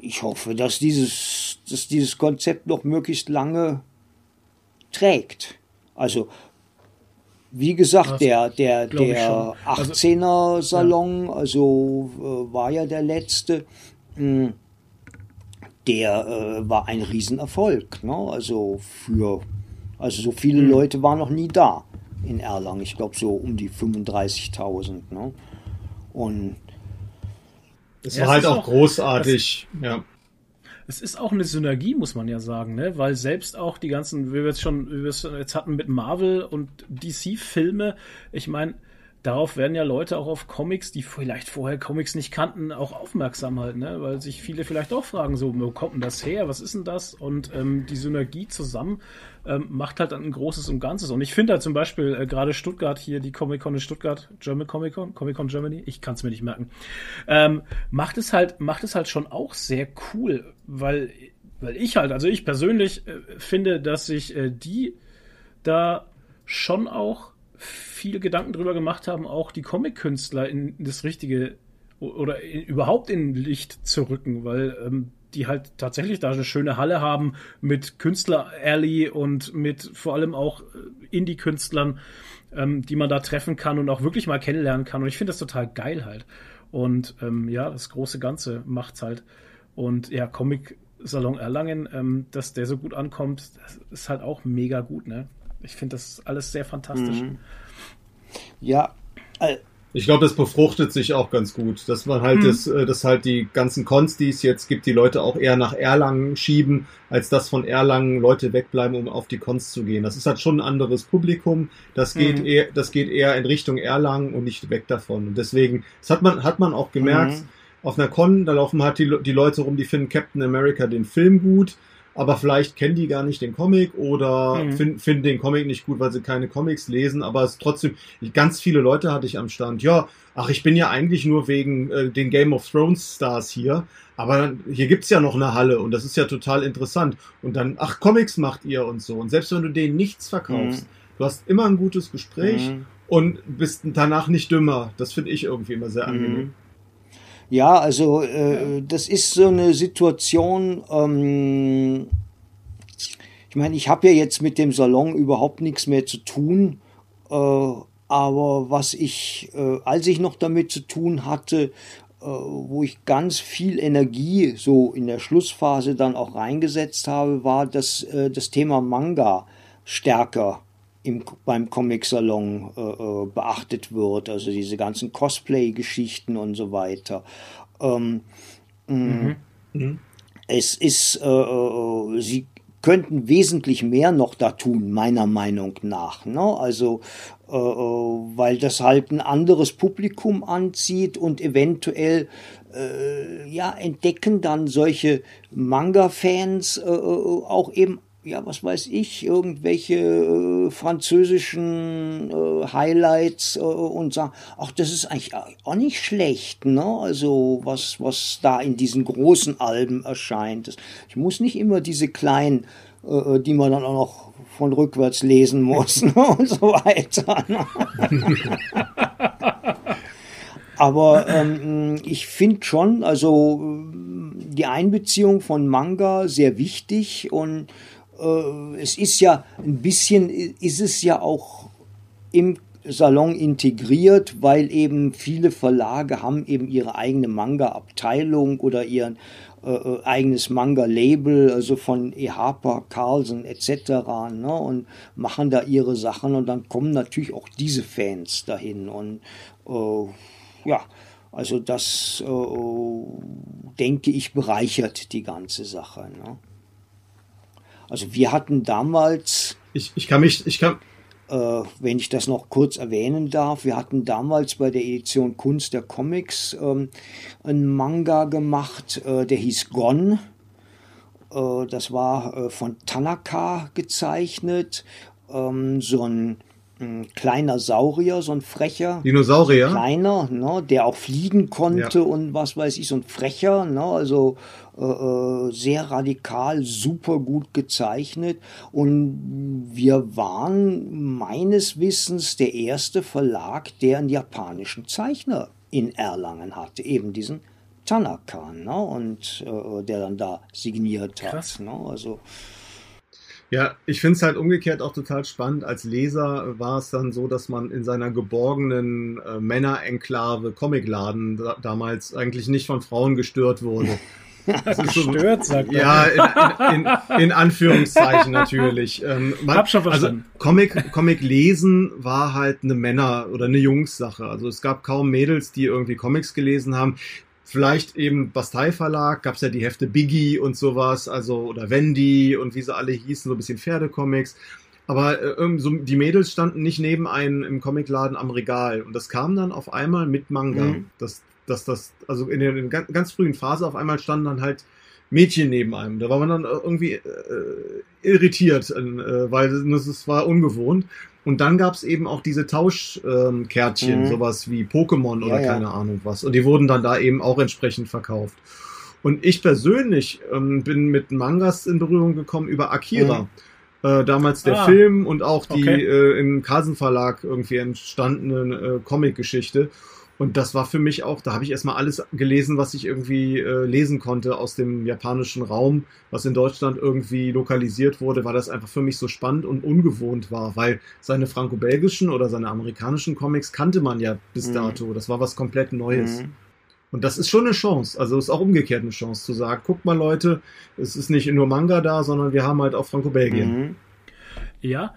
ich hoffe, dass dieses, dass dieses Konzept noch möglichst lange trägt. Also wie gesagt, das der, der, der 18er Salon, also, also äh, war ja der letzte, hm, der äh, war ein Riesenerfolg. Ne? Also für, also so viele mhm. Leute waren noch nie da in Erlangen. Ich glaube so um die 35.000. Ne? Und es ja, war halt auch, auch großartig, ja. es ist auch eine Synergie, muss man ja sagen, ne? Weil selbst auch die ganzen, wie wir jetzt schon, wie wir es jetzt hatten mit Marvel und DC-Filme, ich meine, darauf werden ja Leute auch auf Comics, die vielleicht vorher Comics nicht kannten, auch aufmerksam halt, ne? Weil sich viele vielleicht auch fragen, so, wo kommt denn das her? Was ist denn das? Und ähm, die Synergie zusammen ähm, macht halt dann ein großes und Ganzes. Und ich finde halt zum Beispiel äh, gerade Stuttgart hier, die Comic-Con in Stuttgart, German Comic-Con, Comic-Con Germany, ich kann es mir nicht merken, ähm, macht es halt, macht es halt schon auch sehr cool, weil, weil ich halt, also ich persönlich äh, finde, dass sich äh, die da schon auch viel Gedanken drüber gemacht haben, auch die Comic-Künstler in das richtige oder in, überhaupt in Licht zu rücken, weil ähm, die halt tatsächlich da eine schöne Halle haben mit Künstler-Alley und mit vor allem auch äh, Indie-Künstlern, ähm, die man da treffen kann und auch wirklich mal kennenlernen kann. Und ich finde das total geil halt. Und ähm, ja, das große Ganze macht's halt. Und ja, Comic Salon Erlangen, ähm, dass der so gut ankommt, ist halt auch mega gut, ne? Ich finde das alles sehr fantastisch. Mhm. Ja. Äh, ich glaube, das befruchtet sich auch ganz gut, dass man halt mhm. das, äh, dass halt die ganzen Cons, die es jetzt gibt, die Leute auch eher nach Erlangen schieben, als dass von Erlangen Leute wegbleiben, um auf die Cons zu gehen. Das ist halt schon ein anderes Publikum. Das geht mhm. eher, das geht eher in Richtung Erlangen und nicht weg davon. Und deswegen, das hat man, hat man auch gemerkt. Mhm. Auf einer Con, da laufen halt die, die Leute rum, die finden Captain America den Film gut aber vielleicht kennen die gar nicht den Comic oder mhm. finden find den Comic nicht gut, weil sie keine Comics lesen, aber es trotzdem, ganz viele Leute hatte ich am Stand, ja, ach, ich bin ja eigentlich nur wegen äh, den Game of Thrones Stars hier, aber hier gibt's ja noch eine Halle und das ist ja total interessant. Und dann, ach, Comics macht ihr und so. Und selbst wenn du denen nichts verkaufst, mhm. du hast immer ein gutes Gespräch mhm. und bist danach nicht dümmer. Das finde ich irgendwie immer sehr angenehm. Ja, also äh, das ist so eine Situation. Ähm, ich meine, ich habe ja jetzt mit dem Salon überhaupt nichts mehr zu tun. Äh, aber was ich, äh, als ich noch damit zu tun hatte, äh, wo ich ganz viel Energie so in der Schlussphase dann auch reingesetzt habe, war das, äh, das Thema Manga stärker im, beim Comic-Salon äh, äh, beachtet wird, also diese ganzen Cosplay-Geschichten und so weiter. Ähm, mhm. Mhm. Es ist, äh, äh, sie könnten wesentlich mehr noch da tun, meiner Meinung nach. Ne? Also, äh, äh weil das halt ein anderes Publikum anzieht und eventuell ja, entdecken dann solche Manga-Fans äh, auch eben ja, was weiß ich, irgendwelche äh, französischen äh, Highlights äh, und sagen, ach, das ist eigentlich auch nicht schlecht, ne? Also was, was da in diesen großen Alben erscheint. Ich muss nicht immer diese kleinen, äh, die man dann auch noch von rückwärts lesen muss ne? und so weiter. Ne? Aber ähm, ich finde schon, also die Einbeziehung von Manga sehr wichtig und äh, es ist ja ein bisschen, ist es ja auch im Salon integriert, weil eben viele Verlage haben eben ihre eigene Manga-Abteilung oder ihr äh, äh, eigenes Manga-Label, also von E. Harper, Carlsen etc. Ne, und machen da ihre Sachen und dann kommen natürlich auch diese Fans dahin und äh, ja, also das äh, denke ich bereichert die ganze Sache. Ne? Also wir hatten damals. Ich, ich kann mich, ich kann. Äh, wenn ich das noch kurz erwähnen darf, wir hatten damals bei der Edition Kunst der Comics ähm, einen Manga gemacht, äh, der hieß Gon. Äh, das war äh, von Tanaka gezeichnet. Ähm, so ein ein kleiner Saurier, so ein frecher. Dinosaurier? Kleiner, ne, der auch fliegen konnte ja. und was weiß ich, so ein frecher, ne, also äh, äh, sehr radikal, super gut gezeichnet. Und wir waren meines Wissens der erste Verlag, der einen japanischen Zeichner in Erlangen hatte, eben diesen Tanaka, ne, und äh, der dann da signiert hat. Krass. Ne, also ja, ich finde es halt umgekehrt auch total spannend. Als Leser war es dann so, dass man in seiner geborgenen äh, Männer-Enklave Comicladen da, damals eigentlich nicht von Frauen gestört wurde. Gestört, sagt er. Ja, in, in, in Anführungszeichen natürlich. Ähm, man, Hab schon verstanden. Also Comic, Comic lesen war halt eine Männer- oder eine Jungs-Sache. Also es gab kaum Mädels, die irgendwie Comics gelesen haben vielleicht eben Bastei Verlag, gab's ja die Hefte Biggie und sowas, also oder Wendy und wie sie alle hießen, so ein bisschen Pferdecomics. Aber äh, so, die Mädels standen nicht neben einem im Comicladen am Regal. Und das kam dann auf einmal mit Manga. Mhm. Das, das, das, also in der in ganz, ganz frühen Phase auf einmal standen dann halt Mädchen neben einem. Da war man dann irgendwie äh, irritiert, äh, weil es war ungewohnt. Und dann gab's eben auch diese Tauschkärtchen, mhm. sowas wie Pokémon oder ja, keine ja. Ahnung was. Und die wurden dann da eben auch entsprechend verkauft. Und ich persönlich ähm, bin mit Mangas in Berührung gekommen über Akira. Mhm. Äh, damals der ah, Film und auch die okay. äh, im Kasen Verlag irgendwie entstandene äh, Comic-Geschichte. Und das war für mich auch, da habe ich erstmal alles gelesen, was ich irgendwie äh, lesen konnte aus dem japanischen Raum, was in Deutschland irgendwie lokalisiert wurde, weil das einfach für mich so spannend und ungewohnt war, weil seine franco-belgischen oder seine amerikanischen Comics kannte man ja bis mhm. dato. Das war was komplett Neues. Mhm. Und das ist schon eine Chance. Also ist auch umgekehrt eine Chance zu sagen, guckt mal Leute, es ist nicht nur Manga da, sondern wir haben halt auch Franco-Belgien. Mhm. Ja,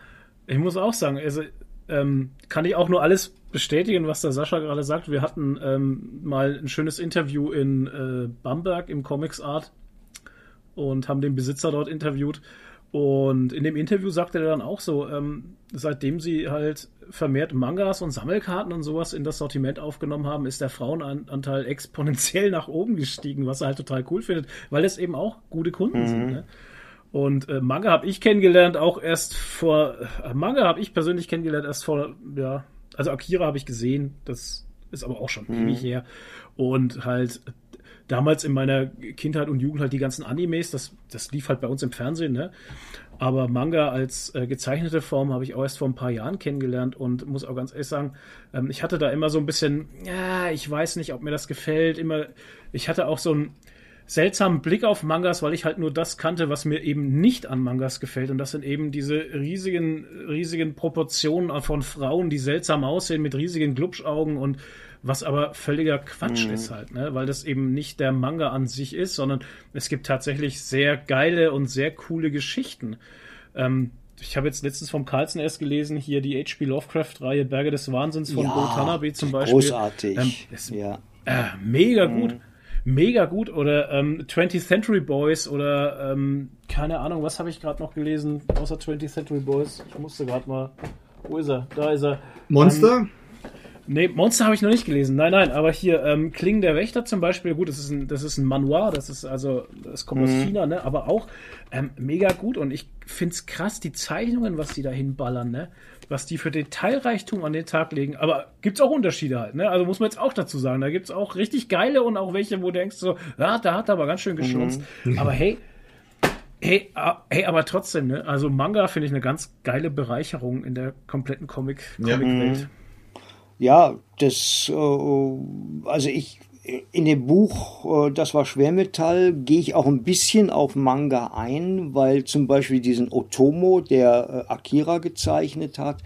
ich muss auch sagen, also ähm, kann ich auch nur alles bestätigen, was der Sascha gerade sagt. Wir hatten ähm, mal ein schönes Interview in äh, Bamberg im Comics Art und haben den Besitzer dort interviewt. Und in dem Interview sagte er dann auch so, ähm, seitdem sie halt vermehrt Mangas und Sammelkarten und sowas in das Sortiment aufgenommen haben, ist der Frauenanteil exponentiell nach oben gestiegen, was er halt total cool findet, weil es eben auch gute Kunden mhm. sind. Ne? Und äh, Manga habe ich kennengelernt auch erst vor, äh, Manga habe ich persönlich kennengelernt erst vor, ja, also Akira habe ich gesehen, das ist aber auch schon mhm. ewig her. Und halt damals in meiner Kindheit und Jugend halt die ganzen Animes, das, das lief halt bei uns im Fernsehen, ne? Aber Manga als äh, gezeichnete Form habe ich auch erst vor ein paar Jahren kennengelernt und muss auch ganz ehrlich sagen, ähm, ich hatte da immer so ein bisschen, ja, ich weiß nicht, ob mir das gefällt. Immer, ich hatte auch so ein, seltsamen Blick auf Mangas, weil ich halt nur das kannte, was mir eben nicht an Mangas gefällt. Und das sind eben diese riesigen, riesigen Proportionen von Frauen, die seltsam aussehen mit riesigen Glubschaugen und was aber völliger Quatsch mhm. ist halt, ne? weil das eben nicht der Manga an sich ist, sondern es gibt tatsächlich sehr geile und sehr coole Geschichten. Ähm, ich habe jetzt letztens vom Carlsen erst gelesen, hier die H.P. Lovecraft-Reihe Berge des Wahnsinns von ja, Bo Tanabe zum Beispiel. Großartig. Ähm, ist, ja. Äh, mega gut. Mega gut. Oder ähm, 20th Century Boys oder ähm, keine Ahnung, was habe ich gerade noch gelesen, außer 20th Century Boys. Ich musste gerade mal. Wo ist er? Da ist er. Monster? Ähm, Nee, Monster habe ich noch nicht gelesen. Nein, nein, aber hier ähm, Klingen der Wächter zum Beispiel, gut, das ist ein, das ist ein Manual, das ist also, das kommt mhm. aus China, ne? Aber auch ähm, mega gut und ich find's krass, die Zeichnungen, was die da hinballern, ne? Was die für Detailreichtum an den Tag legen. Aber gibt's auch Unterschiede halt, ne? Also muss man jetzt auch dazu sagen. Da gibt's auch richtig geile und auch welche, wo du denkst so, ja, da hat er aber ganz schön geschlunzt. Mhm. Aber hey, Hey, hey, aber trotzdem, ne? Also Manga finde ich eine ganz geile Bereicherung in der kompletten Comic, Comic-Welt. Ja. Ja, das, äh, also ich, in dem Buch, äh, das war Schwermetall, gehe ich auch ein bisschen auf Manga ein, weil zum Beispiel diesen Otomo, der äh, Akira gezeichnet hat,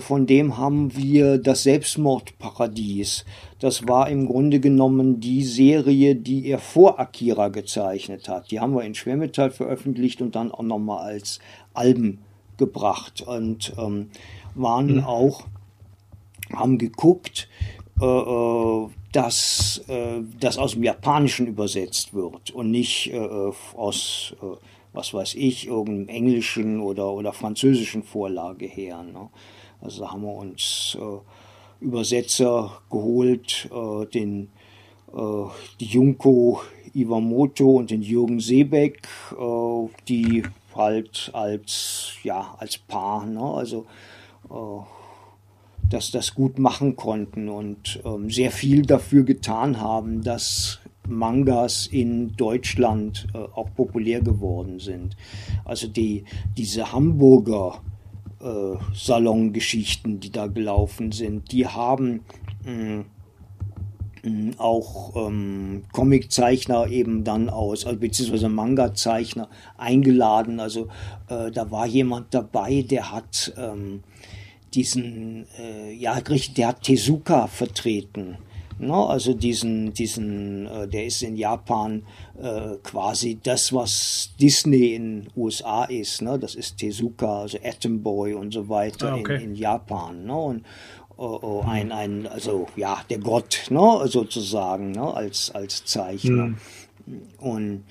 von dem haben wir das Selbstmordparadies. Das war im Grunde genommen die Serie, die er vor Akira gezeichnet hat. Die haben wir in Schwermetall veröffentlicht und dann auch nochmal als Alben gebracht und ähm, waren mhm. auch haben geguckt, äh, äh, dass äh, das aus dem Japanischen übersetzt wird und nicht äh, aus, äh, was weiß ich, irgendeinem englischen oder, oder französischen Vorlage her. Ne? Also haben wir uns äh, Übersetzer geholt, den die Junko Iwamoto und den Jürgen Seebeck, die halt als ja als Paar, ne? also dass das gut machen konnten und ähm, sehr viel dafür getan haben, dass Mangas in Deutschland äh, auch populär geworden sind. Also die, diese Hamburger äh, Salongeschichten, die da gelaufen sind, die haben mh, mm, mm, auch ähm, Comiczeichner eben dann aus, also beziehungsweise Manga-Zeichner eingeladen. Also äh, da war jemand dabei, der hat ähm, diesen, äh, ja, der hat Tezuka vertreten. Ne? Also diesen, diesen, äh, der ist in Japan äh, quasi das, was Disney in USA ist. Ne? Das ist Tezuka, also Atom Boy und so weiter ah, okay. in, in Japan. Ne? Und uh, ein, ein, also ja, der Gott, ne? sozusagen, ne? als, als Zeichner. Mhm. Und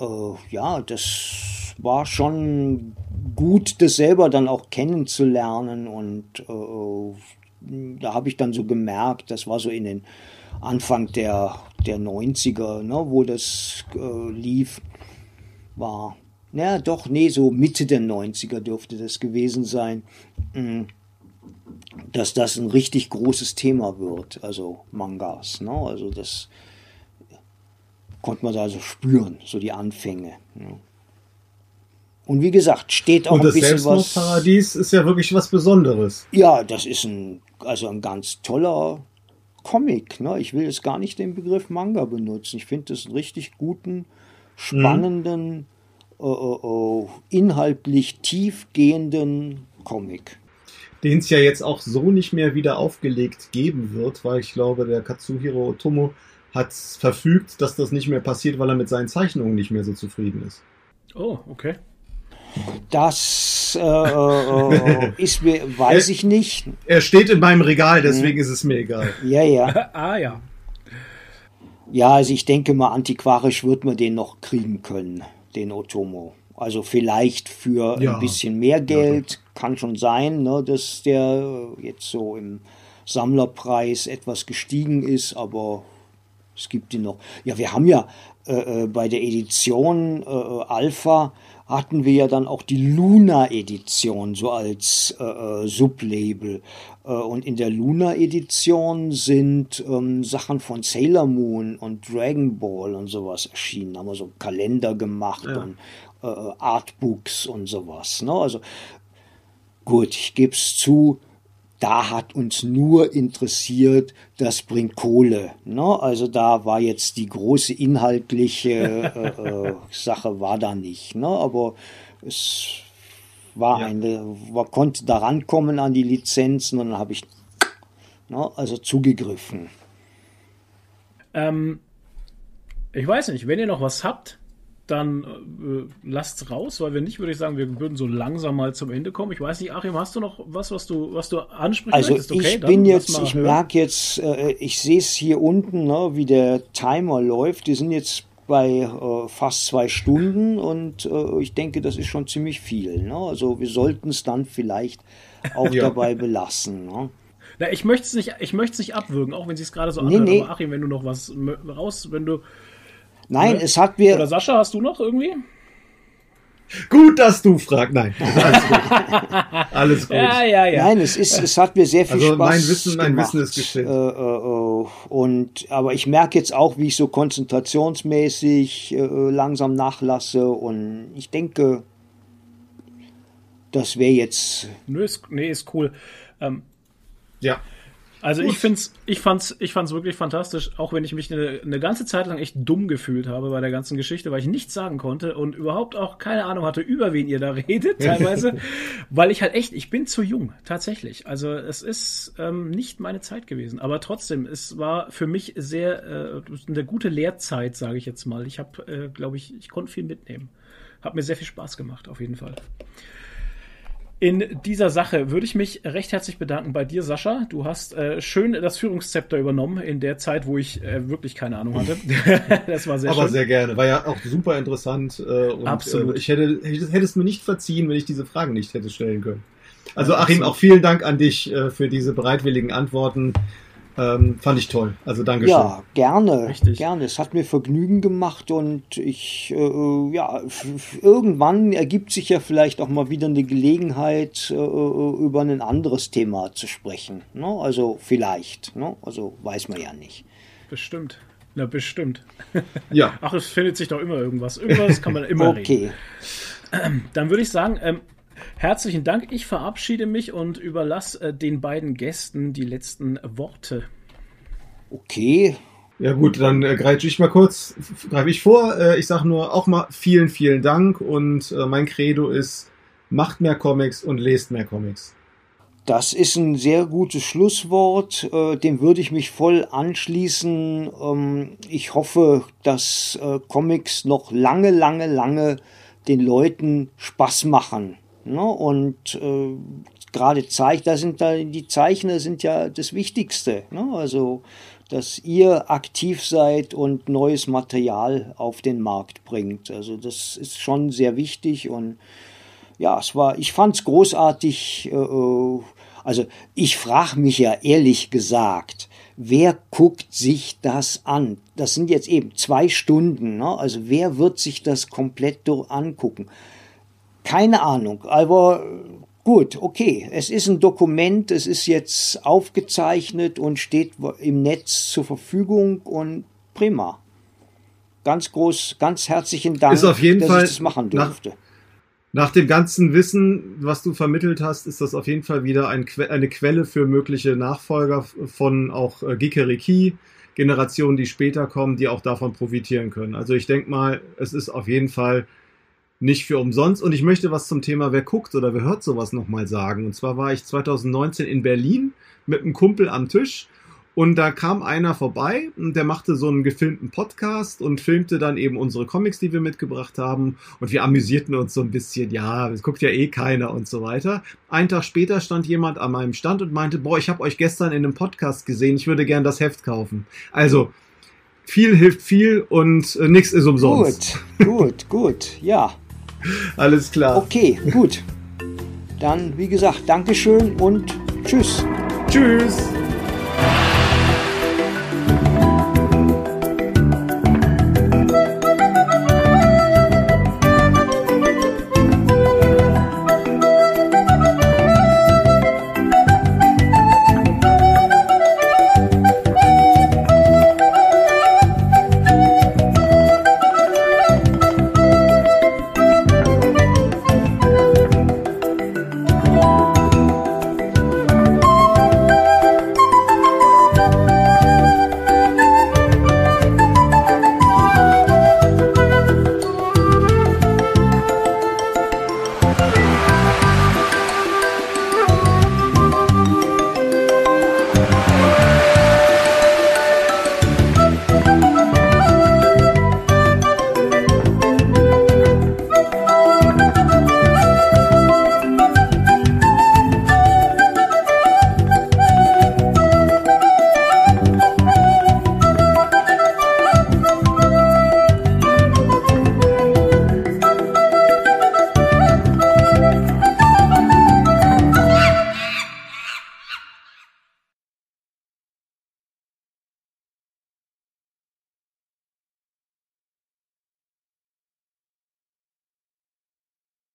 uh, ja, das war schon gut, das selber dann auch kennenzulernen und uh, da habe ich dann so gemerkt, das war so in den Anfang der, der 90er, ne, wo das äh, lief, war, naja, doch, nee, so Mitte der 90er dürfte das gewesen sein, mm, dass das ein richtig großes Thema wird, also Mangas, ne, also das konnte man da so spüren, so die Anfänge. Ne. Und wie gesagt, steht auch Und ein bisschen was. Paradies ist ja wirklich was Besonderes. Ja, das ist ein also ein ganz toller Comic. Ne? Ich will jetzt gar nicht den Begriff Manga benutzen. Ich finde es einen richtig guten, spannenden, mhm. äh, äh, inhaltlich tiefgehenden Comic. Den es ja jetzt auch so nicht mehr wieder aufgelegt geben wird, weil ich glaube, der Katsuhiro Otomo hat verfügt, dass das nicht mehr passiert, weil er mit seinen Zeichnungen nicht mehr so zufrieden ist. Oh, okay. Das äh, äh, ist mir, weiß ich nicht. Er steht in meinem Regal, deswegen hm. ist es mir egal. Ja, ja. ah, ja. Ja, also ich denke mal, antiquarisch wird man den noch kriegen können, den Otomo. Also vielleicht für ja. ein bisschen mehr Geld, ja. kann schon sein, ne, dass der jetzt so im Sammlerpreis etwas gestiegen ist, aber es gibt ihn noch. Ja, wir haben ja äh, äh bei der Edition äh, Alpha hatten wir ja dann auch die Luna-Edition so als äh, äh, Sublabel. Äh, und in der Luna-Edition sind ähm, Sachen von Sailor Moon und Dragon Ball und sowas erschienen. Da haben wir so Kalender gemacht ja. und äh, äh Artbooks und sowas. Ne? Also gut, ich gebe es zu, da hat uns nur interessiert, das bringt Kohle. Ne? Also da war jetzt die große inhaltliche äh, äh, Sache war da nicht. Ne? Aber es war ja. eine, man konnte da rankommen an die Lizenzen und dann habe ich ne, also zugegriffen. Ähm, ich weiß nicht, wenn ihr noch was habt, dann äh, lasst raus, weil wenn nicht, würde ich sagen, wir würden so langsam mal zum Ende kommen. Ich weiß nicht, Achim, hast du noch was, was du, was du ansprechen also möchtest? Okay, ich bin jetzt, ich merke jetzt, äh, ich sehe es hier unten, ne, wie der Timer läuft. Die sind jetzt bei äh, fast zwei Stunden und äh, ich denke, das ist schon ziemlich viel. Ne? Also wir sollten es dann vielleicht auch ja. dabei belassen. Ne? Na, ich möchte es nicht, ich möchte es nicht abwürgen, auch wenn sie es gerade so nee, anhört. Nee. Aber Achim, wenn du noch was raus, wenn du Nein, es hat mir. Oder Sascha, hast du noch irgendwie? Gut, dass du fragst. Nein, alles gut. alles gut. Ja, ja, ja. Nein, es ist, es hat mir sehr viel also Spaß mein Wissen, mein Wissen ist gestellt. Äh, äh, äh, und aber ich merke jetzt auch, wie ich so konzentrationsmäßig äh, langsam nachlasse und ich denke, das wäre jetzt. Nö, ist, nee, ist cool. Ähm, ja. Also ich find's, ich fand's, ich fand's wirklich fantastisch, auch wenn ich mich eine, eine, ganze Zeit lang echt dumm gefühlt habe bei der ganzen Geschichte, weil ich nichts sagen konnte und überhaupt auch keine Ahnung hatte, über wen ihr da redet, teilweise, weil ich halt echt, ich bin zu jung, tatsächlich. Also es ist ähm, nicht meine Zeit gewesen, aber trotzdem, es war für mich sehr äh, eine gute Lehrzeit, sage ich jetzt mal. Ich habe, äh, glaube ich, ich konnte viel mitnehmen. Hat mir sehr viel Spaß gemacht, auf jeden Fall. In dieser Sache würde ich mich recht herzlich bedanken bei dir, Sascha. Du hast äh, schön das Führungszepter übernommen in der Zeit, wo ich äh, wirklich keine Ahnung hatte. das war sehr Aber schön. sehr gerne. War ja auch super interessant. Äh, und, Absolut. Äh, ich hätte, hätte es mir nicht verziehen, wenn ich diese Fragen nicht hätte stellen können. Also Achim, auch vielen Dank an dich äh, für diese bereitwilligen Antworten. Ähm, fand ich toll. Also danke schön. Ja, gerne. Richtig. Gerne. Es hat mir Vergnügen gemacht und ich, äh, ja, irgendwann ergibt sich ja vielleicht auch mal wieder eine Gelegenheit, äh, über ein anderes Thema zu sprechen. Ne? Also vielleicht. Ne? Also weiß man ja nicht. Bestimmt. Na, bestimmt. Ja. Ach, es findet sich doch immer irgendwas. Irgendwas kann man immer okay. reden. Dann würde ich sagen, ähm, Herzlichen Dank. Ich verabschiede mich und überlasse äh, den beiden Gästen die letzten Worte. Okay. Ja gut, dann äh, greife ich mal kurz, greife ich vor. Äh, ich sage nur auch mal vielen, vielen Dank und äh, mein Credo ist, macht mehr Comics und lest mehr Comics. Das ist ein sehr gutes Schlusswort, äh, dem würde ich mich voll anschließen. Ähm, ich hoffe, dass äh, Comics noch lange, lange, lange den Leuten Spaß machen. Ne? Und äh, gerade Zeichner sind da, die Zeichner sind ja das Wichtigste. Ne? Also, dass ihr aktiv seid und neues Material auf den Markt bringt. Also, das ist schon sehr wichtig und ja, es war, ich fand es großartig. Äh, äh also ich frage mich ja ehrlich gesagt, wer guckt sich das an? Das sind jetzt eben zwei Stunden. Ne? Also wer wird sich das komplett angucken? Keine Ahnung, aber gut, okay. Es ist ein Dokument, es ist jetzt aufgezeichnet und steht im Netz zur Verfügung und prima. Ganz groß, ganz herzlichen Dank, ist auf jeden dass Fall ich das machen durfte. Nach nach dem ganzen Wissen, was du vermittelt hast, ist das auf jeden Fall wieder ein que eine Quelle für mögliche Nachfolger von auch äh, Gikeriki, Generationen, die später kommen, die auch davon profitieren können. Also ich denke mal, es ist auf jeden Fall nicht für umsonst. Und ich möchte was zum Thema, wer guckt oder wer hört sowas nochmal sagen. Und zwar war ich 2019 in Berlin mit einem Kumpel am Tisch und da kam einer vorbei und der machte so einen gefilmten Podcast und filmte dann eben unsere Comics, die wir mitgebracht haben. Und wir amüsierten uns so ein bisschen, ja, es guckt ja eh keiner und so weiter. Einen Tag später stand jemand an meinem Stand und meinte, boah, ich habe euch gestern in einem Podcast gesehen, ich würde gern das Heft kaufen. Also, viel hilft viel und äh, nichts ist umsonst. Gut, gut, gut, ja. Alles klar. Okay, gut. Dann, wie gesagt, Dankeschön und tschüss. Tschüss.